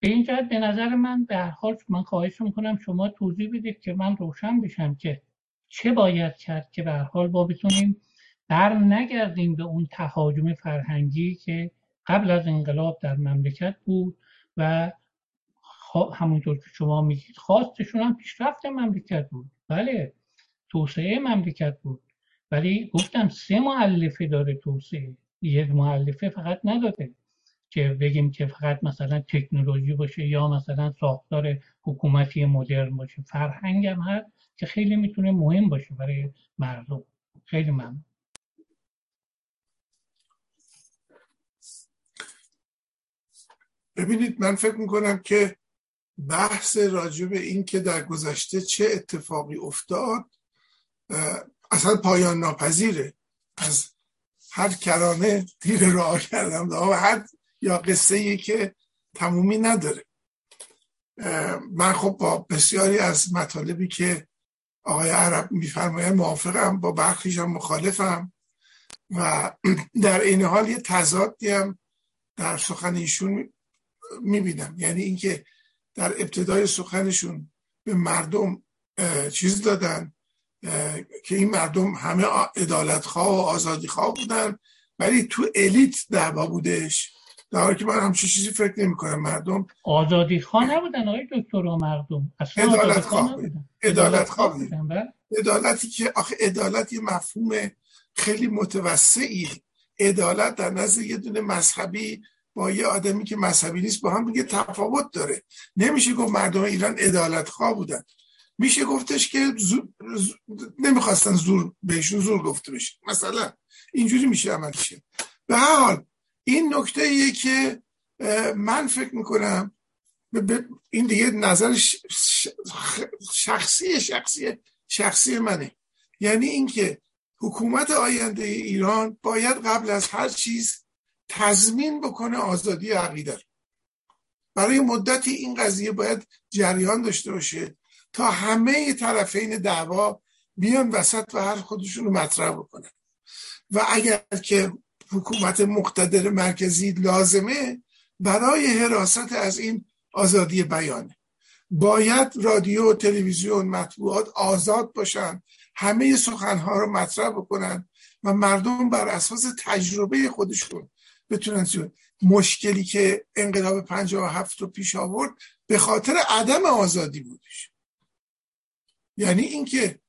به این جهت به نظر من به هر حال من خواهش می‌کنم شما توضیح بدید که من روشن بشم که چه باید کرد که به هر حال با بتونیم بر نگردیم به اون تهاجم فرهنگی که قبل از انقلاب در مملکت بود و همونطور که شما میگید خواستشون هم پیشرفت مملکت بود. بله. توسعه مملکت بود. ولی گفتم سه معلفه داره توسعه. یک معلفه فقط نداده. که بگیم که فقط مثلا تکنولوژی باشه یا مثلا ساختار حکومتی مدرن باشه. فرهنگ هم هست که خیلی می‌تونه مهم باشه برای مردم. خیلی ممنون. ببینید من فکر می‌کنم که بحث راجع به این که در گذشته چه اتفاقی افتاد اصلا پایان ناپذیره. از هر کرانه تیر راه کردم. و هر یا قصه ای که تمومی نداره. من خب با بسیاری از مطالبی که آقای عرب میفرمایند موافقم با برخیش هم مخالفم و در این حال یه تضادی هم در سخن ایشون می‌بینم. یعنی اینکه در ابتدای سخنشون به مردم چیز دادن که این مردم همه عدالت خواه و آزادی خواه بودن ولی تو الیت دعوا بودش. در حالی که من همچین چیزی فکر نمی کنم مردم آزادی خواه نبودن آقای دکتر و مردم. عدالت خواه بودن عدالت خواه بودن بله. عدالتی که آخه عدالت یه مفهوم خیلی متوسعی. عدالت در نظر یه دونه مذهبی با یه آدمی که مذهبی نیست با هم دیگه تفاوت داره. نمیشه گفت مردم ایران عدالت خواه بودن. میشه گفتش که زور... نمی‌خواستن زور بهشون زور گفته بشه. مثلا اینجوری میشه عمل به هر حال این نکته ایه که من فکر می‌کنم این دیگه نظر شخصی شخصی شخصی منه. یعنی اینکه حکومت آینده ایران باید قبل از هر چیز تضمین بکنه آزادی عقیده برای مدتی این قضیه باید جریان داشته باشه. تا همه طرفین دعوا بیان وسط و هر خودشون رو مطرح بکنن. و اگر که حکومت مقتدر مرکزی لازمه برای حراست از این آزادی بیانه باید رادیو تلویزیون مطبوعات آزاد باشن همه سخنها رو مطرح بکنن و مردم بر اساس تجربه خودشون بتونن مشکلی که انقلاب 57 رو پیش آورد به خاطر عدم آزادی بودش. یعنی اینکه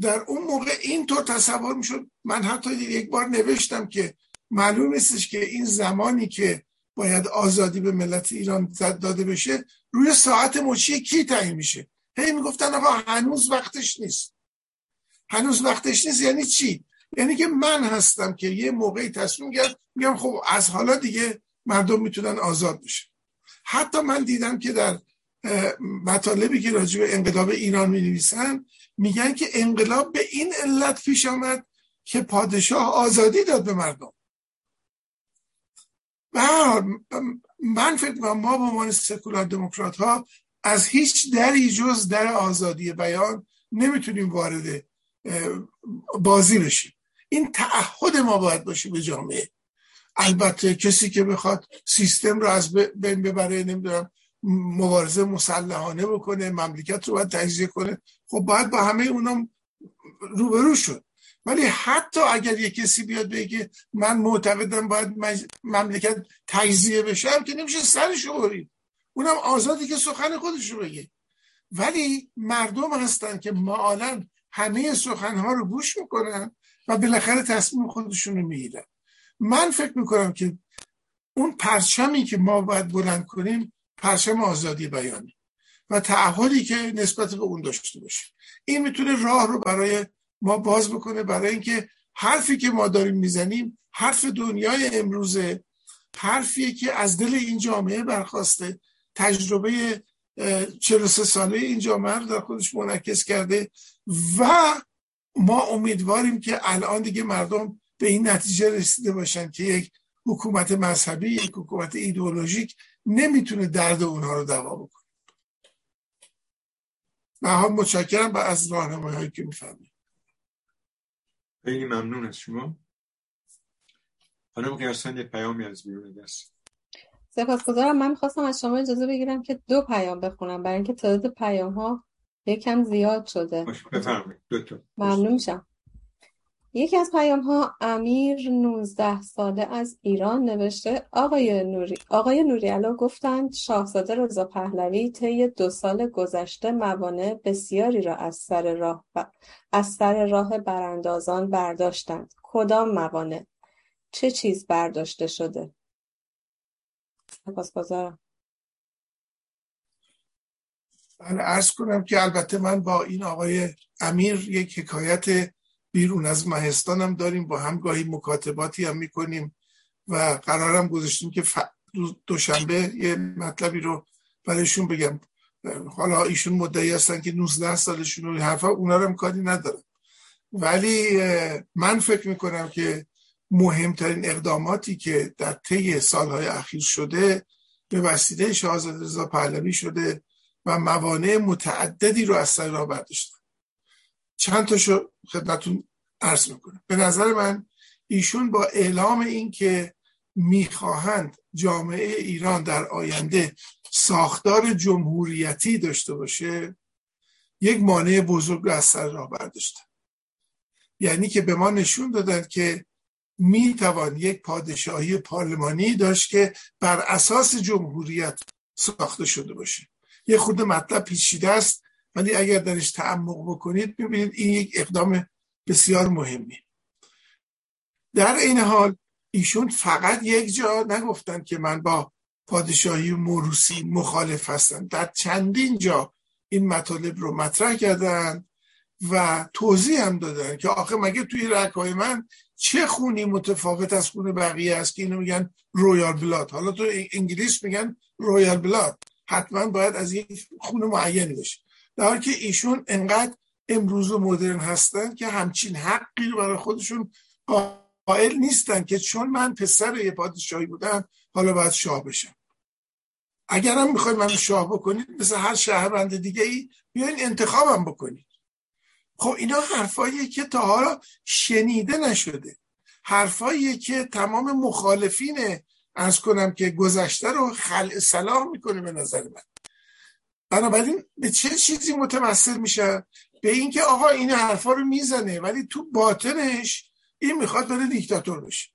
در اون موقع اینطور تصور می‌شد. من حتی یک بار نوشتم که معلوم نیستش که این زمانی که باید آزادی به ملت ایران داده بشه روی ساعت مچی کی تعیین میشه؟ هی می‌گفتن آقا هنوز وقتش نیست. هنوز وقتش نیست یعنی چی؟ یعنی که من هستم که یه موقعی تصمیم گرفت میگم خب از حالا دیگه مردم می‌تونن آزاد بشه حتی من دیدم که در مطالبی که راجع به انقلاب ایران می نویسن میگن که انقلاب به این علت پیش آمد که پادشاه آزادی داد به مردم. من فکر ما به عنوان سکولار دموکرات ها از هیچ دری جز در آزادی بیان نمی‌تونیم وارد بازی بشیم. این تعهد ما باید باشه به جامعه. البته کسی که بخواد سیستم رو از بین ببره نمی‌دونم مبارزه مسلحانه بکنه مملکت رو باید تجزیه کنه. خب باید با همه اونا روبرو شد. ولی حتی اگر یه کسی بیاد بگه من معتقدم باید مملکت تجزیه بشم که نمیشه سرش برید اونم آزادی که سخن خودش رو بگه. ولی مردم هستن که معالا همه سخنها رو گوش می‌کنن و بالاخره تصمیم خودشون رو می‌گیرن. من فکر می‌کنم که اون پرچمی که ما باید بلند کنیم پرچم آزادی بیانی و تعهدی که نسبت به اون داشته باشه. این می‌تونه راه رو برای ما باز بکنه برای اینکه حرفی که ما داریم می‌زنیم حرف دنیای امروزه حرفیه که از دل این جامعه برخواسته. تجربه 43 ساله این جامعه رو در خودش منعکس کرده و ما امیدواریم که الان دیگه مردم به این نتیجه رسیده باشن که یک حکومت مذهبی یک حکومت ایدئولوژیک نمی‌تونه درد اونها رو دوا بکنه. من متشکرم و از راهنمایی هایی که می‌فهمید خیلی ممنون از شما. خانم قیاسان یک پیامی از بیرون دست. سپاسگزارم. من می‌خواستم از شما اجازه بگیرم که دو پیام بخونم برای اینکه تعداد پیام ها یکم زیاد شده. بفرمایید. دو ممنون میشم. یکی از پیام ها امیر 19 ساله از ایران نوشته آقای نوری آقای نوریالا گفتند شاهزاده رضا پهلوی طی دو سال گذشته موانع بسیاری را از سر راه ب... از سر راه براندازان برداشتند. کدام موانع؟ چه چیز برداشته شده؟ سپاسگزارم من عرض کنم که البته من با این آقای امیر یک حکایت بیرون از مهستانم داریم با هم گاهی مکاتباتی هم می‌کنیم و قرارم گذاشتیم که دوشنبه یه مطلبی رو برایشون بگم. حالا ایشون مدعی هستن که 19 سالشون رو حرفا اونا رو هم کاری ندارم. ولی من فکر می‌کنم که مهمترین اقداماتی که در طی سالهای اخیر شده به وسیله شاهزاده رضا پهلوی شده و موانع متعددی رو از سر راه برداشتن چند تاشو خدمتون عرض می‌کنم. به نظر من ایشون با اعلام این که می‌خواهند جامعه ایران در آینده ساختار جمهوریتی داشته باشه یک مانع بزرگ رو از سر راه برداشتن. یعنی که به ما نشون دادن که می توان یک پادشاهی پارلمانی داشت که بر اساس جمهوریت ساخته شده باشه. یه خود مطلب پیچیده است. ولی اگر درش تعمق بکنید ببینید این یک اقدام بسیار مهمی. در این حال ایشون فقط یک جا نگفتن که من با پادشاهی موروثی مخالف هستم. در چندین جا این مطالب رو مطرح کردن و توضیح هم دادن که آخه مگه توی رگای من چه خونی متفاوت از خون بقیه است که اینو میگن royal blood؟ حالا تو انگلیس میگن royal blood. حتما باید از یک خون معینی باشه در حالی که ایشون انقدر امروزی و مدرن هستن که همچین حقی رو برای خودشون قائل نیستن که چون من پسر یه پادشاهی بودم حالا باید شاه بشم. اگرم می‌خواید من شاه بکنید مثل هر شهروند دیگه ای بیاین انتخابم بکنید. خب اینا حرفاییه که تا حالا شنیده نشده. حرفاییه که تمام مخالفین ارز کنم که گذشته رو خلع صلاح می‌کنه به نظر من. بنابراین به چه چیزی متوسل میشه؟ به اینکه آقا این حرفا رو می‌زنه ولی تو باطنش این می‌خواد بره دیکتاتور بشه.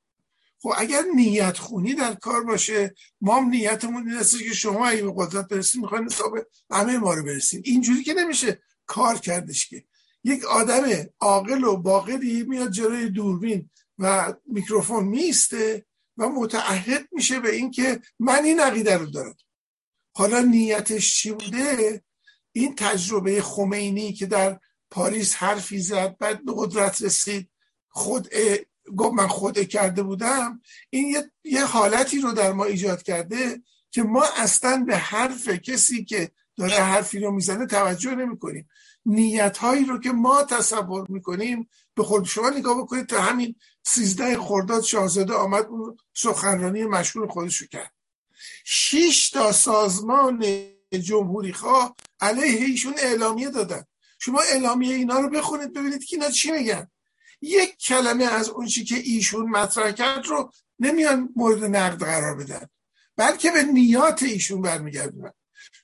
خب اگر نیت خونی در کار باشه ما هم نیتمون این که شما اگه به قدرت برسید می‌خواین حساب همه ما رو برسید. اینجوری که نمیشه کار کردش که. یک آدم عاقل و باقلی میاد جلوی دوربین و میکروفون میسته و متعهد میشه به اینکه من این عقیده رو دارم. حالا نیتش چی بوده؟ این تجربه خمینی که در پاریس حرفی زد بعد به قدرت رسید خود گفت من خود کرده بودم. این یه،, یه حالتی رو در ما ایجاد کرده که ما اصلا به حرف کسی که داره حرفی رو می‌زنه توجه نمی کنیم نیت هایی رو که ما تصور می‌کنیم به خود شما نگاه بکنید تا همین سیزده خرداد شاهزاده آمد اون سخنرانی مشهور خودش رو کرد. شش تا سازمان جمهوری خواه علیه ایشون اعلامیه دادن. شما اعلامیه اینا رو بخونید ببینید که اینا چی میگن. یک کلمه از اون چی که ایشون مطرح کرد رو نمیان مورد نقد قرار بدن. بلکه به نیات ایشون برمیگردونن.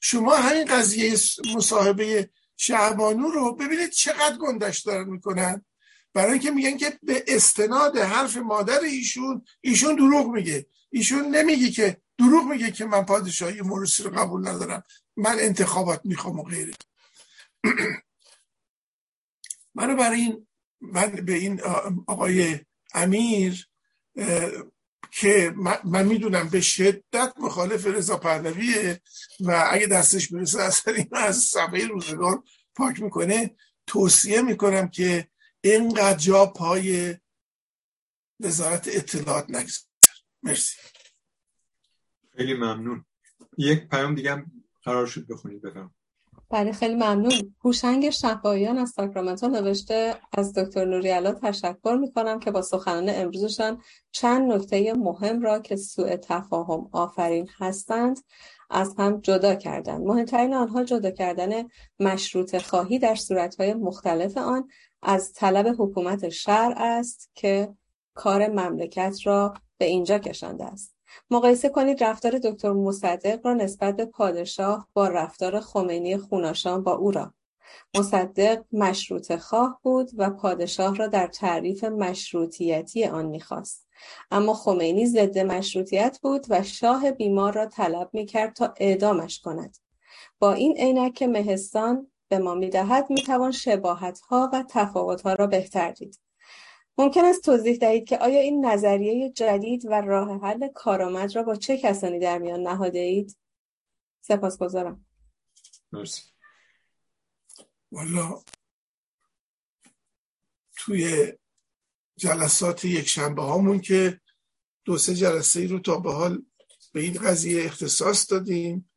شما همین قضیه مصاحبه شعبانو رو ببینید چقدر گندش دارن می‌کنن. برای اینکه میگن که به استناد حرف مادر ایشون ایشون دروغ میگه. ایشون نمیگه که دروغ میگه که من پادشاهی موروسی رو قبول ندارم. من انتخابات می‌خوام و غیره. منو برای این من به این آقای امیر که من می‌دونم به شدت مخالف رضا پهلویه و اگه دستش برسه اصلا این از صفحه روزگار پاک می‌کنه. توصیه می‌کنم که اینقدر جا پای وزارت اطلاعات نگذار. مرسی. خیلی ممنون. یک پیام دیگه قرار شد بخونید بفهم بله خیلی ممنون. هوشنگ شفایان از ساکرامنتو نوشته از دکتر نوریالا تشکر می‌کنم که با سخنان امروزشان چند نکته مهم را که سوء تفاهم آفرین هستند از هم جدا کردند. مهمترین آنها جدا کردن مشروط خواهی در صورتهای مختلف آن از طلب حکومت شرع است که کار مملکت را به اینجا کشانده است. مقایسه کنید رفتار دکتر مصدق را نسبت به پادشاه با رفتار خمینی خوناشان با او را. مصدق مشروط خواه بود و پادشاه را در تعریف مشروطیتی آن می‌خواست. اما خمینی ضد مشروطیت بود و شاه بیمار را طلب می‌کرد تا اعدامش کند. با این عینک مهستان به ما می‌دهد می‌توان شباهت ها و تفاوت ها را بهتر دید. ممکن است توضیح دهید که آیا این نظریه جدید و راه حل کارآمد را با چه کسانی در میان نهاده اید؟ سپاسگزارم. مرسی. والا توی جلسات یک شنبه هامون که دو سه جلسه ای رو تا به حال به این قضیه اختصاص دادیم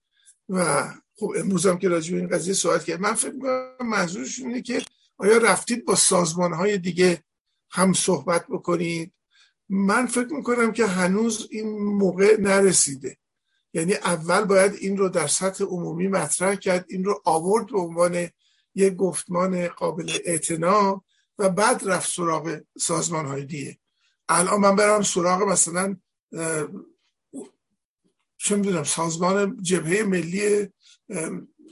و خب امروز هم که راجع به این قضیه صحبت کرد من فکر می‌کنم منظورشون اینه که آیا رفتید با سازمان های دیگه هم صحبت بکنید. من فکر می‌کنم که هنوز این موقع نرسیده. یعنی اول باید این رو در سطح عمومی مطرح کرد این رو آورد به عنوان یک گفتمان قابل اعتنا و بعد رفت سراغ سازمان های دیگه. الان من برم سراغ مثلا چه می‌دونم سازمان جبهه ملی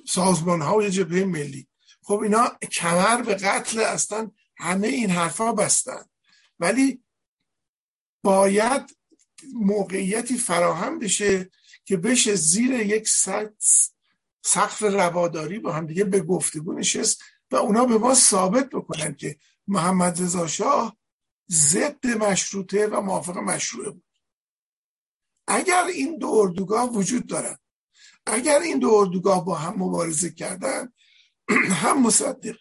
سازمان های جبهه ملی. خب اینا کمر به قتل اصلا همه این حرفا بستن. ولی باید موقعیتی فراهم بشه که بشه زیر یک سقف رواداری با هم دیگه به گفتگو نشست و اونا به ما ثابت بکنن که محمد رضا شاه ضد مشروطه و موافق مشروعه بود. اگر این دو اردوگاه وجود دارن اگر این دو اردوگاه با هم مبارزه کردن هم مصدق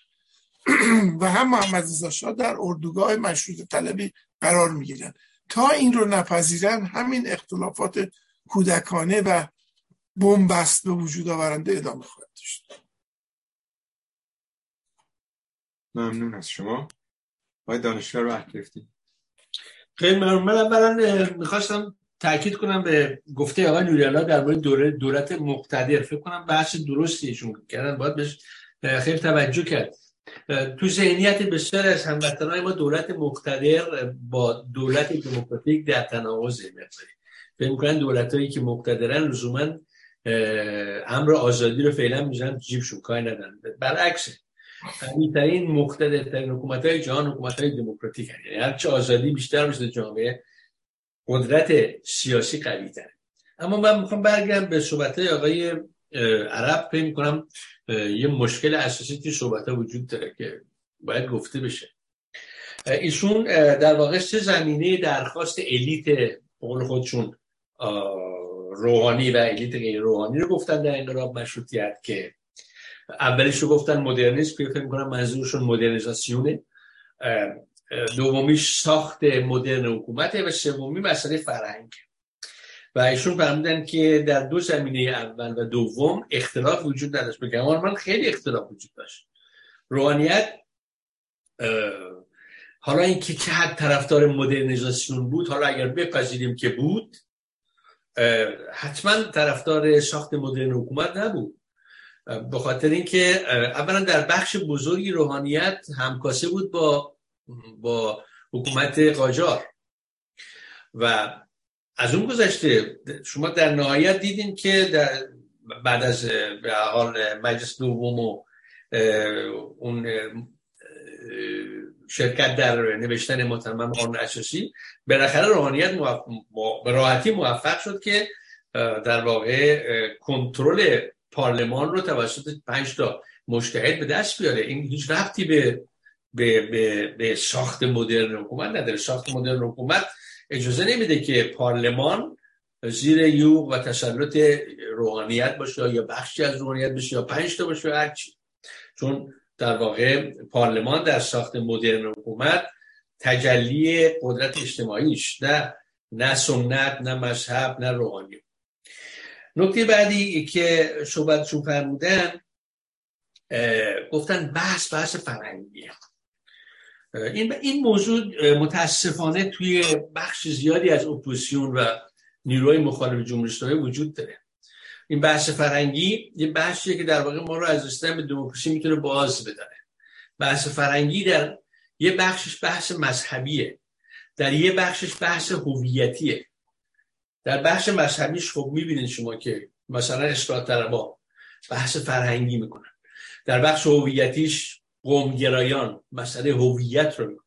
و هم محمد رضا شاه در اردوگاه مشروط طلبی قرار می‌گیرن تا این رو نپذیرن همین اختلافات کودکانه و بنبست به وجود آورنده ادامه خواهد داشت. ممنون از شما. باید دانشگاه رو گرفتیم. خیلی ممنون. من اولا می‌خواستم تاکید کنم به گفته آقای نوریالا در مورد دوره دولت مقتدر. فکر کنم بحث درستیشون کردن. باید بهش خیلی توجه کرد. تو ذهنیت بسیار از هموطنهای ما دولت مقتدر با دولت دموکراتیک در تناقض مقداری. فکر می‌کنن دولت هایی که مقتدرن لزوما امر آزادی رو فعلا می‌زنن جیبشون کاری ندن برعکس ترین مقتدرترین حکومت های جهان حکومت های دموکراتیک یعنی هرچه آزادی بیشتر مثل جامعه قدرت سیاسی قوی تره اما من می‌خوام برگردم به صحبت آقای عرب. فکر می‌کنم یه مشکل اساسی که صحبت ها وجود داره که باید گفته بشه. ایشون در واقع سه زمینه درخواست الیت قول خودشون روحانی و الیت غیر روحانی رو گفتن در انقلاب مشروطیت که اولیش رو گفتن مدرنیسم که فکر می‌کنم منظورشون مدرنیزاسیونه. دومیش ساخت مدرن حکومته و سومی مسئله فرهنگ. و ایشون فرمودن که در دو زمینه اول و دوم اختلاف وجود نداشت. بگم من خیلی اختلاف وجود داشت. روحانیت حالا اینکه که حد طرفدار مدرنیزاسیون بود حالا اگر بپذیریم که بود حتما طرفدار ساخت مدرن حکومت نبود. به خاطر اینکه اولا در بخش بزرگی روحانیت همکاسه بود با با حکومت قاجار. و از اون گذشته شما در نهایت دیدین که در بعد از به حال مجلس دوم و اون شرکت در نوشتن متمم قانون اساسی بالاخره روحانیت به راحتی موفق شد که در واقع کنترل پارلمان رو توسط پنج تا مشتهد به دست بیاره. این هیچ رفتی به به, به, به ساخت مدرن حکومت نداره. ساخت مدرن حکومت اجازه نمیده که پارلمان زیر یوغ و تسلط روحانیت باشه یا بخشی از روحانیت باشه یا پنج تا باشه هرچی چون در واقع پارلمان در ساخت مدرن حکومت تجلی قدرت اجتماعیش نه نه سنت نه مذهب نه روحانی. نکته بعدی که صحبتشون فرمودن گفتن بحث بحث فرهنگیه. این این موضوع متاسفانه توی بخش زیادی از اپوزیسیون و نیروهای مخالف جمهوری اسلامی وجود داره. این بحث فرنگی یه بحثیه که در واقع ما رو از سیستم دموکراسی می‌تونه باز بداره. بحث فرنگی در یه بخشش بحث مذهبیه. در یه بخشش بحث هویتیه. در بخش مذهبیش خب می‌بینید شما که مثلا اصلاح طلبا بحث فرهنگی می‌کنن. در بخش هویتیش قومگرایان مسئله هویت رو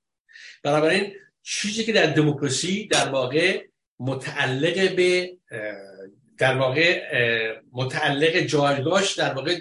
بنابراین چیزی که در دموکراسی در واقع متعلق به در واقع متعلق جایگاهش در واقع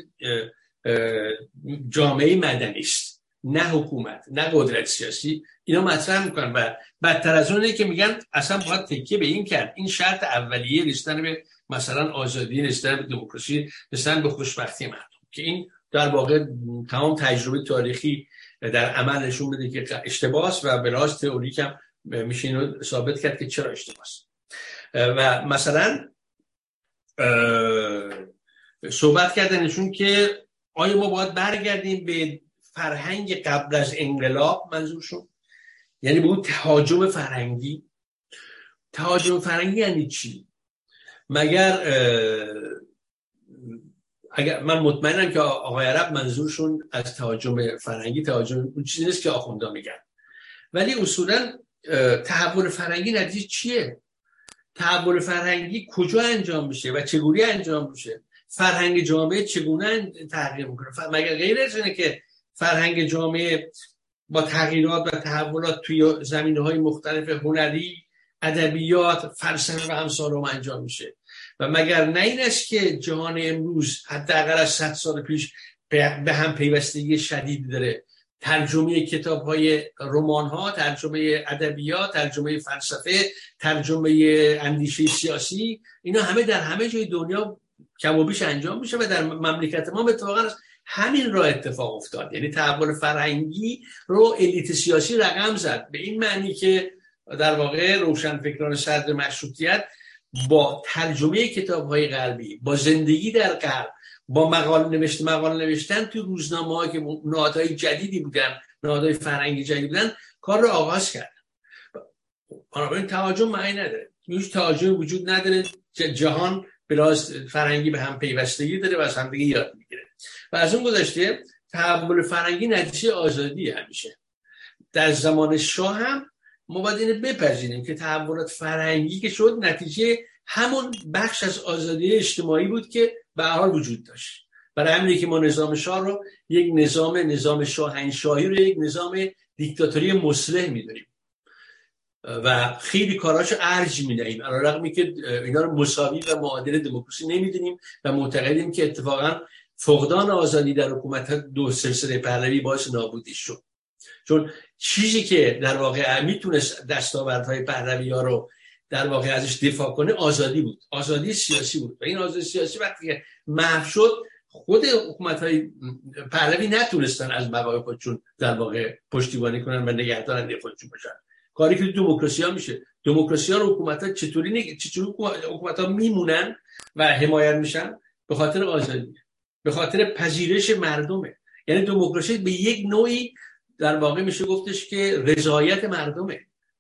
جامعه مدنی است. نه حکومت نه قدرت سیاسی. اینا مطرح می‌کنن و بدتر از اونه که میگن اصلا باید تکیه به این کرد. این شرط اولیه رسیدن به مثلا آزادی رسیدن به دموکراسی رسیدن به خوشبختی مردم. که این در واقع تمام تجربه تاریخی در عمل نشون بده که اشتباس و راست تئوریک هم میشه اینو ثابت کرد که چرا اشتباس و مثلا صحبت کردنشون که آیا ما باید برگردیم به فرهنگ قبل از انقلاب؟ منظورشون یعنی به اون تهاجم فرهنگی. تهاجم فرهنگی یعنی چی؟ مگر اگر من مطمئنم که آقای عرب منظورشون از تهاجم فرنگی تهاجم اون چیزی نیست که آخوندا میگن. ولی اصولا تحول فرنگی نتیجه چیه؟ تحول فرهنگی کجا انجام میشه و چگونه انجام میشه؟ فرهنگ جامعه چگونه تغییر می‌کنه؟ مگر غیر از اینه که فرهنگ جامعه با تغییرات و تحولات توی زمینه های مختلف هنری ادبیات فلسفه و همسال انجام میشه؟ و مگر نه این است که جهان امروز حداقل از 100 سال پیش به هم پیوستگی شدید داره؟ ترجمه کتاب های رمان ها ترجمه ادبیات ترجمه فلسفه ترجمه اندیشه سیاسی اینا همه در همه جای دنیا کم و بیش انجام میشه و در مملکت ما اتفاقا همین را اتفاق افتاد. یعنی تحول فرهنگی رو الیت سیاسی رقم زد. به این معنی که در واقع روشن فکران صدر مشروطیت با ترجمه کتاب های غربی با زندگی در غرب با مقال نوشت مقال نوشتن توی روزنامه که نهادهای جدیدی بودن نهادهای فرنگی جدیدی بودن کار رو آغاز کرد بنابراین تهاجم معنی نداره. هیچ تهاجم وجود نداره. جهان بلاز فرنگی به هم پیوستگی داره و از هم دیگه یاد می‌گیره. و از اون گذشته تحول فرنگی نتیجه آزادی همیشه. در زمان شاه هم ما باید اینو بپذیریم که تحولات فرنگی که شد نتیجه همون بخش از آزادی اجتماعی بود که به حال وجود داشت. برای همینه که ما نظام شاه رو یک نظام نظام شاهنشاهی رو یک نظام دیکتاتوری مسلح می‌دونیم. و خیلی کاراشو ارج می‌دهیم. علی رغمی که اینا رو مساوی و معادل دموکراسی نمی‌دونیم و معتقدیم که اتفاقا فقدان آزادی در حکومت دو سلسله پهلوی باعث نابودی شد. چون چیزی که در واقع می‌تونست دستاوردهای پهلوی ها رو در واقع ازش دفاع کنه آزادی بود. آزادی سیاسی بود و این آزادی سیاسی وقتی که محو شد خود حکومت های پهلوی نتونستن از بقای خودشون در واقع پشتیبانی کنن و نگهدارن خودشون باشن. کاری که دموکراسی ها میشه. دموکراسی ها رو حکومت ها چطوری نگ... چطوری حکومت ها میمونن و حمایت میشن؟ به خاطر آزادی. به خاطر پذیرش مردمه. یعنی دموکراسی به یک نوعی در واقع میشه گفتش که رضایت مردمه.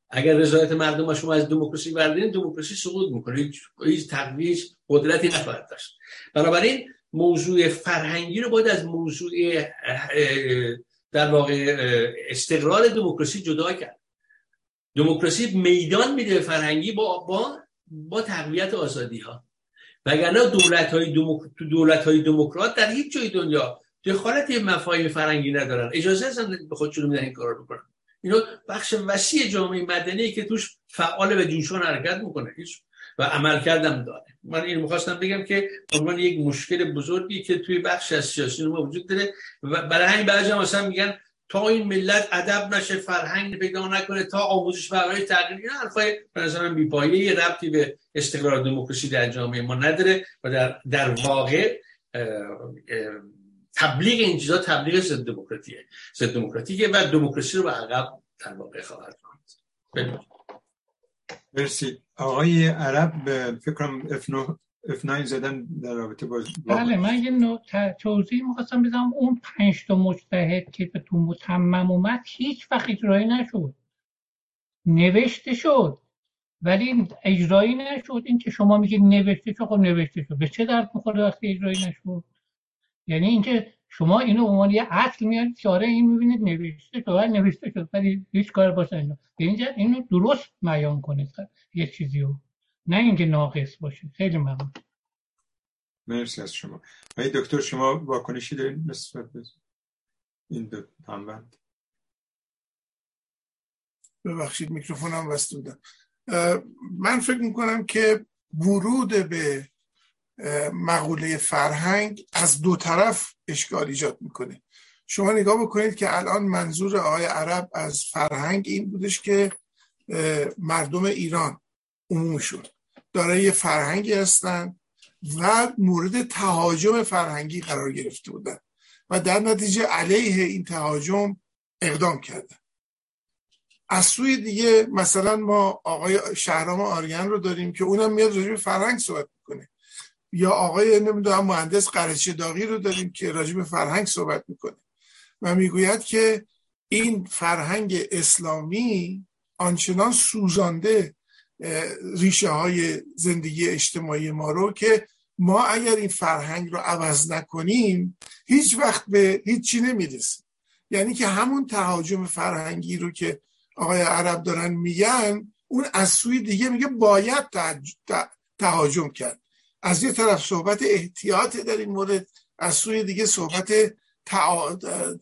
اگر رضایت مردم شما از دموکراسی بردارین دموکراسی سقوط می‌کنه. هیچ تقویش قدرتی نخواهد داشت. بنابراین موضوع فرهنگی رو باید از موضوع در واقع استقرار دموکراسی جدا کرد. دموکراسی میدان میده فرهنگی با با با تقویت آزادی ها وگرنه دولت های دموکرات در هیچ جای دنیا دخالت مفاهیم فرهنگی ندارن. اجازه هستن به خودشون میدن این کار بکنن. اینا بخش وسیع جامعه مدنی که توش فعال به جوشان حرکت می‌کنه. و عمل کردم داره. من این می‌خواستم بگم که عنوان یک مشکل بزرگی که توی بخش از سیاسی ما وجود داره و برای همین بعضی مثلا میگن تا این ملت ادب نشه فرهنگ پیدا نکنه تا آموزش برای تغییر این حرفای به نظرم بیپایه ربطی به استقرار دموکراسی در جامعه ما نداره و در, در واقع تبلیغ این چیزا تبلیغ ضد دموکراتیه. ضد دموکراتیه و دموکراسی رو به عقب در واقع خواهد مرسی. آقای عرب فکرم F9 زدن در رابطه با بله من یه توضیح می‌خواستم بدم. اون پنج تا مجتهد که به تو متمم اومد هیچ وقت اجرایی نشد. نوشته شد. ولی اجرایی نشد. این که شما میگید نوشته شد خب نوشته شد. به چه درد می‌خوره وقتی اجرایی نشد؟ یعنی اینکه شما اینو عنوان یه اصل میارید چاره این می‌بینید نوشته ولی نوشته شد ولی هیچ کار باشه اینو اینجا اینو درست بیان کنید یه چیزی رو نه اینکه ناقص باشه. خیلی ممنون. مرسی از شما. ای دکتر شما واکنشی دارید نسبت به این دو هموند؟ ببخشید میکروفونم بسته بودم. من فکر می‌کنم که ورود به مقوله فرهنگ از دو طرف اشکال ایجاد می‌کنه. شما نگاه بکنید که الان منظور آقای عرب از فرهنگ این بودش که مردم ایران عمومشون دارای یه فرهنگی هستن و مورد تهاجم فرهنگی قرار گرفته بودن و در نتیجه علیه این تهاجم اقدام کردن. از سوی دیگه مثلا ما آقای شهرام آریان رو داریم که اونم میاد راجع فرهنگ صحبت می‌کنه. یا آقای نمی‌دونم مهندس قرچه داغی رو داریم که راجع به فرهنگ صحبت می‌کنه و می‌گوید که این فرهنگ اسلامی آنچنان سوزانده ریشه های زندگی اجتماعی ما رو که ما اگر این فرهنگ رو عوض نکنیم هیچ وقت به هیچی نمی‌رسیم یعنی که همون تهاجم فرهنگی رو که آقای عرب دارن میگن اون از سوی دیگه میگه باید تهاجم کرد. از یه طرف صحبت احتیاط در این مورد از سوی دیگه صحبت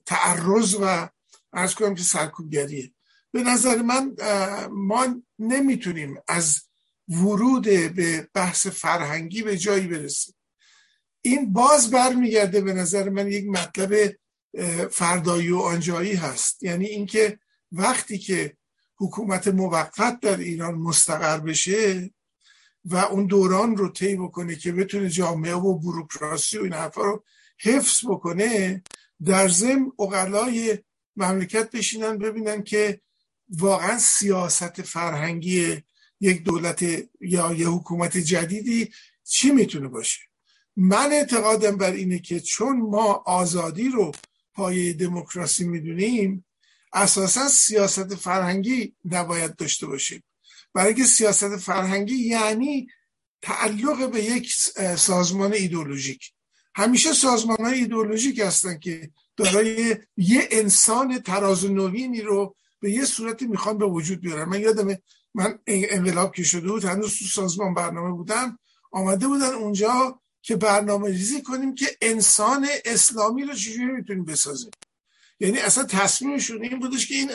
تعرض و ارز کنم که سرکوبگریه. به نظر من ما نمی‌تونیم از ورود به بحث فرهنگی به جایی برسیم. این باز برمیگرده به نظر من یک مطلب فردایی و آنجایی هست. یعنی اینکه وقتی که حکومت موقت در ایران مستقر بشه و اون دوران رو طی بکنه که بتونه جامعه و بروکراسی و این حرفا رو حفظ بکنه در ضمن اقلای مملکت بشینن ببینن که واقعا سیاست فرهنگی یک دولت یا یه حکومت جدیدی چی می‌تونه باشه؟ من اعتقادم بر اینه که چون ما آزادی رو پایه دموکراسی می‌دونیم اساسا سیاست فرهنگی نباید داشته باشیم. برای اینکه سیاست فرهنگی یعنی تعلق به یک سازمان ایدولوژیک همیشه سازمان های ایدولوژیک هستن که دارای یه انسان تراز نوینی رو به یه صورتی می‌خوان به وجود بیارن. من یادمه من انقلاب که شده بود هنوز تو سازمان برنامه بودم. آمده بودن اونجا که برنامه ریزی کنیم که انسان اسلامی رو چجوری می‌تونیم بسازیم. یعنی اصلا تصمیمشون این بودش که این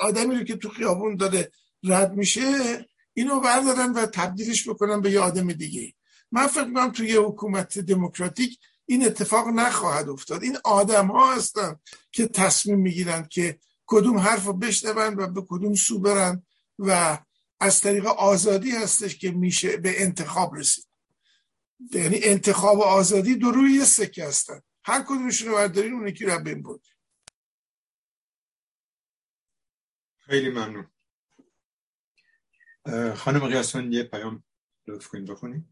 آدمی رو که تو خیابون داره رد میشه اینو بردارن و تبدیلش بکنن به یه آدم دیگه. من فکر می‌کنم توی حکومت دموکراتیک این اتفاق نخواهد افتاد. این آدم ها هستن که تصمیم می‌گیرند که کدوم حرف رو بشنون و به کدوم سو برن و از طریق آزادی هستش که میشه به انتخاب رسید. یعنی انتخاب و آزادی دو روی یه سکه هستن. هر کدومشون رو بردارین اون یکی رو بین بود خیلی ممنون. خانم قیاسان یه پیام لطف کنید بخونید.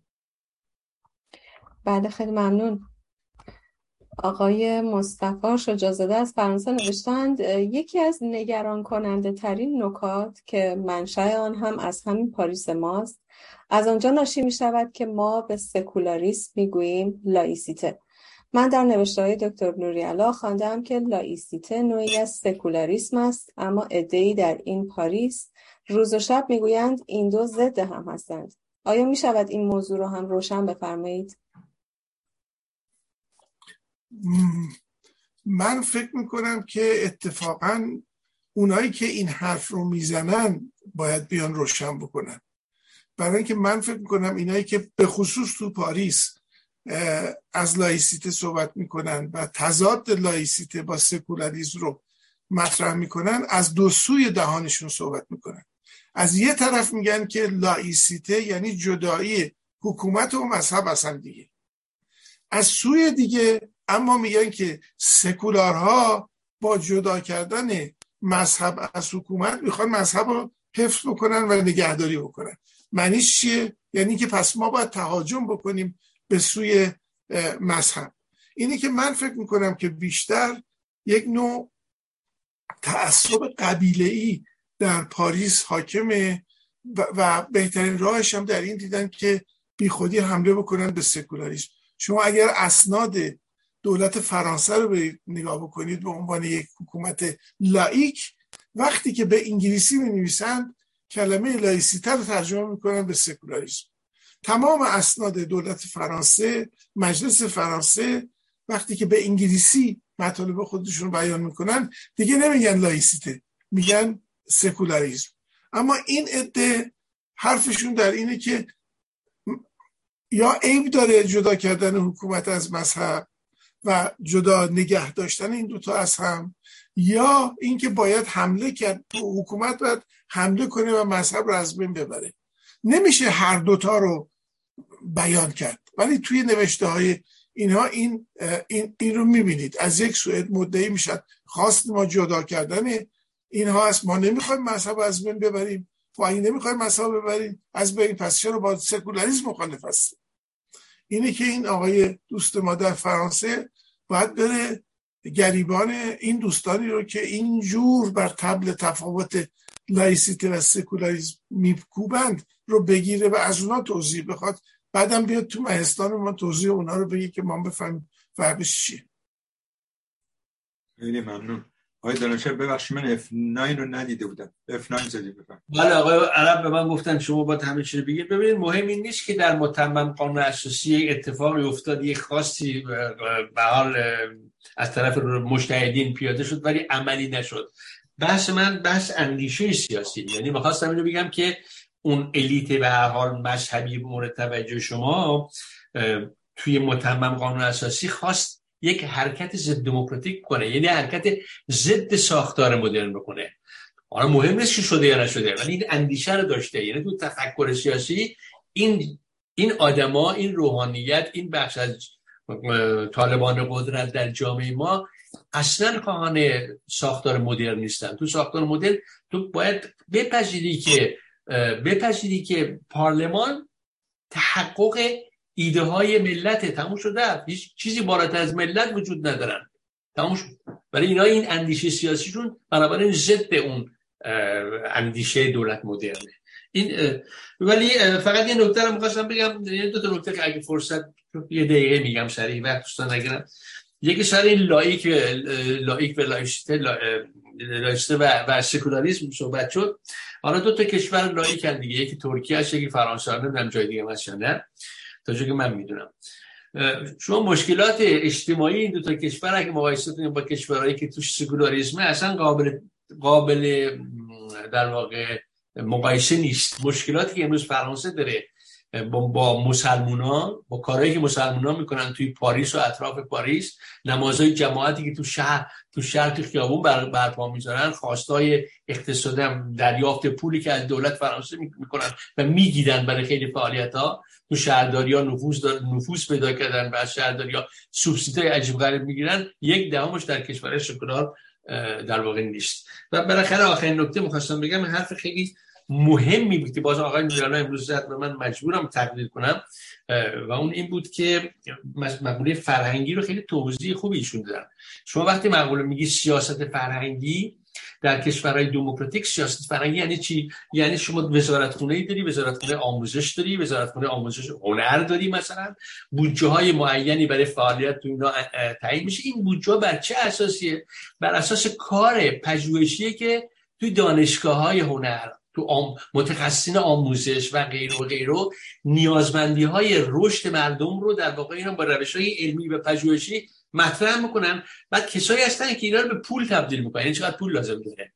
بله خیلی ممنون. آقای مصطفی شجازده از فرانسه نوشتند یکی از نگران کننده ترین نکات که منشأ آن هم از همین پاریس ماست. از آنجا ناشی می شود که ما به سکولاریسم می گوییم لایسیته. من در نوشته های دکتر نوری‌علا خواندم که لایسیته نوعی از سکولاریسم است اما عده‌ای در این پاریس روز و شب می‌گویند این دو ضد هم هستند. آیا می شود این موضوع رو هم روشن بفرمایید؟ من فکر می‌کنم که اتفاقا اونایی که این حرف رو می‌زنن باید بیان روشن بکنن. برای اینکه من فکر می‌کنم اینایی که به خصوص تو پاریس از لایسیته صحبت می‌کنن و تضاد لایسیته با سکولاریزم رو مطرح می‌کنن از دو سوی دهانشون صحبت می‌کنن. از یه طرف میگن که لایسیته یعنی جدایی حکومت و مذهب اصلا دیگه. از سوی دیگه اما میگن که سکولارها با جدا کردن مذهب از حکومت می‌خوان مذهب رو حفظ بکنن و نگهداری بکنن. معنیش چیه؟ یعنی که پس ما باید تهاجم بکنیم به سوی مذهب. اینی که من فکر می‌کنم که بیشتر یک نوع تعصب قبیله ای در پاریس حاکمه و بهترین راهش هم در این دیدن که بیخودی حمله بکنن به سکولاریسم. شما اگر اسناد دولت فرانسه رو به نگاه بکنید به عنوان یک حکومت لایک وقتی که به انگلیسی می نویسند کلمه لایسیته رو ترجمه می‌کنن به سکولاریسم. تمام اسناد دولت فرانسه مجلس فرانسه وقتی که به انگلیسی مطالب خودشون بیان می‌کنن دیگه نمیگن لایسیته میگن سکولاریسم. اما این عده حرفشون در اینه که یا عیب داره جدا کردن حکومت از مذهب و جدا نگه داشتن این دوتا از هم یا اینکه باید حمله کرد حکومت باید حمله کنه و مذهب رو از بین ببره. نمیشه هر دوتا رو بیان کرد. ولی توی نوشته های اینها این, این, این رو می‌بینید. از یک سوئد مدعی می‌شد خواست ما جدا کردن اینها است ما نمی‌خوایم مذهب از بین ببریم. و این نمی‌خوایم مذهب ببریم. از بین. پس چرا با سکولاریسم مخالف هستیم؟ اینه که این آقای دوست ما در فرانسه باید بره گریبان این دوستانی رو که اینجور بر تبل تفاوت لایسیته و سکولاریزم میکوبند رو بگیره و از اونا توضیح بخواد. بعدم بیاد تو مهستان ما توضیح اونا رو بگی که ما بفهمیم فرقش چیه. خیلی ممنون. آقای دانشور ببخشید من F9 رو ندیده بودم. F9 زدی بفهم بله آقای عرب به من گفتن شما باید همه چی رو بگید. ببینید مهم این نیست که در متمم قانون اساسی اتفاقی افتاد یک خاصی به حال از طرف مجتهدین پیاده شد ولی عملی نشد. بحث من بحث اندیشه سیاسی یعنی می‌خواستم اینو بگم که اون الیت به هر حال مذهبی مورد توجه شما توی متمم قانون اساسی خواست یک حرکت ضد دموکراتیک کنه. یعنی حرکت ضد ساختار مدرن بکنه. حالا مهم نیست که شده یا نشده ولی این اندیشه رو داشته. یعنی تو تفکر سیاسی این این آدما این روحانیت این بخش از طالبان قدرت در جامعه ما اصلا خواهان ساختار مدرن نیستن. تو ساختار مدرن تو باید بپذیری که بپذیری که پارلمان تحقق ایده های ملت تموم شده هیچ چیزی بالاتر از ملت وجود ندارن تموم شد. ولی اینا این اندیشه سیاسیشون بنابراین ضد اون اندیشه دولت مدرنه این ولی فقط یه نکته رو می‌خواستم بگم. یه دو تا نکته که اگه فرصت یه دقیقه میگم سریع وقت دوستان نگیرم یکی سر این لایک لایک و لایسیته لایسیته و, و سکولاریسم صحبت شد. حالا دو تا کشور لایکن دیگه. یکی ترکیه هست یکی فرانسه. نمی‌دونم جای دیگه هست نه؟ تا که من می‌دونم. شما مشکلات اجتماعی این دو تا کشور اگه مقایسه کنیم با کشورهایی که توش سکولاریسمه اصلا قابل قابل در واقع مقایسه نیست. مشکلاتی که امروز فرانسه داره با, با مسلمونا با کارهایی که مسلمونا می‌کنن توی پاریس و اطراف پاریس نمازهای جماعتی که تو شهر تو تو خیابون بر برپا می‌ذارن خواستای اقتصادی دریافت پولی که از دولت فرانسه می‌کنن و میگیدن برای خیلی فعالیت ها تو شهرداری ها نفوذ نفوذ پیدا کردن و از شهرداری ها سوبسیدای عجیب غریب می‌گیرن یک دهمش در کشور شکلار در واقع نیست. و بالاخره آخرین نکته می‌خواستم بگم حرف خیلی مهمی بود که باز آقای میرانا امروز زد و من مجبورم تقدیر کنم. و اون این بود که مقوله فرهنگی رو خیلی توضیح خوبی ایشون دادن. شما وقتی مقوله میگی سیاست فرهنگی در کشورهای دموکراتیک سیاست فرهنگی یعنی چی؟ یعنی شما وزارت خونه ای داری وزارت خونه آموزش داری وزارت خونه آموزش هنر داری مثلا. بودجه های معینی برای فعالیت تو اینا تعیین میشه. این بودجه بر چه اساسیه؟ بر اساس کار پژوهشی که توی دانشگاه های هنر تو آم... متخصصین آموزش و غیر و غیره نیازمندی های رشد مردم رو در واقع اینا با روش های علمی و پژوهشی مطرح می‌کنن. بعد کسایی هستن که اینا رو به پول تبدیل می‌کنن. یعنی چقدر پول لازم داره.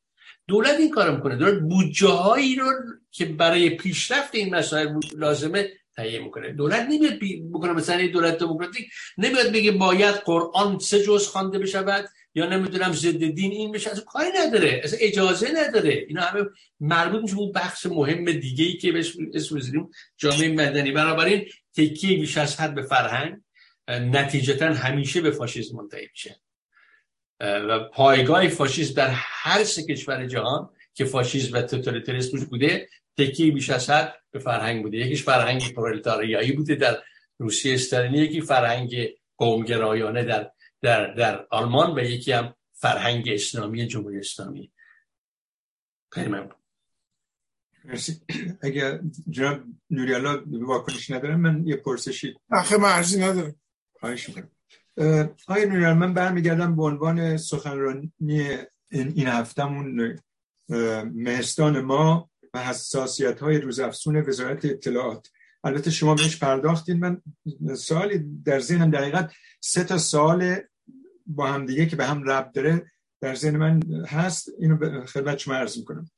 دولت این کارو می‌کنه. دولت بودجه هایی رو که برای پیشرفت این مسائل لازمه تهیه می‌کنه. دولت نمیاد بکنه مثلا دولت دموکراتیک. نمیاد بگه باید قرآن سه جز خوانده بشود یا نمی‌دونم ضد دین این بشه. اصلا کاری نداره. اصلا اجازه نداره. اینا همه مربوط میشه اون بخش مهم دیگه ای که بهش اسم جامعه مدنی. بنابراین تکیه بیش از حد به فرهنگ. نتیجتا همیشه به فاشیسم منتهی میشه. و پایگاه فاشیسم در هر سه کشور جهان که فاشیسم و توتالیتاریسم بوده تکیه بیش از حد به فرهنگ بوده. یکیش فرهنگ پرولتاریایی بوده در روسیه استالینی یکی فرهنگ قومگرایانه در در, در آلمان و یکی هم فرهنگ اسلامی جمهوری اسلامی. خیلی ممنون. مرسی. اگر جناب نوریالا واکنش ندارم من یه پرسشی آخه مرزی ندارم. خواهش می‌کنم. آقای من برمیگردم به عنوان سخنرانی این هفتمون مهستان ما و حساسیت های روزافزون وزارت اطلاعات. البته شما بهش پرداختین. من سوالی در ذهنم دقیقت سه تا سوال با هم دیگه که به هم رب داره در ذهن من هست. اینو خدمت شما عرض می‌کنم.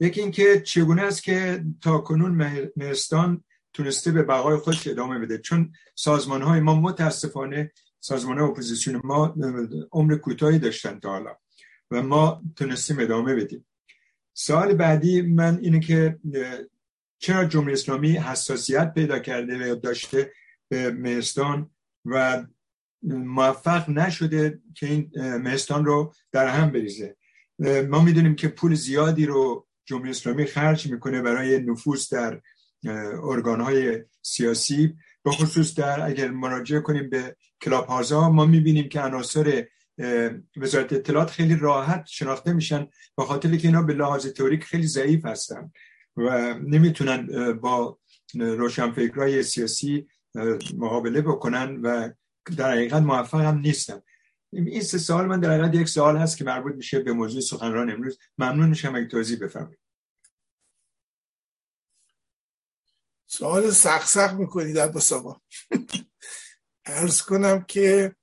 یکی اینکه چگونه است که تا کنون مهستان تونسته به بقای خودش ادامه بده. چون سازمان های ما متاسفانه سازمان اپوزیسیون ما عمر کوتاهی داشتن تا حالا و ما تونستیم ادامه بدیم. سوال بعدی من اینه که چرا جمهوری اسلامی حساسیت پیدا کرده و داشته به مهستان و موفق نشده که این مهستان رو در هم بریزه؟ ما می‌دونیم که پول زیادی رو جمهوری اسلامی خرج می‌کنه برای نفوذ در ارگانهای سیاسی. به خصوص در اگر مراجعه کنیم به کلاب هازا ما می‌بینیم که عناصر وزارت اطلاعات خیلی راحت شناخته میشن به خاطر که اینا به لحاظ تئوریک خیلی ضعیف هستن و نمی‌تونن با روشنفکرای سیاسی مقابله بکنن و در حقیقت موفق هم نیستن. این سه سوال من در حقیقت یک سوال هست که مربوط میشه به موضوع سخنران امروز. ممنون میشم اگه توضیح بفرمایید. سوال سخت می‌کنید در آقا ارز کنم که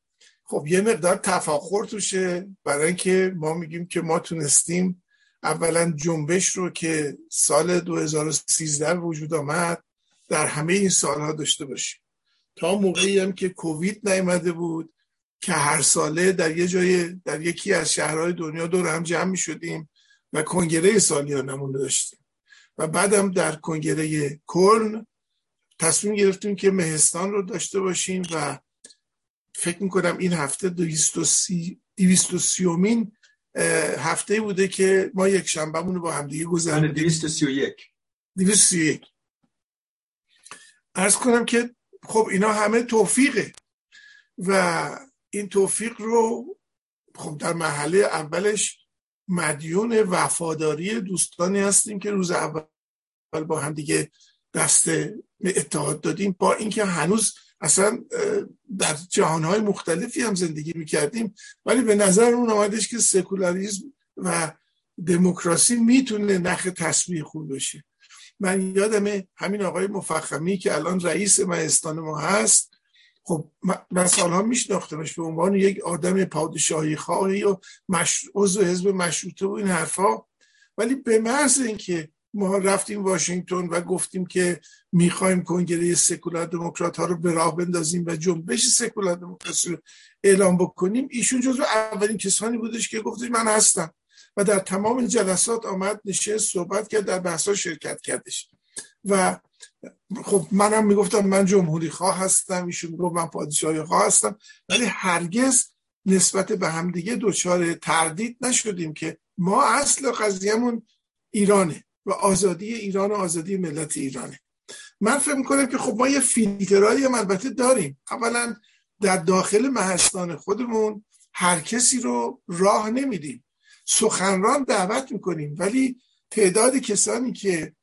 خب یه مقدار تفاخر توشه. برای اینکه ما میگیم که ما تونستیم اولا جنبش رو که سال 2013 وجود آمد در همه این سالها داشته باشیم. تا موقعی هم که کووید نیامده بود که هر ساله در یه جای در یکی از شهرهای دنیا دور هم جمع می شدیم و کنگره سالیانمون داشتیم. و بعدم در کنگره کلن تصمیم گرفتیم که مهستان رو داشته باشیم و فکر می‌کنم این هفته 230 امین هفته بوده که ما یک شنبه رو با همدیگه گذروندیم. 231 231 ارز کنم که خب اینا همه توفیقه و این توفیق رو خب در محله اولش مدیون وفاداری دوستانی هستیم که روز اول با هم دیگه دست اتحاد دادیم. با اینکه هنوز اصلا در جهانهای مختلفی هم زندگی می‌کردیم ولی به نظرمون آمدش که سکولاریزم و دموکراسی می‌تونه نخ تصویح خوب بشه. من یادم همین آقای مفخمی که الان رئیس مهستان ما هست خب من سالها میشناختمش به عنوان یک آدم پادشاهی خواهی و مش... عضو حزب مشروطه و این حرفا. ولی به محض اینکه ما رفتیم واشنگتن و گفتیم که می‌خوایم کنگره سکولار دموکرات ها رو به راه بندازیم و جنبش سکولار دموکراسی رو اعلام بکنیم ایشون جزو اولین کسانی بودش که گفتش من هستم. و در تمام جلسات آمد نشه صحبت کرد در بحث شرکت کردش. و خب منم می‌گفتم من جمهوری خواه هستم ایشون می‌گفت من پادشاهی خواه هستم. ولی هرگز نسبت به همدیگه دچار تردید نشدیم که ما اصل قضیهمون ایرانه و آزادی ایران و آزادی ملت ایرانه. من فکر می‌کنم که خب ما یه فیلترهایی هم البته داریم. اولا در داخل مهستان خودمون هر کسی رو راه نمیدیم. سخنران دعوت می‌کنیم ولی تعداد کسانی که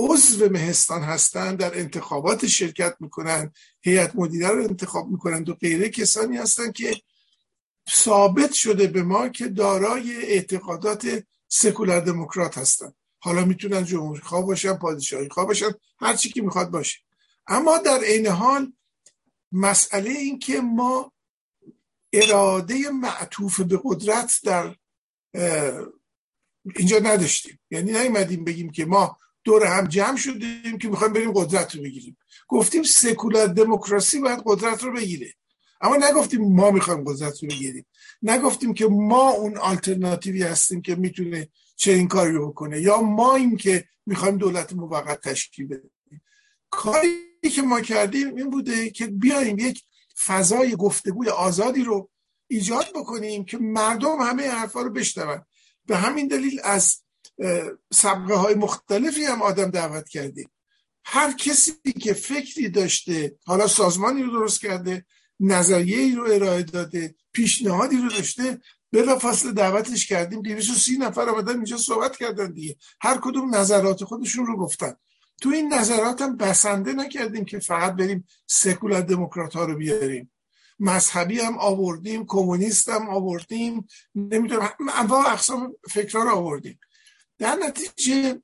عضو مهستان هستند در انتخابات شرکت می‌کنن هیئت مدیره رو انتخاب می‌کنند و غیره کسانی هستند که ثابت شده به ما که دارای اعتقادات سکولار دموکرات هستند حالا می‌تونن جمهوری خواه باشن پادشاهی خواه باشن هر چی که می‌خواد باشه. اما در عین حال مسئله این که ما اراده معطوف به قدرت در اینجا نداشتیم. یعنی نیومدیم بگیم که ما دور هم جمع شدیم که می‌خوایم بریم قدرت رو بگیریم. گفتیم سکولار دموکراسی باید قدرت رو بگیره. اما نگفتیم ما می‌خوایم قدرت رو بگیریم. نگفتیم که ما اون آلترناتیوی هستیم که می‌تونه چه این کاری رو بکنه یا ما این که می‌خوایم دولت موقت تشکیل بدیم. کاری که ما کردیم این بوده که بیایم یک فضای گفتگوی آزادی رو ایجاد بکنیم که مردم همه حرفا رو بشنون. به همین دلیل از سبقه های مختلفی هم آدم دعوت کردیم هر کسی که فکری داشته حالا سازمانی رو درست کرده نظریه ای رو ارائه داده پیشنهادی رو داشته بلا فاصله دعوتش کردیم. 230 نفر آمدن اینجا صحبت کردن دیگه. هر کدوم نظرات خودشون رو گفتن. تو این نظرات هم بسنده نکردیم که فقط بریم سکولار دموکرات ها رو بیاریم. مذهبی هم آوردیم کمونیست هم آوردیم. نمی‌دونم انواع اقسام فکرها رو آوردیم. در نتیجه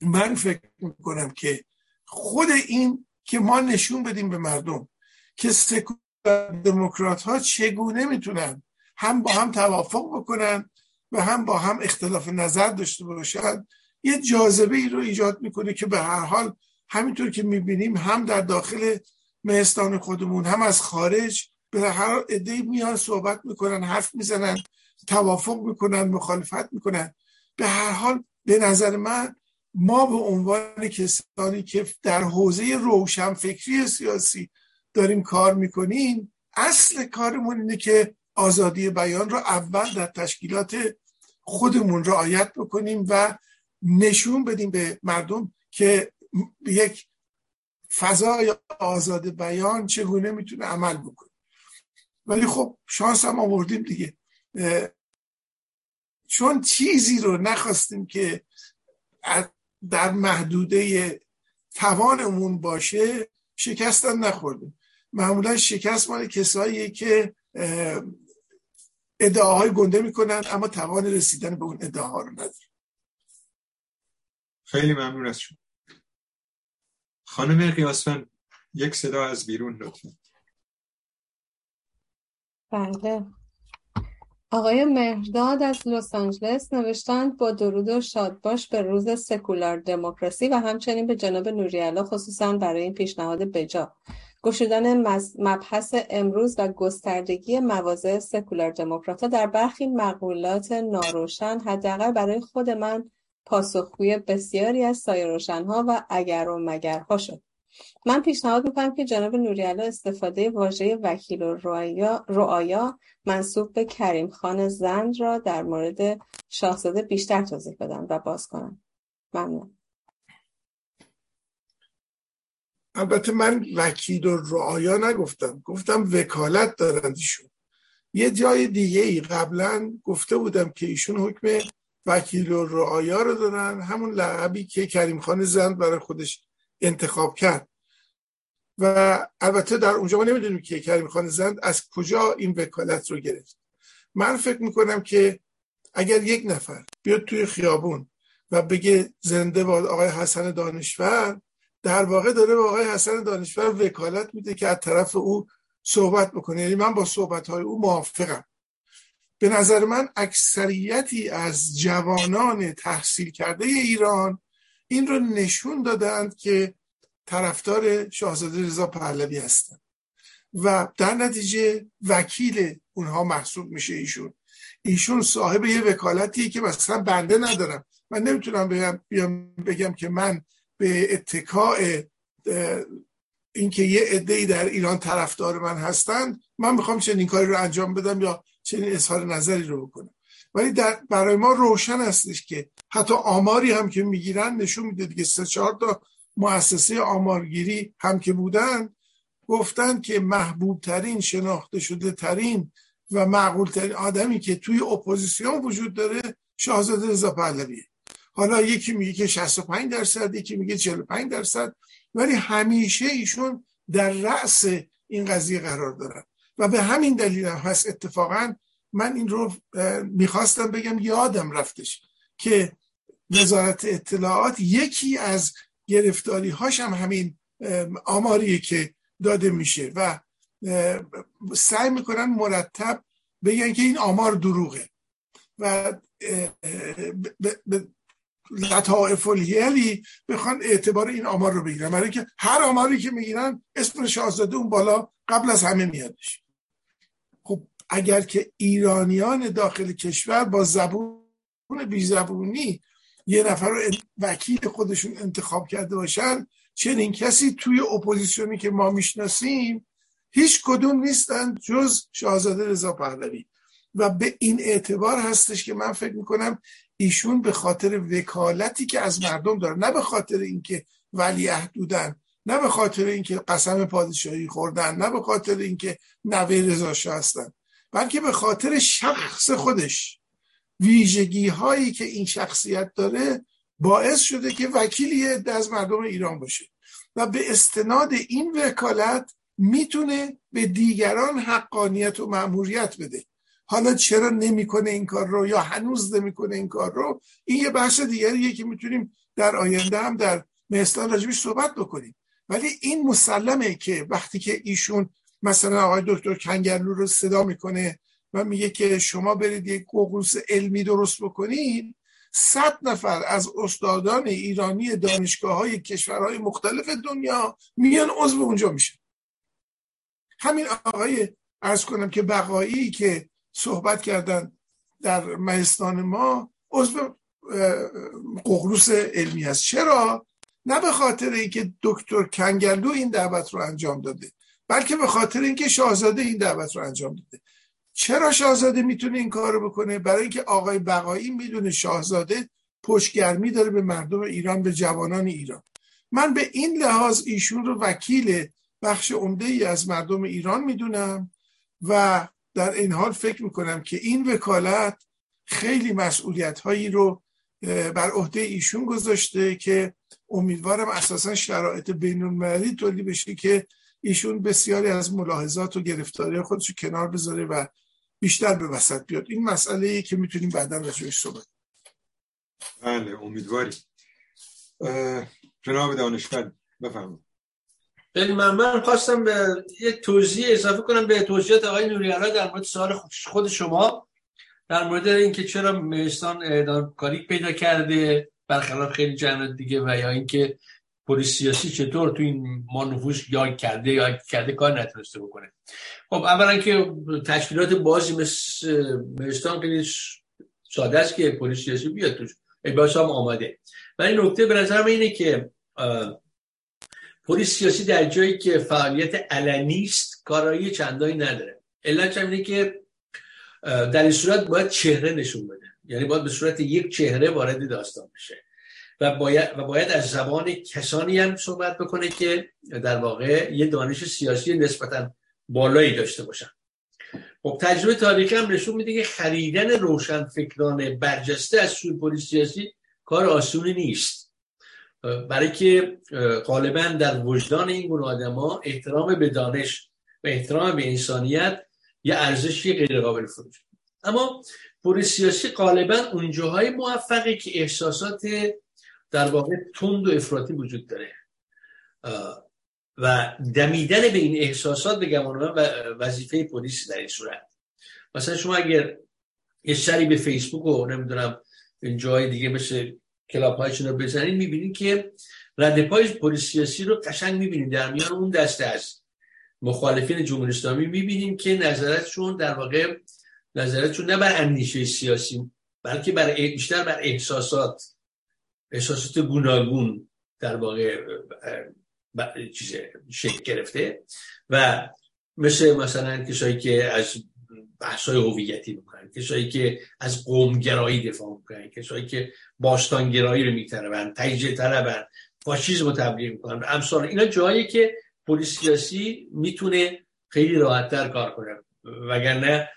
من فکر می‌کنم که خود این که ما نشون بدیم به مردم که سکولار دموکرات ها چگونه می‌تونن هم با هم توافق بکنن و هم با هم اختلاف نظر داشته باشن یه جاذبه ای رو ایجاد می‌کنه که به هر حال همینطور که می‌بینیم هم در داخل مهستان خودمون هم از خارج به هر عده میان صحبت می‌کنن حرف می‌زنن توافق می‌کنن مخالفت می‌کنن. به هر حال به نظر من ما به عنوان کسانی که در حوزه روشنفکری سیاسی داریم کار می‌کنیم اصل کارمون اینه که آزادی بیان را اول در تشکیلات خودمون رعایت بکنیم و نشون بدیم به مردم که یک فضای آزاد بیان چگونه می‌تونه عمل بکنه. ولی خب شانس هم آوردیم دیگه. چون چیزی رو نخواستیم که در محدوده توانمون باشه شکستن نخوردیم. معمولا شکست مال کسایی که ادعاهای گنده می‌کنن اما توان رسیدن به اون ادعاها رو نداره خیلی ممنون از شما. خانم قیاسفن یک صدا از بیرون لطفا. بله. آقای مهرداد از لس آنجلس نوشتند با درود و شادباش به روز سکولار دموکراسی و همچنین به جناب نوریالا خصوصا برای این پیشنهاد بجا. گشودن مبحث امروز و گستردگی مواضع سکولار دموکراتا در برخی مقولات ناروشن حداقل برای خود من پاسخگوی بسیاری از سایر روشنها و اگر و مگرها شد. من پیشنهاد می‌کنم که جناب نوریالا استفاده واژه وکیل و رعایا منصوب به کریم خان زند را در مورد شاهزاده بیشتر توضیح بدن و باز کنم. ممنون. البته من وکیل و رعایا نگفتم گفتم وکالت دارند ایشون. یه جای دیگه ای قبلا گفته بودم که ایشون حکم وکیل و رعایا رو دارن همون لقبی که کریم خان زند برای خودش انتخاب کرد. و البته در اونجا ما نمی‌دونیم که کریم خان زند از کجا این وکالت رو گرفت. من فکر می‌کنم که اگر یک نفر بیاد توی خیابون و بگه زنده باد آقای حسن دانشور در واقع داره به آقای حسن دانشور وکالت میده که از طرف او صحبت بکنه. یعنی من با صحبت های او موافقم. به نظر من اکثریتی از جوانان تحصیل کرده ایران این رو نشون دادند که طرفدار شاهزاده رضا پهلوی هستند و در نتیجه وکیل اونها محسوب میشه ایشون. ایشون صاحب یه وکالتیه که مثلا بنده ندارم. من نمی‌تونم بگم, بگم که من به اتکاع اینکه یه عده در ایران طرفدار من هستند من می‌خوام چنین کاری رو انجام بدم یا چنین اظهار نظری رو بکنم. ولی در برای ما روشن هستش که حتی آماری هم که می‌گیرن نشون میده دیگه. سه چهار تا مؤسسه آمارگیری هم که بودن گفتن که محبوب ترین شناخته شده ترین و معقول ترین آدمی که توی اپوزیسیون وجود داره شاهزاده رضا پهلویه حالا یکی میگه که 65 درصد یکی میگه 45 درصد ولی همیشه ایشون در رأس این قضیه قرار دارن. و به همین دلیل هم هست اتفاقا من این رو می‌خواستم بگم یادم رفتش که وزارت اطلاعات یکی از گرفتاری هاش هم همین آماریه که داده میشه و سعی می‌کنن مرتب بگن که این آمار دروغه و لطائف الهیلی بخوان اعتبار این آمار رو بگیرن. برای که هر آماری که می‌گیرن اسم شاهزاده اون بالا قبل از همه میادش. خب اگر که ایرانیان داخل کشور با زبون بی زبونی یه نفر رو وکیل خودشون انتخاب کرده باشن چنین کسی توی اپوزیسیونی که ما می‌شناسیم هیچ کدوم نیستن جز شاهزاده رضا پهلوی. و به این اعتبار هستش که من فکر می‌کنم ایشون به خاطر وکالتی که از مردم داره نه به خاطر اینکه ولیعهد بودن نه به خاطر اینکه قسم پادشاهی خوردن نه به خاطر اینکه نوه رضا هستن بلکه به خاطر شخص خودش. ویژگی هایی که این شخصیت داره باعث شده که وکیلی از مردم ایران باشه. و به استناد این وکالت می‌تونه به دیگران حقانیت و مأموریت بده. حالا چرا نمی‌کنه این کار رو یا هنوز نمی‌کنه این کار رو؟ این یه بحث دیگریه که می‌تونیم در آینده هم در مهستان راجبش صحبت بکنیم. ولی این مسلمه که وقتی که ایشون مثلا آقای دکتر کنگرلو رو صدا می‌کنه و میگه که شما برید یک ققوس علمی درست بکنید صد نفر از استادان ایرانی دانشگاه های کشورهای مختلف دنیا میان عضو اونجا میشه همین آقای ارز کنم که بقایی که صحبت کردن در مهستان ما عضو ققروس علمی هست. چرا؟ نه به خاطر اینکه دکتر کنگلو این دعوت رو انجام داده بلکه به خاطر اینکه شاهزاده این دعوت رو انجام داده. چرا شاهزاده می‌تونه این کار رو بکنه؟ برای اینکه آقای بقایی می‌دونه شاهزاده پشتگرمی داره به مردم ایران به جوانان ایران. من به این لحاظ ایشون رو وکیل بخش عمده ای از مردم ایران می‌دونم و در این حال فکر می‌کنم که این وکالت خیلی مسئولیت هایی رو بر عهده ایشون گذاشته که امیدوارم اساسا شرایط بین المللی طوری بشه که ایشون بسیاری از ملاحظات و گرفتاری خودش کنار بذاره و بیشتر به وسط بیاد. این مسئله ای که می‌تونیم بعدا راجعش صحبت بله امیدواریم. جناب دانشور بفرمایید. خیلی من خواستم به یک توضیح اضافه کنم به توضیحات آقای نوریالا در مورد سوال خود شما در مورد اینکه چرا مهستان اعدام کاری پیدا کرده برخلاف خیلی جنرال دیگه و یا اینکه پلیس سیاسی چطور تو این ما یا کرده یا کرده کار نتونسته بکنه. خب اولا که تشکیلات بازی مثل مهستان خیلی ساده است که پلیس سیاسی بیاد توش. باش هم آماده. و این نکته به نظرم اینه که پلیس سیاسی در جایی که فعالیت علنی است کارایی چندانی نداره. علت اینه که در این صورت باید چهره نشون بده. یعنی باید به صورت یک چهره وارد داستان بشه. و باید, و باید از زبان کسانی هم صحبت بکنه که در واقع یه دانش سیاسی نسبتا بالایی داشته باشن. خب تجربه تاریخی هم نشون میده که خریدن روشن فکران برجسته از سوی سیاسی کار آسونی نیست. برای که غالبا در وجدان این گونه آدما احترام به دانش و احترام به انسانیت یه ارزشی غیر قابل فروش اما پلیس سیاسی غالبا اونجاهای موفقه که احساسات در واقع تند و افراطی وجود داره. و دمیدن به این احساسات به گمان و وظیفه پلیس در این صورت. مثلا شما اگر یه سری به فیسبوک و نمی‌دونم این جای دیگه مثل کلاب هایشون رو بزنید می‌بینید که رد پای پلیس سیاسی رو قشنگ می‌بینید. در میان اون دسته از مخالفین جمهوری اسلامی می‌بینیم که نظرتشون در واقع نظرتشون نه بر اندیشه سیاسی بلکه بر بیشتر بر احساسات احساسات گوناگون در واقع چیز شکل گرفته و مثل مثلا کسایی که از بحثای هویتی می‌کنن کسایی که از قومگرایی دفاع می‌کنن کسایی که باستانگرایی رو میطلبن تجزیه طلبن فاشیسم رو تبلیغ می‌کنن امثال. اینا جایی که پلیس سیاسی می‌تونه خیلی راحتتر کار کنه وگرنه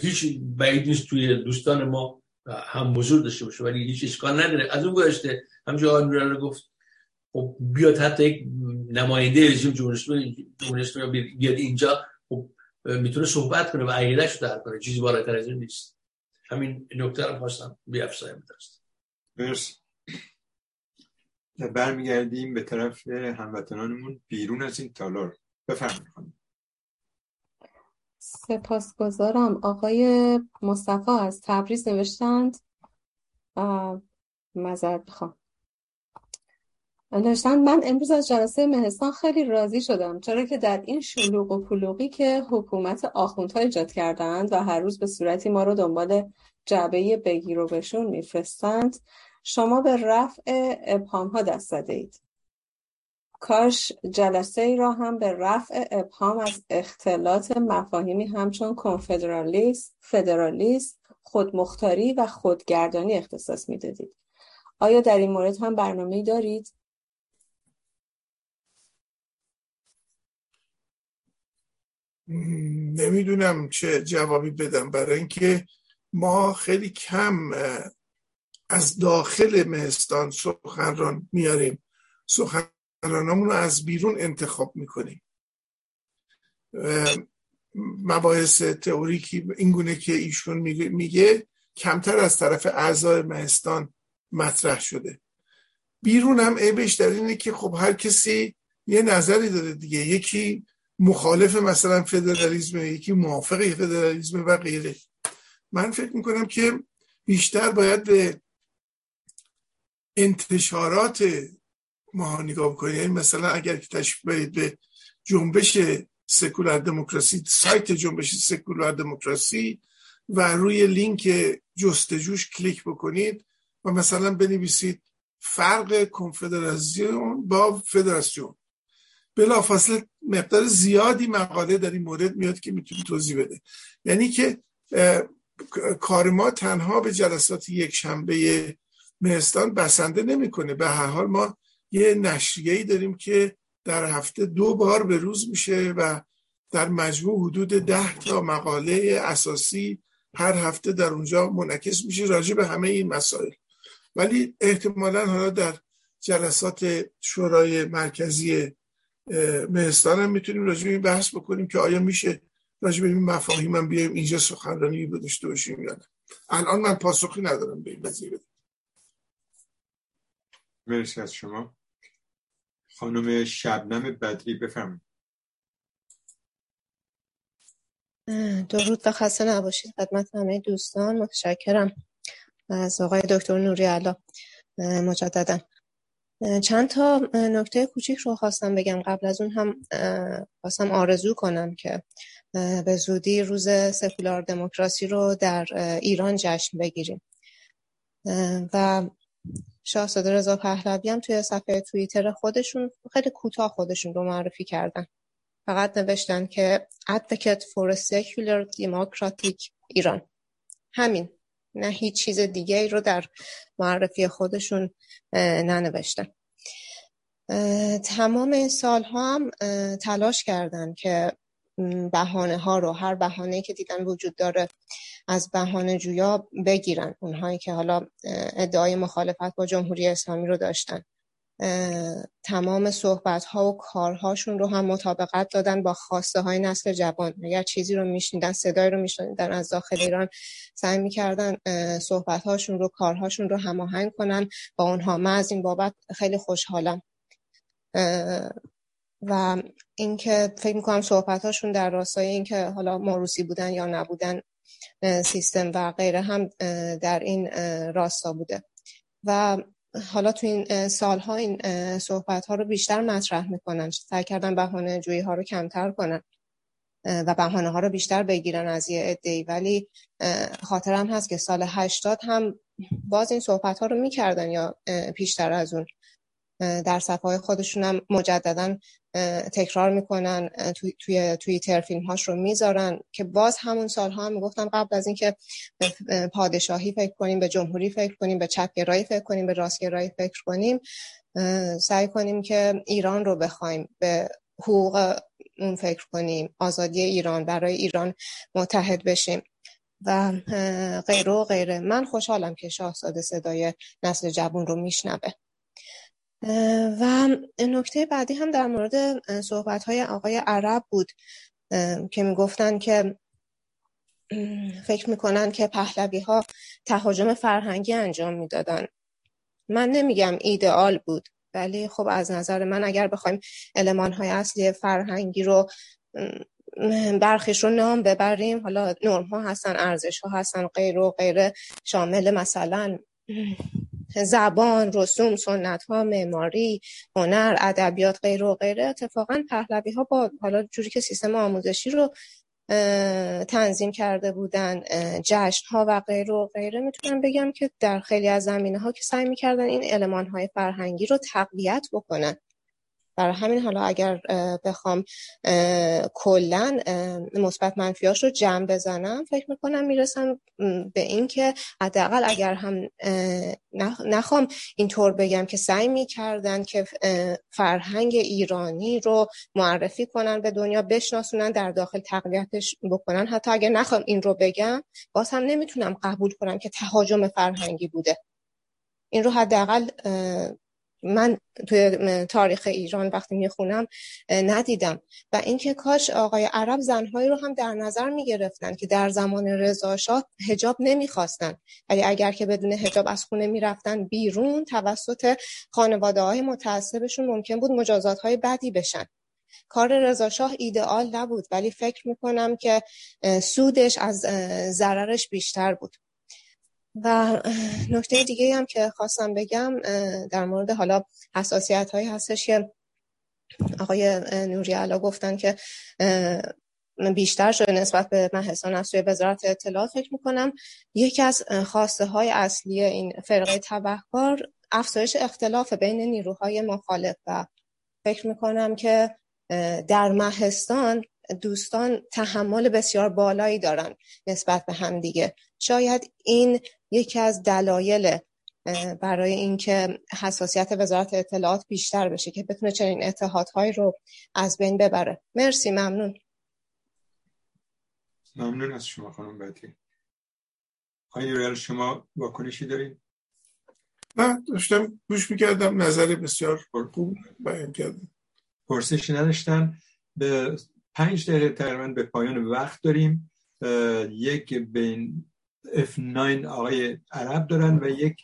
هیچ بعید نیست توی دوستان ما هم بزرگ داشته باشه ولی هیچ اشکال نداره. از اون گذشته همجا آقای گفت خب بیاد حتی یک نماینده رژیم جمهوری اسلامی بیاد اینجا خب می‌تونه صحبت کنه و عقیده‌اش رو در کنه. چیزی بالاتر از این نیست. همین نکته رو خواستم بیافزایم داشت مرسی. برمیگردیم به طرف هموطنانمون بیرون از این تالار. بفرمایید. سپاسگزارم. آقای مصطفی از تبریز نوشتند؟ مذارت بخوام نوشتن من امروز از جلسه مهستان خیلی راضی شدم چرا که در این شلوغ و پلوغی که حکومت آخوندها ایجاد کردند و هر روز به صورتی ما رو دنبال جعبه بگیر و بشون میفرستند شما به رفع ابهام ها دست زده کاش جلسه ای را هم به رفع ابهام از اختلاط مفاهیمی همچون کنفدرالیست، فدرالیست، خودمختاری و خودگردانی اختصاص می‌دادید. آیا در این مورد هم برنامه دارید؟ نمی‌دونم چه جوابی بدم برای اینکه ما خیلی کم از داخل مهستان سخنران میاریم سخنرانامون رو از بیرون انتخاب می‌کنیم. مباحث تئوریکی اینگونه که ایشون میگه کمتر از طرف اعضای مهستان مطرح شده. بیرون هم عیبش در اینه که خب هر کسی یه نظری داره دیگه. یکی مخالف مثلا فدرالیزم یکی موافق فدرالیزم و غیره. من فکر می‌کنم که بیشتر باید به انتشارات ما نگاه کنید یعنی مثلا اگر که تشریف برید به جنبش سکولار دموکراسی سایت جنبش سکولار دموکراسی و روی لینک جستجوش کلیک بکنید و مثلا بنویسید فرق کنفدراسیون با فدراسیون. بلافاصله مقدار زیادی مقاله در این مورد میاد که می‌تونی توضیح بده. یعنی که کار ما تنها به جلسات یک شنبه مهستان بسنده نمی‌کنه. به هر حال ما یه نشریه ای داریم که در هفته دو بار به روز میشه و در مجموع حدود ده تا مقاله اساسی هر هفته در اونجا منعکس میشه راجع به همه این مسائل. ولی احتمالا حالا در جلسات شورای مرکزی مهستان هم می‌تونیم راجع به این بحث بکنیم که آیا میشه راجع به این مفاهیم هم بیایم اینجا سخنرانی داشته باشیم یا نه. الان من پاسخی ندارم به این مرسی از شما. خانم شبنم بدری بفرمایید. درود و خسته نباشید. خدمت همه دوستان. متشکرم از آقای دکتر نوری علا. مجددا. چند تا نکته کوچیک رو خواستم بگم. قبل از اون هم خواستم آرزو کنم که به زودی روز سکولار دموکراسی رو در ایران جشن بگیریم. و شاهزاده رضا پهلوی هم توی صفحه توییتر خودشون خیلی کوتاه خودشون رو معرفی کردن. فقط نوشتن که advocate for a secular democratic ایران همین. نه هیچ چیز دیگه ای رو در معرفی خودشون ننوشتن. تمام این سالها هم تلاش کردن که بهانه ها رو هر بهانه که دیدن وجود داره از بهانه جویا بگیرن اونهایی که حالا ادعای مخالفت با جمهوری اسلامی رو داشتن. تمام صحبت ها و کارهاشون رو هم مطابقت دادن با خواسته های نسل جوان. اگر چیزی رو میشنیدن صدای رو میشنیدن از داخل ایران سعی می‌کردن صحبت هاشون رو کارهاشون رو هماهنگ کنن. با اونها من از این بابت خیلی خوشحالم. و اینکه فکر می‌کنم صحبت هاشون در راستای اینکه حالا موروسی بودن یا نبودن سیستم و غیره هم در این راستا بوده. و حالا تو این سالها این صحبت ها رو بیشتر مطرح می‌کنن. سعی کردن بهانه جویی ها رو کمتر کنن و بهانه ها رو بیشتر بگیرن از یه عده‌ای. ولی خاطرم هست که سال 80 هم باز این صحبت ها رو می‌کردن یا پیشتر از اون. در صفحه های خودشون هم مجددا تکرار می‌کنن توی توی توییتر فیلم هاش رو می‌ذارن که باز همون سالها هم می‌گفتن قبل از اینکه پادشاهی فکر کنیم به جمهوری فکر کنیم به چپگرایی فکر کنیم به راستگرایی فکر کنیم سعی کنیم که ایران رو بخوایم به حقوق اون فکر کنیم آزادی ایران برای ایران متحد بشیم. و غیره و غیره. من خوشحالم که شاهزاده صدای نسل جوان رو میشنوه. و نکته بعدی هم در مورد صحبت های آقای عرب بود که می‌گفتن که فکر می‌کنن که پهلوی ها تهاجم فرهنگی انجام می‌دادن. من نمیگم ایدئال بود ولی خب از نظر من اگر بخوایم علمان های اصلی فرهنگی رو برخیش رو نام ببریم حالا نرم ها هستن ارزش ها هستن غیر و غیره شامل مثلا زبان رسوم سنت ها معماری هنر ادبیات غیر و غیره اتفاقا پهلوی ها با حالا جوری که سیستم آموزشی رو تنظیم کرده بودن جشن ها و غیر و غیره می‌تونم بگم که در خیلی از زمینه ها که سعی می‌کردن این علمان های فرهنگی رو تقویت بکنن. برای همین حالا اگر بخوام کلا مثبت منفیاش رو جمع بزنم فکر می‌کنم می‌رسم به این که حداقل اگر هم نخوام اینطور بگم که سعی می‌کردن که فرهنگ ایرانی رو معرفی کنن به دنیا بشناسونن در داخل تقویتش بکنن حتی اگر نخوام این رو بگم باز هم نمی‌تونم قبول کنم که تهاجم فرهنگی بوده. این رو حداقل من توی تاریخ ایران وقتی می‌خونم ندیدم. و اینکه کاش آقای عرب زنهایی رو هم در نظر می‌گرفتن که در زمان رضاشاه هجاب نمی‌خواستن. ولی اگر که بدون هجاب از خونه می‌رفتن بیرون توسط خانواده های متعصبشون ممکن بود مجازات های بدی بشن. کار رضاشاه ایدئال نبود ولی فکر می‌کنم که سودش از ضررش بیشتر بود. و نکته دیگه هم که خواستم بگم در مورد حالا حساسیت هایی هستش که آقای نوری علا گفتن که بیشتر شده نسبت به محسان از سوی وزارت اطلاعات فکر می‌کنم. یکی از خواسته های اصلی این فرقه تبهکار افزایش اختلاف بین نیروهای مخالف و فکر می‌کنم که در محستان دوستان تحمل بسیار بالایی دارن نسبت به همدیگه شاید این یکی از دلایل برای اینکه حساسیت وزارت اطلاعات بیشتر بشه که بتونه چنین اتحادهایی رو از بین ببره. مرسی ممنون. ممنون از شما خانم بدری آقای شما واکنشی دارید؟ نه داشتم گوش می‌کردم نظر بسیار خوب بیان کردم. پرسش نداشتن به پنج دقیقه تقریبا به پایان وقت داریم. یک بین F9 آقای عرب دارن و یک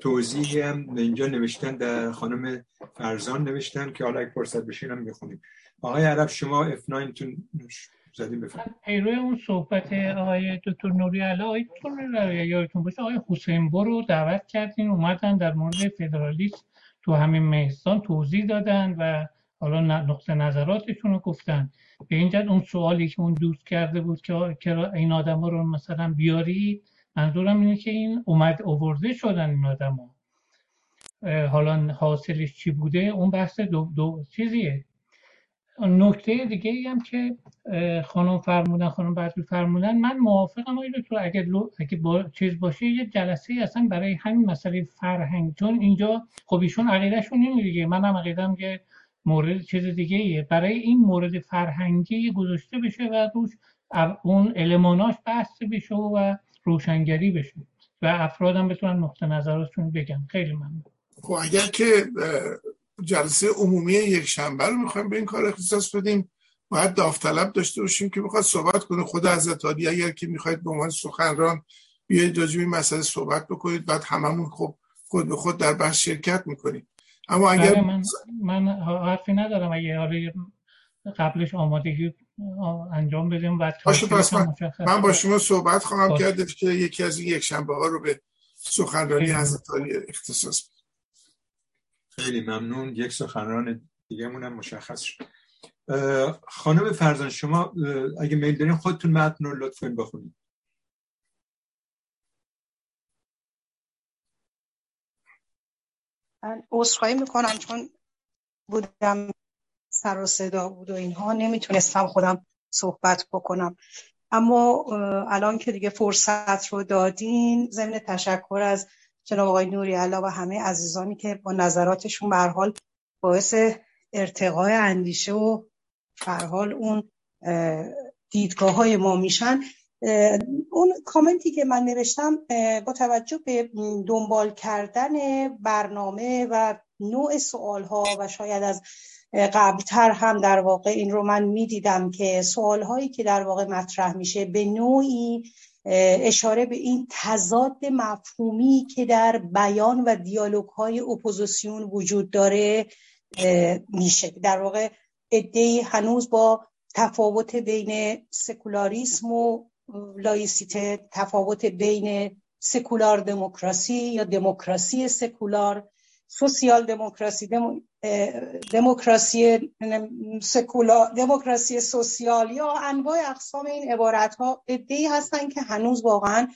توضیحی هم اینجا نوشتن در خانم فرزان نوشتن که حالا اگه فرصت بشین هم بخونیم. آقای عرب شما F9 تون زدیم بفرمایید. پیرو اون صحبت آقای دکتر نوری علا آقای دکتر یادتون باشه آقای حسین برو دعوت کردین اومدن در مورد فدرالیسم تو همین مهستان توضیح دادن و حالا نقطه نظراتشون رو گفتن. به اینجا اون سوالی که اون دوست کرده بود که این آدم ها رو مثلا بیاری منظورم اینه که این اومد اوورده شدن این آدم ها. حالا حاصلش چی بوده؟ اون بحث دو, دو چیزیه. نکته دیگه ای هم که خانم فرمودن خانم بدری فرمودن من موافقم آقای دکتر اگه اگه با چیز باشه یه جلسه ای اصلا برای همین مسئله فرهنگ. چون اینجا خب ایشون عقیدهشون اینه دیگه. منم عقیدم که مورد چیز دیگه ایه. برای این مورد فرهنگی گذاشته بشه و روش اون الماناش بحث بشه و روشنگری بشه. و افرادم بتونن نقطه نظراتشون بگن. خیلی ممنون. خب اگر که جلسه عمومی یک شنبه رو می‌خوایم به این کار اختصاص بدیم باید داوطلب داشته باشیم که بخواد صحبت کنه. خود حضرت عالی اگر که می‌خواید به عنوان سخنران بیاید راجع این مسئله صحبت بکنید. بعد هممون خب خود به خود در بحث شرکت می‌کنیم. اما اگر بله، من, من حرفی ندارم. اگه حالا قبلش آمادگی انجام بدیم و پس من, من با شما صحبت خواهم کرد که یکی از این یک شنبه ها رو به سخنرانی حضرت عالی اختصاص بدیم خیلی ممنون. یک سخنران دیگه مونم مشخص شد. خانم فرزان شما اگه میل دارین خودتون متن رو لطفا بخونید. من عذرخواهی می‌کنم چون بودم سر و صدا بود و اینها. نمی‌تونستم خودم صحبت بکنم. اما الان که دیگه فرصت رو دادین ضمن تشکر از جناب آقای نوری علا و همه عزیزانی که با نظراتشون به حال باعث ارتقای اندیشه و حال اون دیدگاه های ما میشن. اون کامنتی که من نوشتم با توجه به دنبال کردن برنامه و نوع سوال ها و شاید از قبلتر هم در واقع این رو من می‌دیدم که سوال هایی که در واقع مطرح میشه به نوعی اشاره به این تضاد مفهومی که در بیان و دیالوگ های اپوزیسیون وجود داره میشه. در واقع عده‌ای هنوز با تفاوت بین سکولاریسم و لایسیته تفاوت بین سکولار دموکراسی یا دموکراسی سکولار سوسیال دموکراسی دموکراسی سکولار دموکراسی سوسیال یا انواع اقسام این عبارت ها ادعی هستند که هنوز واقعا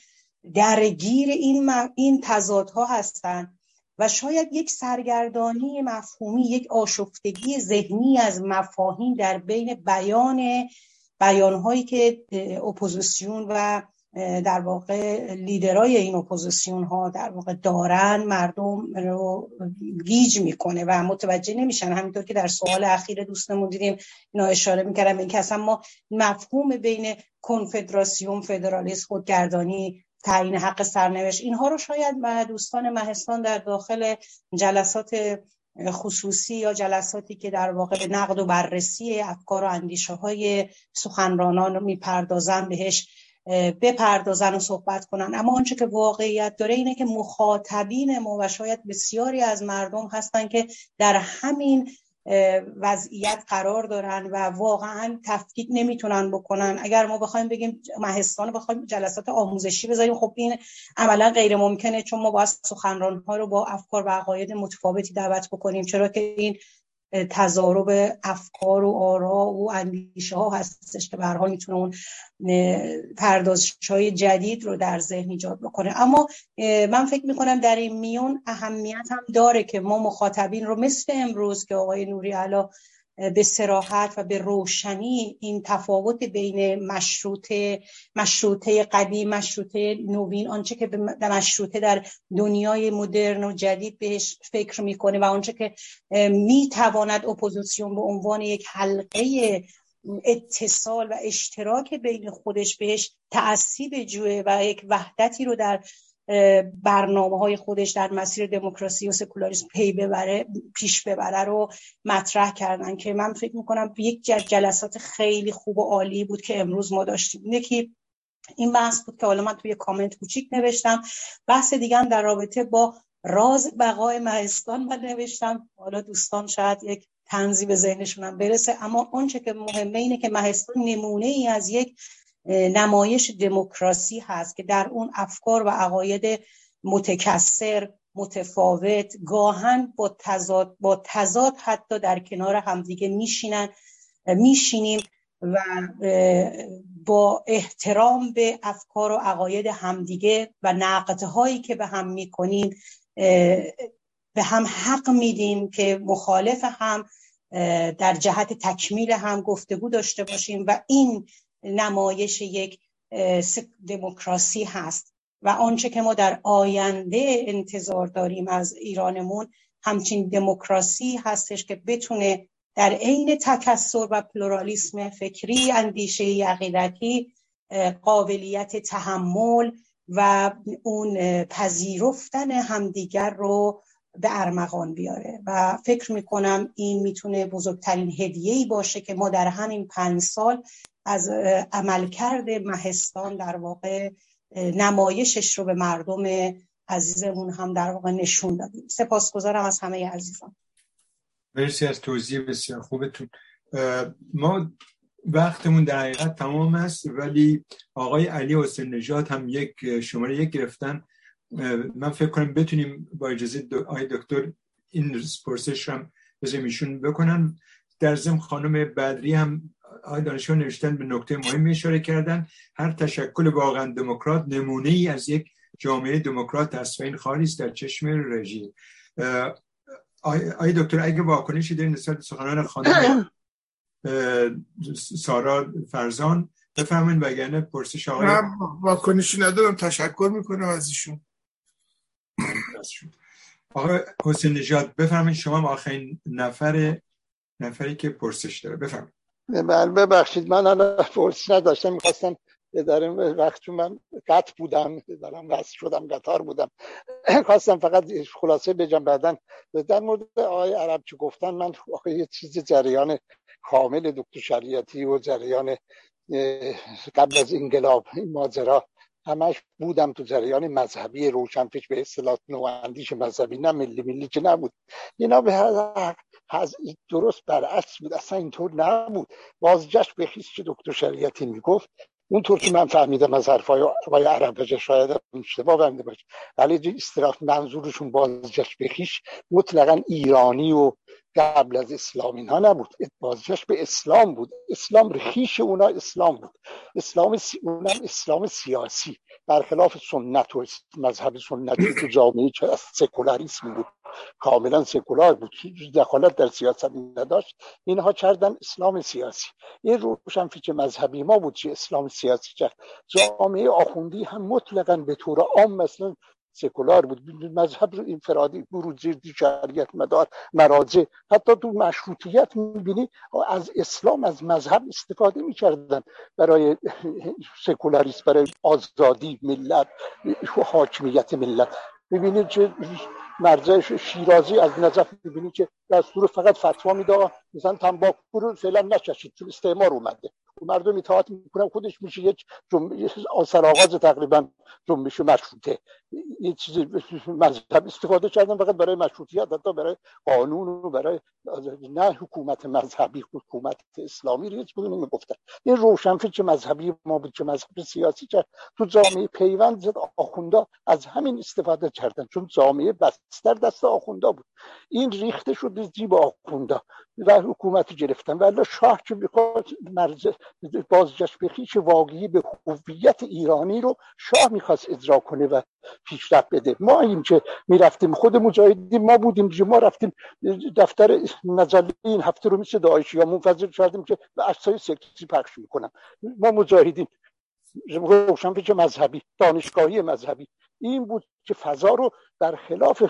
درگیر این این تضادها هستند و شاید یک سرگردانی مفهومی یک آشفتگی ذهنی از مفاهیم در بین بیان بیانهایی که اپوزیسیون و در واقع لیدرای این اپوزیسیون ها در واقع دارن مردم رو گیج می‌کنه و متوجه نمیشن. همینطور که در سوال اخیر دوستمون دیدیم اینا اشاره می‌کردم این که اصلا ما مفهوم بین کنفدراسیون فدرالیسم خودگردانی تعیین حق سرنوشت اینها رو شاید دوستان مهستان در داخل جلسات خصوصی یا جلساتی که در واقع به نقد و بررسی افکار و اندیشه های سخنرانان رو می‌پردازن بهش بپردازن و صحبت کنن. اما آنچه که واقعیت داره اینه که مخاطبین ما و شاید بسیاری از مردم هستن که در همین وضعیت قرار دارن و واقعا تفکیک نمی‌تونن بکنن. اگر ما بخوایم بگیم مهستان بخوایم جلسات آموزشی بذاریم خب این عملا غیر ممکنه چون ما باید سخنران ها رو با افکار و عقاید متفاوتی دعوت بکنیم. چرا که این تضارب افکار و آرا و اندیشه ها هستش که به حال می‌تونه اون پردازش های جدید رو در ذهن ایجاد بکنه. اما من فکر می‌کنم در این میون اهمیت هم داره که ما مخاطبین رو مثل امروز که آقای نوری علا به سراحت و به روشنی این تفاوت بین مشروطه مشروطه قدیم مشروطه نوین آنچه که در مشروطه در دنیای مدرن و جدید بهش فکر می‌کنه و آنچه که می‌تواند اپوزیسیون به عنوان یک حلقه اتصال و اشتراک بین خودش بهش تأثیر جوه و یک وحدتی رو در برنامه های خودش در مسیر دموکراسی و سکولاریسم پی ببره پیش ببره رو مطرح کردن که من فکر می‌کنم یک جلسات خیلی خوب و عالی بود که امروز ما داشتیم. یکی این بحث بود که حالا من توی کامنت کوچیک نوشتم. بحث دیگه هم در رابطه با راز بقای مهستان من نوشتم. حالا دوستان شاید یک تنظیم به ذهنشون برسه. اما آنچه که مهمه اینه که مهستان نمونه ای از یک نمایش دموکراسی هست که در اون افکار و عقاید متکثر متفاوت گاهن با تضاد با تضاد حتی در کنار همدیگه میشینن میشینیم و با احترام به افکار و عقاید همدیگه و نقدهایی که به هم می‌کنیم به هم حق میدیم که مخالف هم در جهت تکمیل هم گفتگو داشته باشیم و این نمایش یک دموکراسی هست و آنچه که ما در آینده انتظار داریم از ایرانمون همچین دموکراسی هستش که بتونه در عین تکسر و پلورالیسم فکری اندیشه عقیدتی قابلیت تحمل و اون پذیرفتن همدیگر رو به ارمغان بیاره. و فکر می‌کنم این می‌تونه بزرگترین هدیه باشه که ما در همین پنج سال از عملکرد مهستان در واقع نمایشش رو به مردم عزیزمون هم در واقع نشون دادیم. سپاسگزارم از همه عزیزان. مرسی از توضیح بسیار خوبتون. ما وقتمون در حقیقت تمام است ولی آقای علی حسین نژاد هم یک شماره یک گرفتن. من فکر کنم بتونیم با اجازه آقای دکتر این پرسش هم بزنیم بکنن. در زم خانم بدری هم آقای دانشجو نوشتن به نکته مهمی اشاره کردن. هر تشکل واقعا دموکرات نمونه ای از یک جامعه دموکرات از این خالی است در چشم رژیم. آقای دکتر اگه واکنشی دارین نسبت سخنان خانم سارا فرزان بفهمین وگرنه پرسش آقای واکنشی ندارم تشکر می‌کنم از ایشون آقای حسین نجات بفرمایید شما آخرین نفر نفری که پرسش داره. بفرمایید. من ببخشید من الان پرسش نداشتم می‌خواستم در وقت من قط بودم دارم وصل شدم قطار بودم. خواستم فقط خلاصه بجم بعدا در مورد آقای عرب چه گفتن من یه چیز جریان کامل دکتر شریعتی و جریان قبل از انقلاب این ماجرا همش بودم تو جریان مذهبی روشنفکر به اصطلاح نواندیش مذهبی نه ملی ملی که نبود. اینا به هز درست برعکس بود اصلا اینطور نبود. بازجشت به خیست که دکتر شریعتی می‌گفت. اونطور که من فهمیدم از حرفای آقای عرب شاید اشتباه بنده باشه. ولی استراف منظورشون بازجشت بخیش مطلقا ایرانی و قبل از اسلام اینها نبود. بازجشت به اسلام بود. اسلام رخیش اونا اسلام بود. اسلام سی... اونم اسلام سیاسی. برخلاف سنت و مذهب سنتی که جامعه چه از سکولاریسم بود. کاملا سکولار بود. هیچ دخالت در سیاست نداشت. اینها کردن اسلام سیاسی. این روشنفکر مذهبی ما بود که اسلام سیاسی کرد. جامعه آخوندی هم مطلقا به طور عام مثلا سکولار بود. مذهب رو انفرادی زیر شریعت مدار مراجع. حتی تو مشروطیت می‌بینی از اسلام از مذهب استفاده می‌کردن برای سکولاریست برای آزادی ملت حاکمیت ملت. می‌بینید که مرزه شیرازی از نظر می‌بینید که دستور فقط فتوا میده. مثلا تنباکو رو فعلا نچشید چون استعمار اومده. مردم اطاعت می‌کنن خودش میشه یک آسر آغاز تقریبا جنبش مشروطه. یه چیزی مذهب استفاده کردن فقط برای مشروطیت حتی برای قانون و برای نه حکومت مذهبی حکومت اسلامی رو هیچ بدون گفتن این روشنفکر مذهبی ما بود که مذهب سیاسی کرد. تو جامعه پیوند زد آخوندا از همین استفاده کردن چون جامعه بستر دست آخوندا بود. این ریخته شد جیب آخوندا و حکومت گرفتن. ولی شاه که می‌خواد مرز بازجشت بخیش واقعی به هویت ایرانی رو شاه می‌خواست اجرا کنه و پیشرفت بده. ما این که می‌رفتیم خود مجاهدین ما بودیم ما رفتیم دفتر مجله این هفته رو مثل داعشی یا منفجر کردیم که به اجسای سکسی پخش می‌کنن ما مجاهدین روشنفکر مذهبی دانشگاهی مذهبی. این بود که فضا رو در خلاف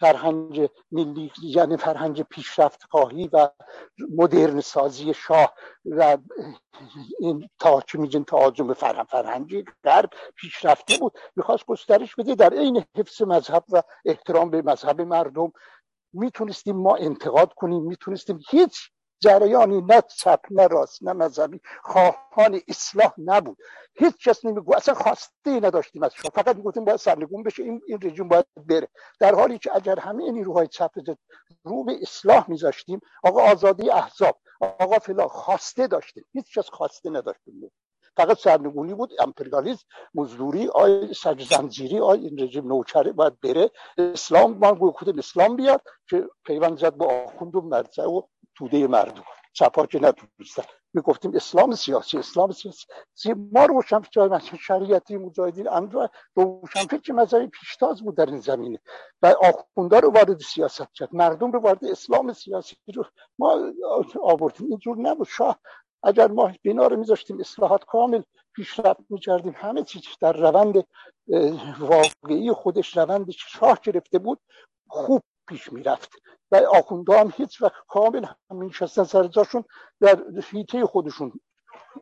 فرهنگ ملی یعنی فرهنگ پیشرفت خواهی و مدرن سازی شاه و این تا چه میگن تهاجم فرهنگ فرهنگی غرب پیشرفته بود. می‌خواست گسترش بده در عین حفظ مذهب و احترام به مذهب مردم. می‌تونستیم ما انتقاد کنیم می‌تونستیم هیچ جریانی نه چپ نه راست نه مذهبی. خواهان اصلاح نبود. هیچ کس نمیگو اصلا خواسته نداشتیم از شما. فقط می‌گفتیم باید سرنگون بشه. این, این رژیم باید بره. در حالی که اگر همه نیروهای چپ رو به اصلاح میذاشتیم آقا آزادی احزاب آقا فلا خواسته داشتیم. هیچ کس خواسته نداشتیم. فقط سرنگونی بود امپریالیسم مزدوری آی سج زنجیری آی این رژیم نوچره باید بره. اسلام ما گفتیم اسلام بیاد که پیوند زد با آخوند و مرزه و توده مردم. چپا که نتونستن. می‌گفتیم اسلام سیاسی اسلام سیاسی. ما روشنفکر شریعتی مجاهدین رو روشنفکر مذهبی پیشتاز بود در این زمینه. و آخونده رو وارد سیاست کرد. مردم رو وارد اسلام سیاسی رو ما آوردیم. اینجور نبود. شاه اگر ما بینا رو میذاشتیم اصلاحات کامل پیشرفت می‌کردیم همه چیز در روند واقعی خودش روند شاه گرفته بود. خوب پیش می‌رفت. و آخونده هم هیچ وقت کامل همین شستن سر جاشون در هیته خودشون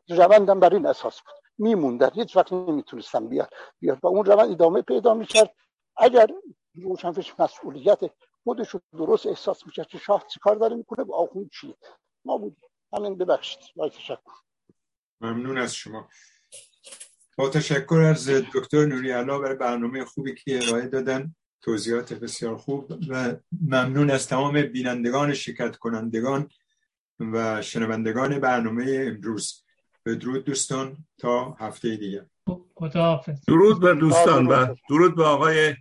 روندم بر این اساس بود. میموندن. هیچ وقت نمی‌تونستن بیاد بیاد و اون روند ادامه پیدا می‌کرد. اگر روشنفش مسئولیت خودش درست احساس می‌کرد که شاه چی کار داره می‌کنه و آخوند چیه ما بودیم همین ببخشید. با تشکر. ممنون از شما. با تشکر از دکتر نوری علا برای برنامه خوبی که ارائه دادن. توضیحات بسیار خوب و ممنون از تمام بینندگان شرکت کنندگان و شنوندگان برنامه امروز. بدرود دوستان تا هفته دیگه درود به دوستان و درود به آقای